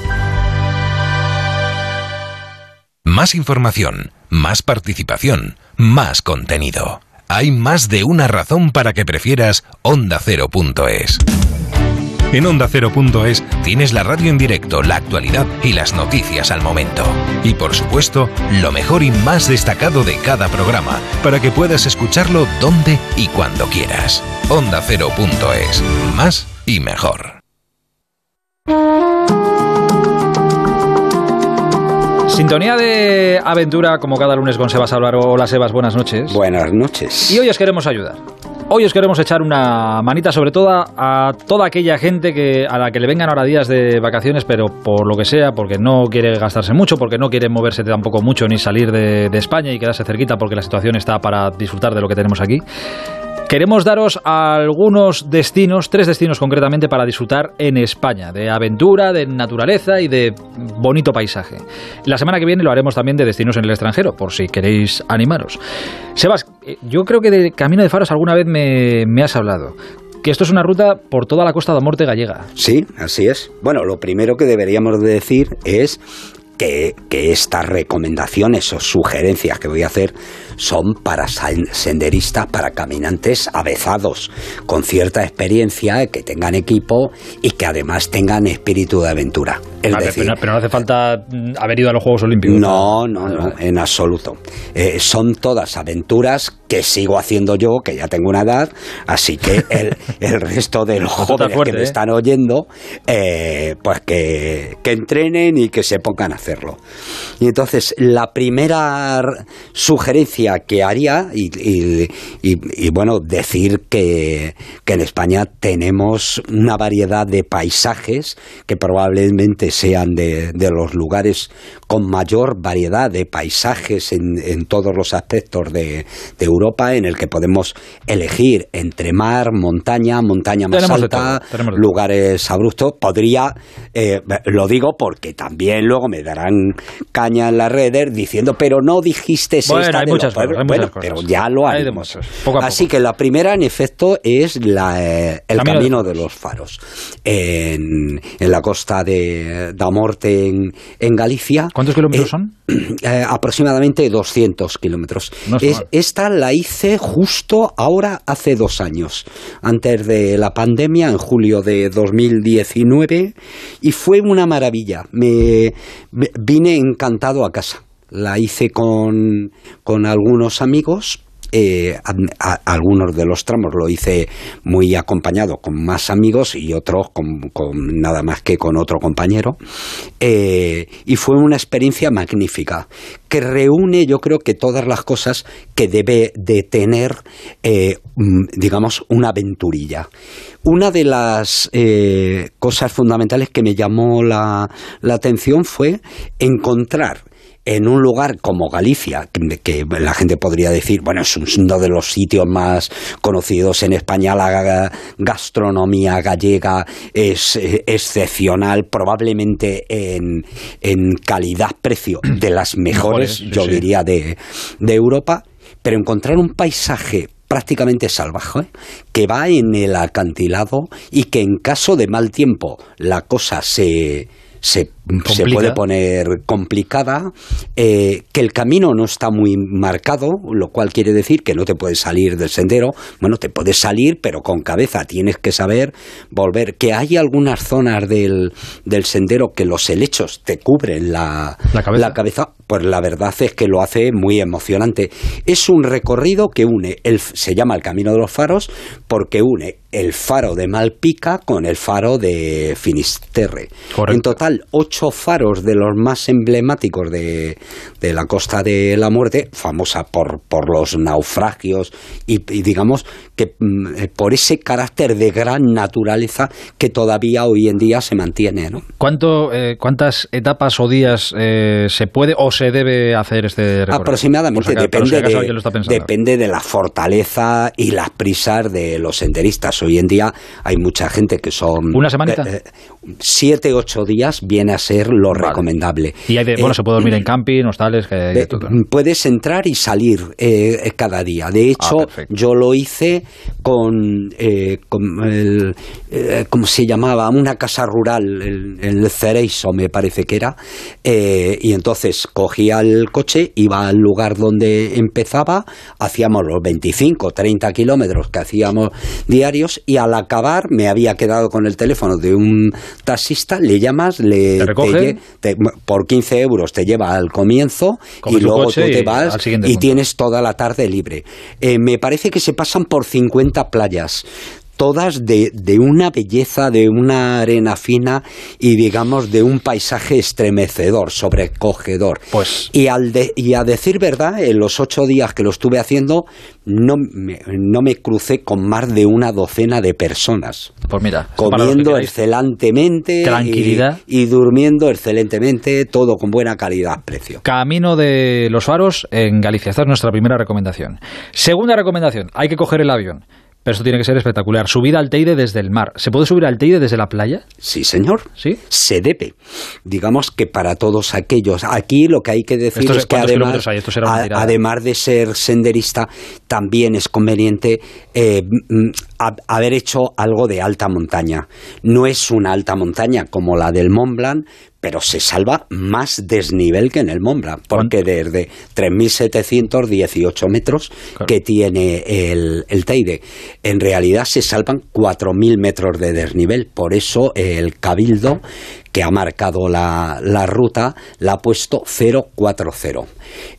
Más información, más participación, más contenido hay más de una razón para que prefieras Onda Cero.es. En Onda Cero.es tienes la radio en directo, la actualidad y las noticias al momento. Y por supuesto, lo mejor y más destacado de cada programa, para que puedas escucharlo donde y cuando quieras. Onda Cero.es. Más y mejor. Sintonía de aventura como cada lunes con Sebas Álvaro. Hola Sebas, buenas noches. Buenas noches. Y hoy os queremos ayudar. Hoy os queremos echar una manita sobre todo a toda aquella gente que a la que le vengan ahora días de vacaciones, pero por lo que sea, porque no quiere gastarse mucho, porque no quiere moverse tampoco mucho ni salir de, de España y quedarse cerquita porque la situación está para disfrutar de lo que tenemos aquí. Queremos daros algunos destinos, tres destinos concretamente para disfrutar en España, de aventura, de naturaleza y de bonito paisaje. La semana que viene lo haremos también de destinos en el extranjero, por si queréis animaros. Sebas, eh, yo creo que de Camino de Faros alguna vez me, has hablado que esto es una ruta por toda la costa de Morte gallega. Sí, así es. Bueno, lo primero que deberíamos decir es que, que estas recomendaciones o sugerencias que voy a hacer son para sen- senderistas, para caminantes avezados, con cierta experiencia, que tengan equipo y que además tengan espíritu de aventura. Es Vale, decir, pero, pero no hace falta haber ido a los Juegos Olímpicos. no, no, no, en absoluto. Eh, son todas aventuras que sigo haciendo yo, que ya tengo una edad, así que el, el resto de los jóvenes fuerte, que me ¿eh? están oyendo, eh, pues que, que entrenen y que se pongan a hacerlo. Y entonces, la primera r- sugerencia que haría, y, y- y- y, bueno, decir que, que en España tenemos una variedad de paisajes que probablemente sean de, de los lugares con mayor variedad de paisajes en, en todos los aspectos de, de Europa, en el que podemos elegir entre mar, montaña, montaña más Tenemos alta, todo, lugares abruptos. Podría, eh, lo digo porque también luego me darán caña en las redes diciendo, pero no dijiste Bueno, hay muchas hay bueno, cosas. pero ya lo Hay poco Así que la primera, en efecto, es la, eh, el Camino de los faros. En, en la costa de Damorte, en, en Galicia. ¿Cuántos kilómetros Eh, son? eh, aproximadamente 200 kilómetros. No es esta la hice justo ahora hace dos años, antes de la pandemia, en julio de 2019, y fue una maravilla. Me, me- vine encantado a casa. La hice con, con algunos amigos. eh, a- algunos de los tramos lo hice muy acompañado con más amigos y otros con, nada más que con otro compañero Eh, y fue una experiencia magnífica que reúne yo creo que todas las cosas que debe de tener eh, mm, digamos una aventurilla una de las cosas fundamentales que me llamó la, la atención fue encontrar en un lugar como Galicia, que, que la gente podría decir, bueno, es uno de los sitios más conocidos en España, la ga- gastronomía gallega es eh, excepcional, probablemente en, en calidad-precio de las mejores, yo sí. diría, de, de Europa, pero encontrar un paisaje prácticamente salvaje, que va en el acantilado y que en caso de mal tiempo la cosa se, se, se puede poner complicada, eh, que el camino no está muy marcado, lo cual quiere decir que no te puedes salir del sendero, bueno, te puedes salir, pero con cabeza, tienes que saber volver, que hay algunas zonas del, del sendero que los helechos te cubren la, La cabeza. pues la verdad es que lo hace muy emocionante. Es un recorrido que une, el, se llama el Camino de los Faros, porque une el faro de Malpica con el faro de Finisterre. En total, ocho faros de los más emblemáticos de, de la Costa de la Muerte, famosa por, por los naufragios y, y digamos que mm, eh, por ese carácter de gran naturaleza que todavía hoy en día se mantiene. ¿no? ¿Cuánto, eh, ¿Cuántas etapas o días eh, se puede o se debe hacer este recorrido? Aproximadamente, si si depende, de, depende de la fortaleza y las prisas de los senderistas. Hoy en día hay mucha gente que son... ¿Una semanita? eh, siete, ocho días viene a ser lo recomendable. Y hay de, bueno, Eh, se puede dormir en camping, hostales, que de eh. Puedes entrar y salir eh, cada día. De hecho, yo lo hice con, eh, con el, eh, ¿cómo se llamaba? Una casa rural, el, el Cereiso me parece que era. eh, y entonces cogía el coche, iba al lugar donde empezaba, hacíamos los 25, 30 kilómetros que hacíamos diarios y al acabar me había quedado con el teléfono de un taxista, le llamas, le por 15 euros te lleva al comienzo y luego tú te y vas y punto. tienes toda la tarde libre. Eh, me parece que se pasan por 50 playas. Todas de, de una belleza, de una arena fina y digamos de un paisaje estremecedor, sobrecogedor. Pues y, al de- y a decir verdad, en los ocho días que lo estuve haciendo, no me, no me crucé con más de una docena de personas. Pues mira, Comiendo excelentemente. y- Tranquilidad. Y, durmiendo excelentemente, todo con buena calidad-precio. Camino de los Faros en Galicia. Esta es nuestra primera recomendación. Segunda recomendación, hay que coger el avión. Pero esto tiene que ser espectacular. Subida al Teide desde el mar. ¿Se puede subir al Teide desde la playa? Sí, señor. ¿Sí? Se debe. Digamos que para todos aquellos. Aquí lo que hay que decir Estos- es que ¿cuántos además, además de ser senderista, también es conveniente eh, haber hecho algo de alta montaña. No es una alta montaña como la del Mont Blanc, pero se salva más desnivel que en el Mont Blanc, porque desde 3.718 metros que tiene el, el, Teide, en realidad se salvan 4.000 metros de desnivel. Por eso el Cabildo, que ha marcado la, la ruta, la ha puesto 040.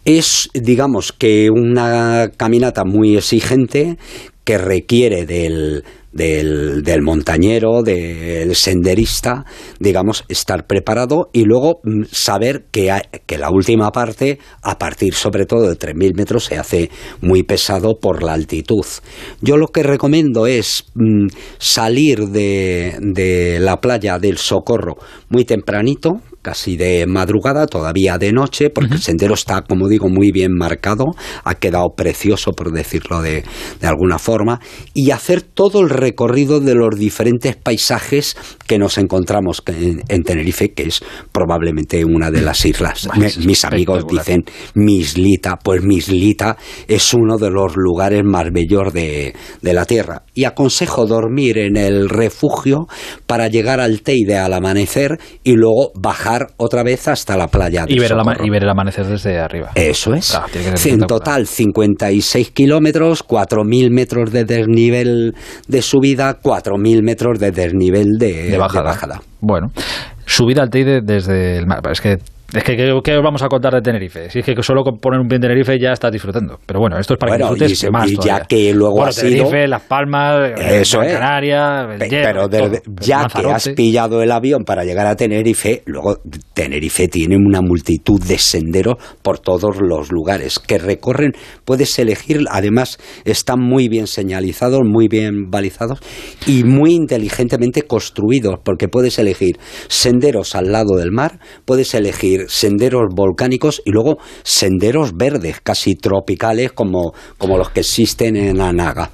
Es, digamos, que una caminata muy exigente que requiere del, del, del, montañero, del senderista, digamos, estar preparado y luego mm, saber que, que la última parte, a partir sobre todo de 3.000 metros, se hace muy pesado por la altitud. Yo lo que recomiendo es mm, salir de, de la playa del Socorro muy tempranito, casi de madrugada, todavía de noche, porque el sendero está, como digo, muy bien marcado, ha quedado precioso, por decirlo de, de alguna forma, y hacer todo el recorrido de los diferentes paisajes que nos encontramos en, Tenerife, que es probablemente una de las islas. mis amigos dicen Mislita, pues Mislita es uno de los lugares más bellos de, de la tierra. Y aconsejo dormir en el refugio para llegar al Teide al amanecer y luego bajar otra vez hasta la playa. Y ver, y ver, el amanecer desde arriba. Eso es. en total, 56 kilómetros, 4.000 metros de desnivel de subida, 4.000 metros de desnivel de, bajada. Bueno, subida al Teide desde el mar. Es que es que, ¿qué, os vamos a contar de Tenerife? Si es que solo con poner un pie en Tenerife ya estás disfrutando. Pero bueno, esto es para que disfrutes y, más. Y ya que luego bueno, has Tenerife, Las Palmas, Eso es. Canarias, Pero ya que has pillado el avión para llegar a Tenerife, luego Tenerife tiene una multitud de senderos por todos los lugares que recorren. Puedes elegir, además están muy bien señalizados, muy bien balizados y muy inteligentemente construidos, porque puedes elegir senderos al lado del mar, puedes elegir senderos volcánicos y luego senderos verdes, casi tropicales, como, como los que existen en Anaga.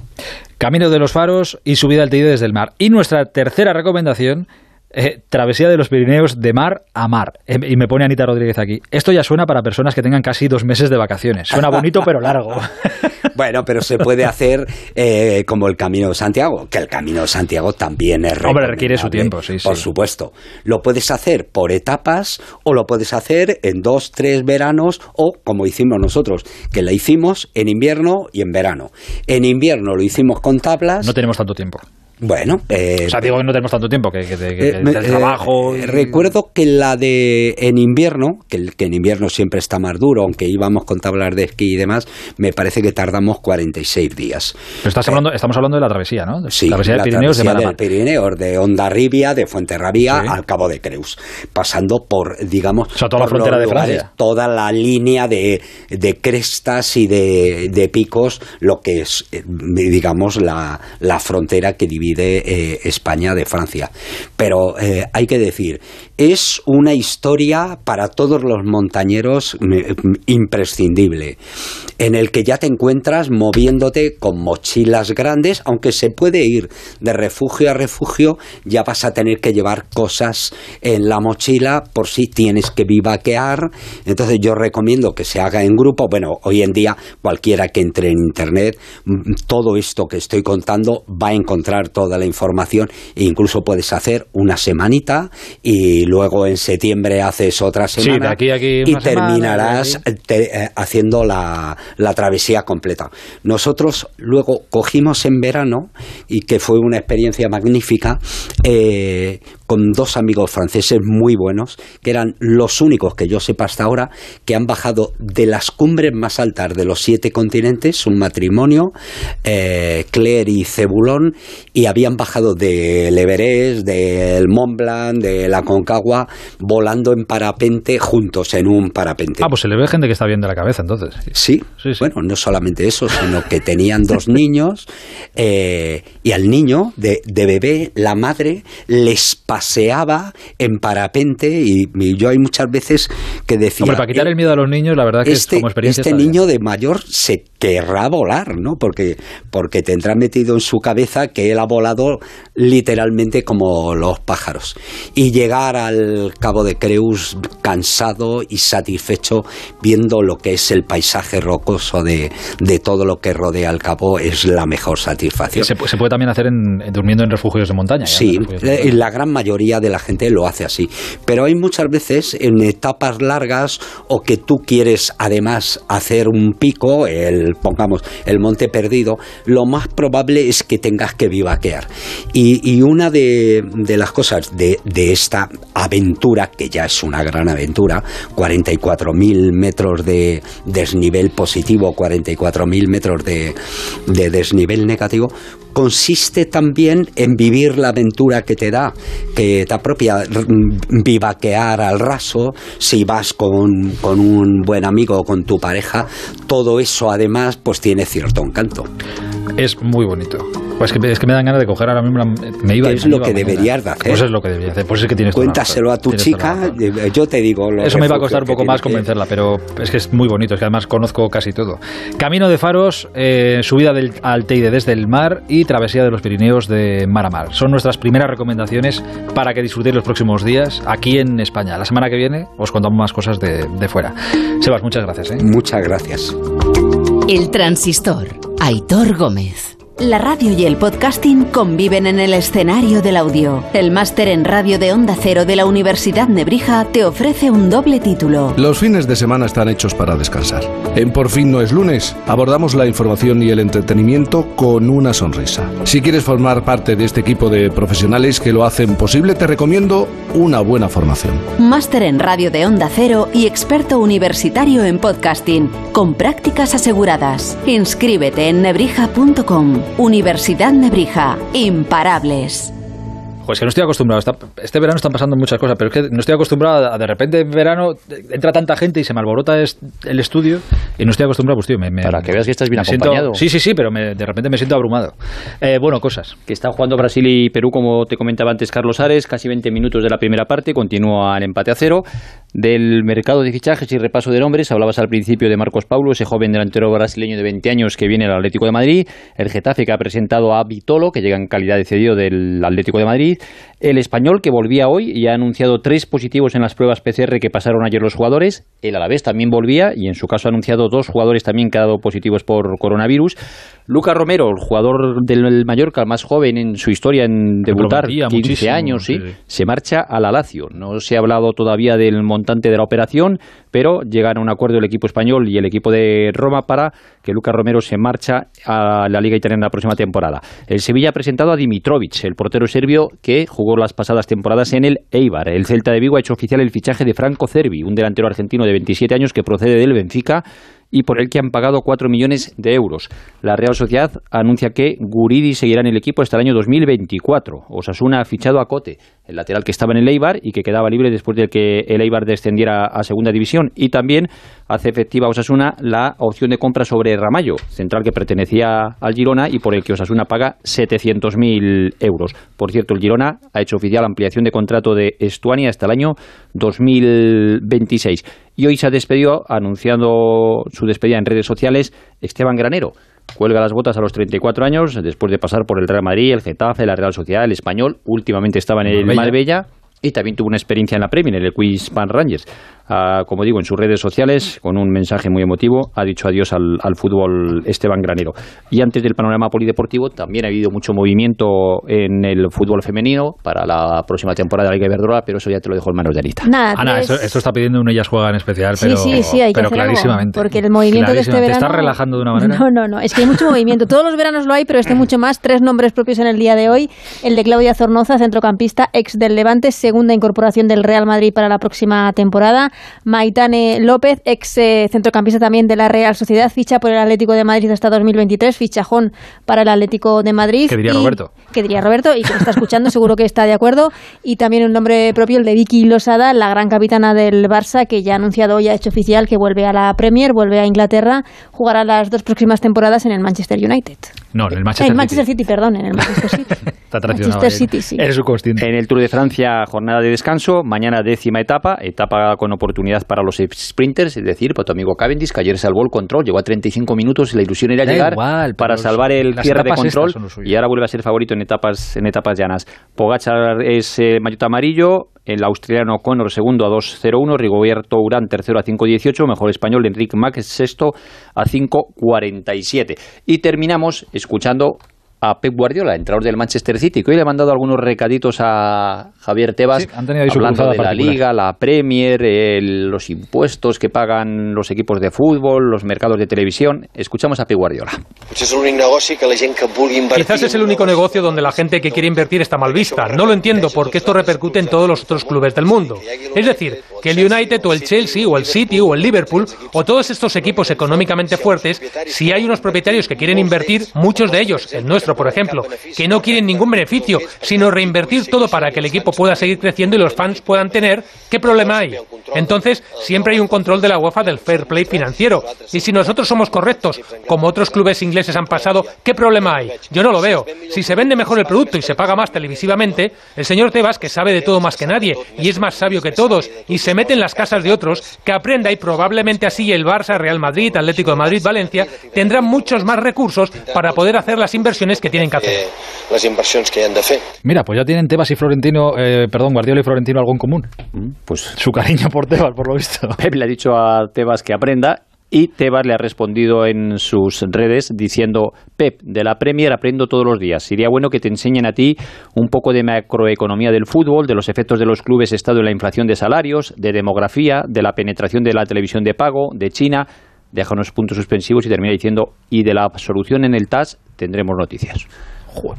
Camino de los faros y subida al Teide desde el mar. Y nuestra tercera recomendación eh, travesía de los Pirineos de mar a mar. Eh, y me pone Anita Rodríguez aquí. Esto ya suena para personas que tengan casi dos meses de vacaciones. Suena bonito pero largo. bueno, pero se puede hacer eh, como el Camino de Santiago, que el Camino de Santiago también es Hombre, requiere su tiempo, sí, Por supuesto. Lo puedes hacer por etapas o lo puedes hacer en dos, tres veranos o como hicimos nosotros, que la hicimos en invierno y en verano. En invierno lo hicimos con tablas. No tenemos tanto tiempo. Bueno, eh, o sea, digo que no tenemos tanto tiempo, que, que, que eh, el trabajo. Eh, recuerdo que la de en invierno, que, que en invierno siempre está más duro, aunque íbamos con tablas de esquí y demás, me parece que tardamos 46 días. Pero estás hablando, estamos hablando de la travesía, ¿no? Sí, travesía del Pirineos de del Pirineos, de Ondarribia, de Fuenterrabía al Cabo de Creus, pasando por, digamos, o sea, toda la frontera de Francia. Toda la línea de, de crestas y de, de, picos, lo que es, digamos, la, la frontera que divide de eh, España de Francia. Pero eh, hay que decir, es una historia para todos los montañeros imprescindible, en el que ya te encuentras moviéndote con mochilas grandes, aunque se puede ir de refugio a refugio, ya vas a tener que llevar cosas en la mochila por si tienes que vivaquear. Entonces yo recomiendo que se haga en grupo. Bueno, hoy en día cualquiera que entre en Internet, todo esto que estoy contando va a encontrar toda la información e incluso puedes hacer una semanita y luego en septiembre haces otra semana y terminarás eh, haciendo la, la, travesía completa. Nosotros luego cogimos en verano, y que fue una experiencia magnífica, eh, con dos amigos franceses muy buenos, que eran los únicos que yo sepa hasta ahora que han bajado de las cumbres más altas de los siete continentes, un matrimonio, eh, Claire y Cebulón, y habían bajado del Everest, del Mont Blanc, de la Concagua, volando en parapente juntos en un parapente. Ah, pues se le ve gente que está bien de la cabeza entonces. Sí, sí, bueno, no solamente eso, sino que tenían dos niños eh, y al niño de, de bebé, la madre les paseaba en parapente y, y yo hay muchas veces que decía... Hombre, para quitar "Eh, el miedo a los niños, la verdad que es este, como experiencia. este bien. niño de mayor se querrá volar, ¿no? Porque, porque tendrá metido en su cabeza que él ha volado literalmente como los pájaros. Y llegar al Cabo de Creus cansado y satisfecho viendo lo que es el paisaje rocoso de, de todo lo que rodea el cabo es la mejor satisfacción. se, pu- se puede también hacer en, en- durmiendo en refugios de montaña. Sí, de eh, la gran mayoría de la gente lo hace así. Pero hay muchas veces en etapas largas o que tú quieres además hacer un pico, el pongamos el monte perdido, lo más probable es que tengas que vivaquear. Y, y una de, de las cosas de, de esta aventura, que ya es una gran aventura, 44.000 metros de desnivel positivo, 44.000 metros de, de desnivel negativo, consiste también en vivir la aventura que te da, que te apropia, r- vivaquear al raso, si vas con, con un buen amigo o con tu pareja, todo eso además pues tiene cierto encanto. Es muy bonito. Pues que, me- es que me dan ganas de coger ahora mismo. la- me iba, Es me lo iba que deberías de hacer. Pues es lo que debería hacer. Pues es que tienes Cuéntaselo a tu chica, eh, yo te digo... los Eso me va a costar un que poco más que- convencerla, pero es que es muy bonito, es que además conozco casi todo. Camino de Faros, eh, subida del, al Teide desde el mar y travesía de los Pirineos de mar a mar. Son nuestras primeras recomendaciones para que disfrutéis los próximos días aquí en España. La semana que viene os contamos más cosas de, de fuera. Sebas, muchas gracias. ¿eh? Muchas gracias. El transistor. Aitor Gómez. La radio y el podcasting conviven en el escenario del audio. El máster en radio de Onda Cero de la Universidad Nebrija te ofrece un doble título. Los fines de semana están hechos para descansar. En Por fin no es lunes, abordamos la información y el entretenimiento con una sonrisa. Si quieres formar parte de este equipo de profesionales que lo hacen posible, te recomiendo una buena formación. Máster en radio de Onda Cero y experto universitario en podcasting, con prácticas aseguradas. Inscríbete en nebrija.com. Universidad Nebrija. Imparables. Pues que no estoy acostumbrado. Está- este verano están pasando muchas cosas, pero es que no estoy acostumbrado a de repente en verano entra tanta gente y se me alborota es- el estudio y no estoy acostumbrado, pues tío, me, me- Para que veas que estás bien me siento- acompañado. Sí, sí, sí, pero me- de repente me siento abrumado. Eh, bueno, cosas. Que están jugando Brasil y Perú, como te comentaba antes Carlos Ares, casi 20 minutos de la primera parte, continúa el empate a cero. Del mercado de fichajes y repaso de nombres, hablabas al principio de Marcos Paulo, ese joven delantero brasileño de 20 años que viene al Atlético de Madrid, el Getafe que ha presentado a Vitolo, que llega en calidad de cedido del Atlético de Madrid, el español que volvía hoy y ha anunciado tres positivos en las pruebas PCR que pasaron ayer los jugadores, el Alavés también volvía y en su caso ha anunciado dos jugadores también que han dado positivos por coronavirus. Lucas Romero, el jugador del Mallorca, el más joven en su historia en debutar, prometía 15 muchísimo, años, sí, se marcha a la Lazio. No se ha hablado todavía del de la operación, pero llegan a un acuerdo el equipo español y el equipo de Roma para que Lucas Romero se marcha a la Liga Italiana la próxima temporada. El Sevilla ha presentado a Dimitrovic, el portero serbio que jugó las pasadas temporadas en el Eibar. El Celta de Vigo ha hecho oficial el fichaje de Franco Cervi, un delantero argentino de 27 años que procede del Benfica y por el que han pagado 4 millones de euros. La Real Sociedad anuncia que Guridi seguirá en el equipo hasta el año 2024. Osasuna ha fichado a Cote, el lateral que estaba en el Eibar y que quedaba libre después de que el Eibar descendiera a segunda división. Y también hace efectiva Osasuna la opción de compra sobre Ramallo, central que pertenecía al Girona y por el que Osasuna paga 700.000 euros. Por cierto, el Girona ha hecho oficial la ampliación de contrato de Estuani hasta el año 2026. Y hoy se ha despedido, anunciando su despedida en redes sociales, Esteban Granero. Cuelga las botas a los 34 años, después de pasar por el Real Madrid, el Getafe, la Real Sociedad, el Español. Últimamente estaba en el Marbella. Marbella y también tuvo una experiencia en la Premier, en el Queens Pan Rangers. Ah, como digo, en sus redes sociales, con un mensaje muy emotivo, ha dicho adiós al, al fútbol Esteban Granero. Y antes del panorama polideportivo, también ha habido mucho movimiento en el fútbol femenino para la próxima temporada de la Liga Iberdrola, pero eso ya te lo dejo en manos de Anita. Nada, Ana, esto, esto está pidiendo un ellas juega en especial, Sí, pero, sí, sí, hay que pero algo, clarísimamente. porque el movimiento de este verano... ¿Te estás relajando de una manera? No, no, no, es que hay mucho movimiento. Todos los veranos lo hay, pero este mucho más. Tres nombres propios en el día de hoy. El de Claudia Zornoza, centrocampista, ex del Levante, se segunda incorporación del Real Madrid para la próxima temporada. Maitane López, ex eh, centrocampista también de la Real Sociedad, ficha por el Atlético de Madrid hasta 2023, fichajón para el Atlético de Madrid. ¿Qué diría Y- Roberto? Que diría Roberto y que está escuchando, seguro que está de acuerdo. Y también un nombre propio, el de Vicky Losada, la gran capitana del Barça, que ya ha anunciado, ya ha hecho oficial que vuelve a la Premier, vuelve a Inglaterra, jugará las dos próximas temporadas en el Manchester United. No, en el En Manchester, el Manchester City, perdón, en el Manchester City. Está Manchester. City, sí. Eres subconsciente. En el Tour de Francia, jornada de descanso, mañana décima etapa, etapa con oportunidad para los sprinters, es decir, para tu amigo Cavendish, que ayer salvó el control, llegó a 35 minutos y la ilusión era Da llegar igual, para salvar el cierre de control y ahora vuelve a ser favorito en etapas, en etapas llanas. Pogachar es eh, maillot amarillo, el australiano Connor segundo a 2.01, Rigoberto Urán tercero a 5.18, mejor español Enrique Max sexto a 5.47. Y terminamos escuchando a Pep Guardiola, entrenador del Manchester City, que hoy le ha mandado algunos recaditos a Javier Tebas, Sí, han tenido ahí su hablando de la. Liga, la Premier, el- los impuestos que pagan los equipos de fútbol, los mercados de televisión. Escuchamos a Pep Guardiola. Invertir... Quizás es el único negocio donde la gente que quiere invertir está mal vista. No lo entiendo porque esto repercute en todos los otros clubes del mundo. Es decir, que el United o el Chelsea o el City o el Liverpool o todos estos equipos económicamente fuertes, si hay unos propietarios que quieren invertir, muchos de ellos, el nuestro por ejemplo, que no quieren ningún beneficio, sino reinvertir todo para que el equipo pueda seguir creciendo y los fans puedan tener, ¿qué problema hay? Entonces, siempre hay un control de la UEFA del fair play financiero. Y si nosotros somos correctos, como otros clubes ingleses han pasado, ¿qué problema hay? Yo no lo veo. Si se vende mejor el producto y se paga más televisivamente, el señor Tebas, que sabe de todo más que nadie y es más sabio que todos y se mete en las casas de otros, que aprenda y probablemente así el Barça, Real Madrid, Atlético de Madrid, Valencia, tendrán muchos más recursos para poder hacer las inversiones que tienen que hacer. Les inversions que han de fer. Mira, pues ya tienen Tebas y Florentino, eh, perdón, Guardiola y Florentino algo en común. Pues Su cariño por Tebas, por lo visto. Pep le ha dicho a Tebas que aprenda y Tebas le ha respondido en sus redes diciendo, Pep, de la Premier aprendo todos los días. Sería bueno que te enseñen a ti un poco de macroeconomía del fútbol, de los efectos de los clubes estado en la inflación de salarios, de demografía, de la penetración de la televisión de pago, de China. Deja unos puntos suspensivos y termina diciendo, y de la solución en el TAS tendremos noticias.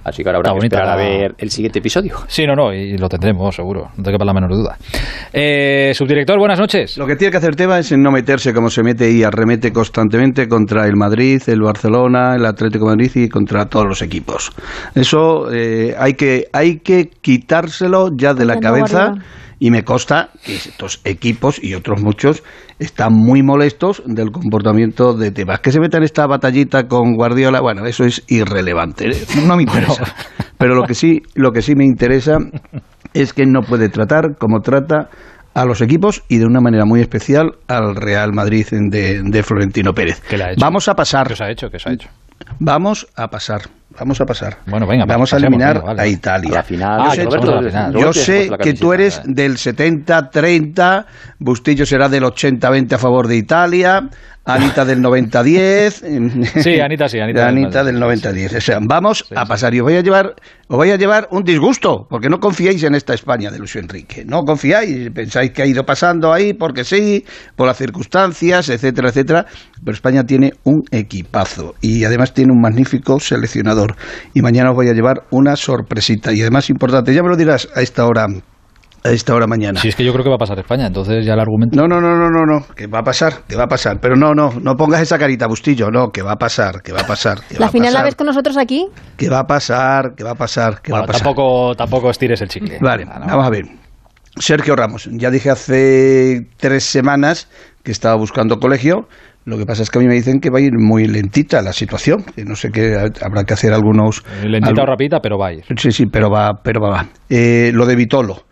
Así que ahora habrá Está que bonita esperar a ver el siguiente episodio. Sí, no, no, y lo tendremos, seguro. No te quepa la menor duda. Eh, subdirector, buenas noches. Lo que tiene que hacer Tebas es no meterse como se mete y arremete constantemente contra el Madrid, el Barcelona, el Atlético de Madrid y contra todos los equipos. Eso eh, hay, que, hay que quitárselo ya de la cabeza. Y me consta que estos equipos y otros muchos están muy molestos del comportamiento de Tebas. Que se meta en esta batallita con Guardiola, bueno, eso es irrelevante. No me interesa. Pero lo que sí, lo que sí me interesa es que no puede tratar como trata a los equipos y de una manera muy especial al Real Madrid de, de Florentino Pérez. ¿Qué le ha hecho? Vamos a pasar. ¿Qué os ha hecho? ¿Qué os ha hecho? Vamos a pasar. Vamos a pasar. Bueno, venga, Vamos a pasemos, eliminar venga, vale. a Italia. A la final. Yo Ah, sé, a la final. yo Roberto, sé que tú eres del 70-30, Bustillo será del 80-20 a favor de Italia, Anita del 90-10. Sí, Anita sí, Anita del Anita del 90-10. O sea, vamos a pasar y os voy a llevar os voy a llevar un disgusto, porque no confiáis en esta España de Luis Enrique. No confiáis, pensáis que ha ido pasando ahí porque sí, por las circunstancias, etcétera, etcétera. Pero España tiene un equipazo y además tiene un magnífico seleccionador. Y mañana os voy a llevar una sorpresita. Y además importante, ya me lo dirás a esta hora. A esta hora mañana. Si es que yo creo que va a pasar España, entonces ya el argumento. No, no, no, no, no, no, que va a pasar, que va a pasar. Pero no, no, no pongas esa carita, Bustillo, no, que va a pasar, que va a pasar. Que ¿La final la ves con nosotros aquí? Que va a pasar, que va a pasar, que Bueno, va a pasar. tampoco, tampoco estires el chicle. Vale, vamos a ver. Sergio Ramos, ya dije hace tres semanas que estaba buscando colegio. Lo que pasa es que a mí me dicen que va a ir muy lentita la situación, que no sé qué habrá que hacer algunos. Lentita o rapidita, pero va a ir. Sí, sí, pero va, pero va. va. Eh, lo de Vitolo.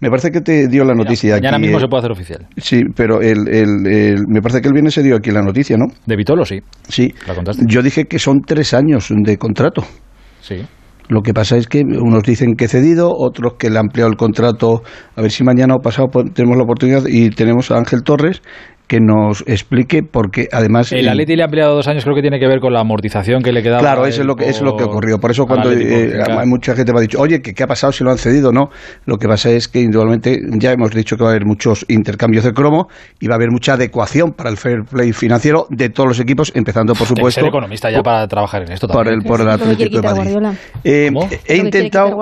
Me parece que te dio la noticia Mañana aquí, mismo eh, se puede hacer oficial. Sí, pero el, el- el- me parece que el viernes se dio aquí la noticia, ¿no? De Vitolo, sí. Sí. La contaste. Yo dije que son tres años de contrato. Sí. Lo que pasa es que unos dicen que cedido, otros que le ha ampliado el contrato. A ver si mañana o pasado tenemos la oportunidad y tenemos a Ángel Torres que nos explique porque además El Atleti le ha ampliado dos años, creo que tiene que ver con la amortización que le quedaba. Claro, eso es lo que eso es lo que por- ocurrió. Por eso cuando eh, claro. hay mucha gente me ha dicho, oye, ¿qué, ¿qué ha pasado si lo han cedido? No, lo que pasa es que indudablemente ya hemos dicho que va a haber muchos intercambios de cromo y va a haber mucha adecuación para el fair play financiero de todos los equipos, empezando por supuesto ser economista ya para trabajar en esto por también. el por el que quiere Atlético de Madrid. Guardiola. Eh, he intentado.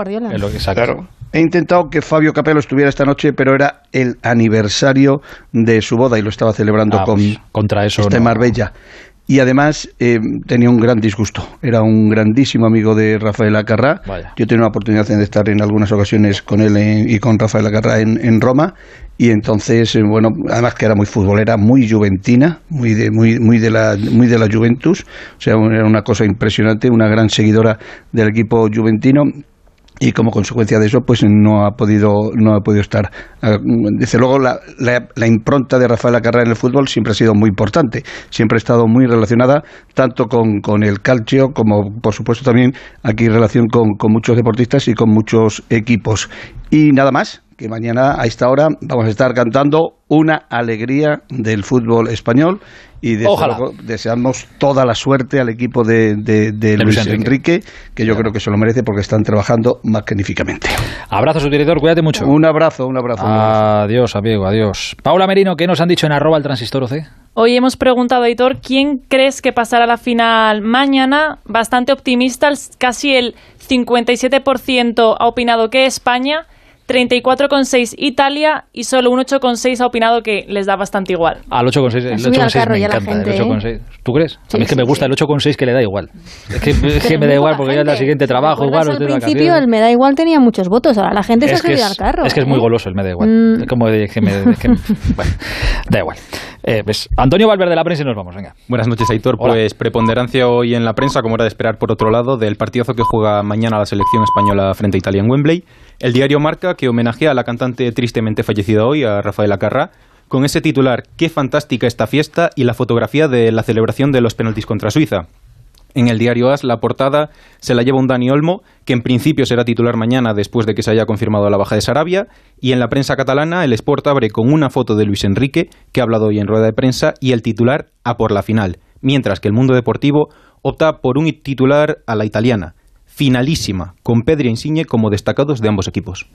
Claro. He intentado que Fabio Capello estuviera esta noche, pero era el aniversario de su boda y lo estaba celebrando Ah, con pues, contra eso este no. Marbella. Y además eh, tenía un gran disgusto. Era un grandísimo amigo de Rafael Acarrá. Vaya. Yo tenía la oportunidad de estar en algunas ocasiones con él en- y con Rafael Acarrá en, en Roma. Y entonces, eh, bueno, además que era muy futbolera, muy juventina, muy de, muy, muy de la, muy de la Juventus. O sea, era una cosa impresionante, una gran seguidora del equipo juventino y como consecuencia de eso pues no ha podido no ha podido estar Ah, desde luego la, impronta de Rafael Acarrá en el fútbol siempre ha sido muy importante siempre ha estado muy relacionada tanto con, con el calcio como por supuesto también aquí en relación con, con muchos deportistas y con muchos equipos. Y nada más que mañana a esta hora vamos a estar cantando una alegría del fútbol español y desde Ojalá. luego deseamos toda la suerte al equipo de, de- de Luis Luis Enrique. Enrique, que yo creo que se lo merece porque están trabajando magníficamente. Abrazo, su director, cuídate mucho. Un abrazo, un abrazo. Adiós, amigo, adiós. Paula Merino, ¿qué nos han dicho en arroba el transistor OC? Hoy hemos preguntado, Aitor, ¿quién crees que pasará a la final mañana? Bastante optimista, el- casi el 57% ha opinado que España, 34,6% Italia y solo un 8,6% ha opinado que les da bastante igual. Al 8,6. El Ha subido al 8,6 carro me encanta. gente, el 8,6. ¿Tú crees? a mí es que Sí, me sí, gusta sí. el 8,6 que le da igual. Es que, es que me da igual porque ya es la siguiente trabajo, igual. ¿Recuerdas estoy de al principio el me da igual tenía muchos votos, ahora la gente se ha subido al carro. es que es muy ¿eh? goloso el me da igual. Mm. Es como de que me. es que- bueno, da igual. Eh, ves, Antonio Valverde de la prensa y nos vamos, venga. Buenas noches, Aitor. Hola. Pues preponderancia hoy en la prensa, como era de esperar por otro lado, del partidazo que juega mañana la selección española frente a Italia en Wembley. El diario marca que homenajea a la cantante tristemente fallecida hoy, a Rafael Acarrá, con ese titular Qué fantástica esta fiesta y la fotografía de la celebración de los penaltis contra Suiza. En el diario AS, la portada se la lleva un Dani Olmo, que en principio será titular mañana después de que se haya confirmado la baja de Sarabia. Y en la prensa catalana, el Sport abre con una foto de Luis Enrique, que ha hablado hoy en rueda de prensa, y el titular a por la final. Mientras que el mundo deportivo opta por un titular a la italiana, finalísima, con Pedri e Insigne como destacados de ambos equipos.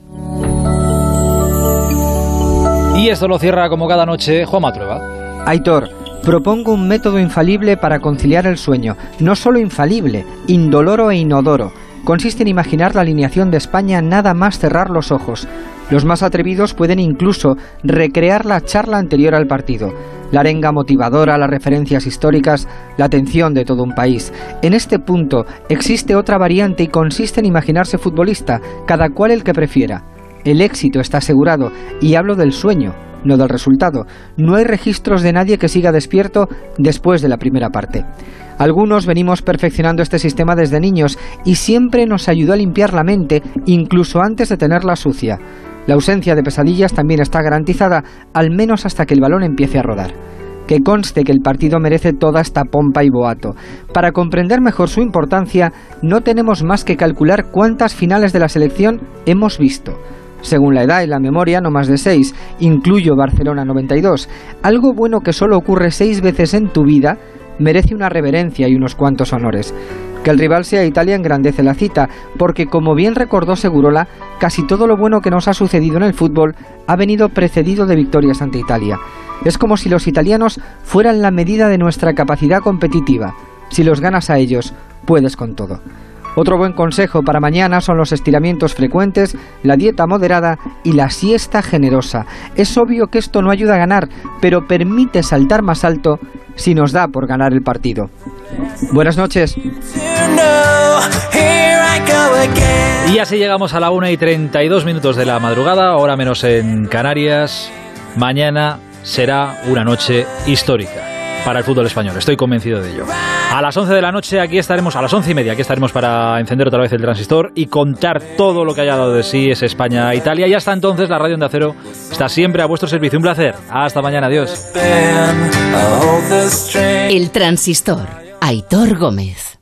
Y esto lo cierra como cada noche Juanma Trueba. Aitor, propongo un método infalible para conciliar el sueño. No solo infalible, indoloro e inodoro. Consiste en imaginar la alineación de España nada más cerrar los ojos. Los más atrevidos pueden incluso recrear la charla anterior al partido. La arenga motivadora, las referencias históricas, la atención de todo un país. En este punto existe otra variante y consiste en imaginarse futbolista, cada cual el que prefiera. El éxito está asegurado, y hablo del sueño, no del resultado. No hay registros de nadie que siga despierto después de la primera parte. Algunos venimos perfeccionando este sistema desde niños y siempre nos ayudó a limpiar la mente, incluso antes de tenerla sucia. La ausencia de pesadillas también está garantizada, al menos hasta que el balón empiece a rodar. Que conste que el partido merece toda esta pompa y boato. Para comprender mejor su importancia, no tenemos más que calcular cuántas finales de la selección hemos visto. Según la edad y la memoria, no más de seis, incluyo Barcelona 92. Algo bueno que solo ocurre seis veces en tu vida merece una reverencia y unos cuantos honores. Que el rival sea Italia engrandece la cita, porque como bien recordó Segurola, casi todo lo bueno que nos ha sucedido en el fútbol ha venido precedido de victorias ante Italia. Es como si los italianos fueran la medida de nuestra capacidad competitiva. Si los ganas a ellos, puedes con todo. Otro buen consejo para mañana son los estiramientos frecuentes, la dieta moderada y la siesta generosa. Es obvio que esto no ayuda a ganar, pero permite saltar más alto si nos da por ganar el partido. Buenas noches. Y así llegamos a la 1 y 32 minutos de la madrugada, hora menos en Canarias. Mañana será una noche histórica para el fútbol español, estoy convencido de ello. A las 11 de la noche aquí estaremos, a las 11 y media aquí estaremos para encender otra vez el transistor y contar todo lo que haya dado de sí ese España-Italia. Y hasta entonces la radio de Acero está siempre a vuestro servicio. Un placer. Hasta mañana. Adiós. El transistor. Aitor Gómez.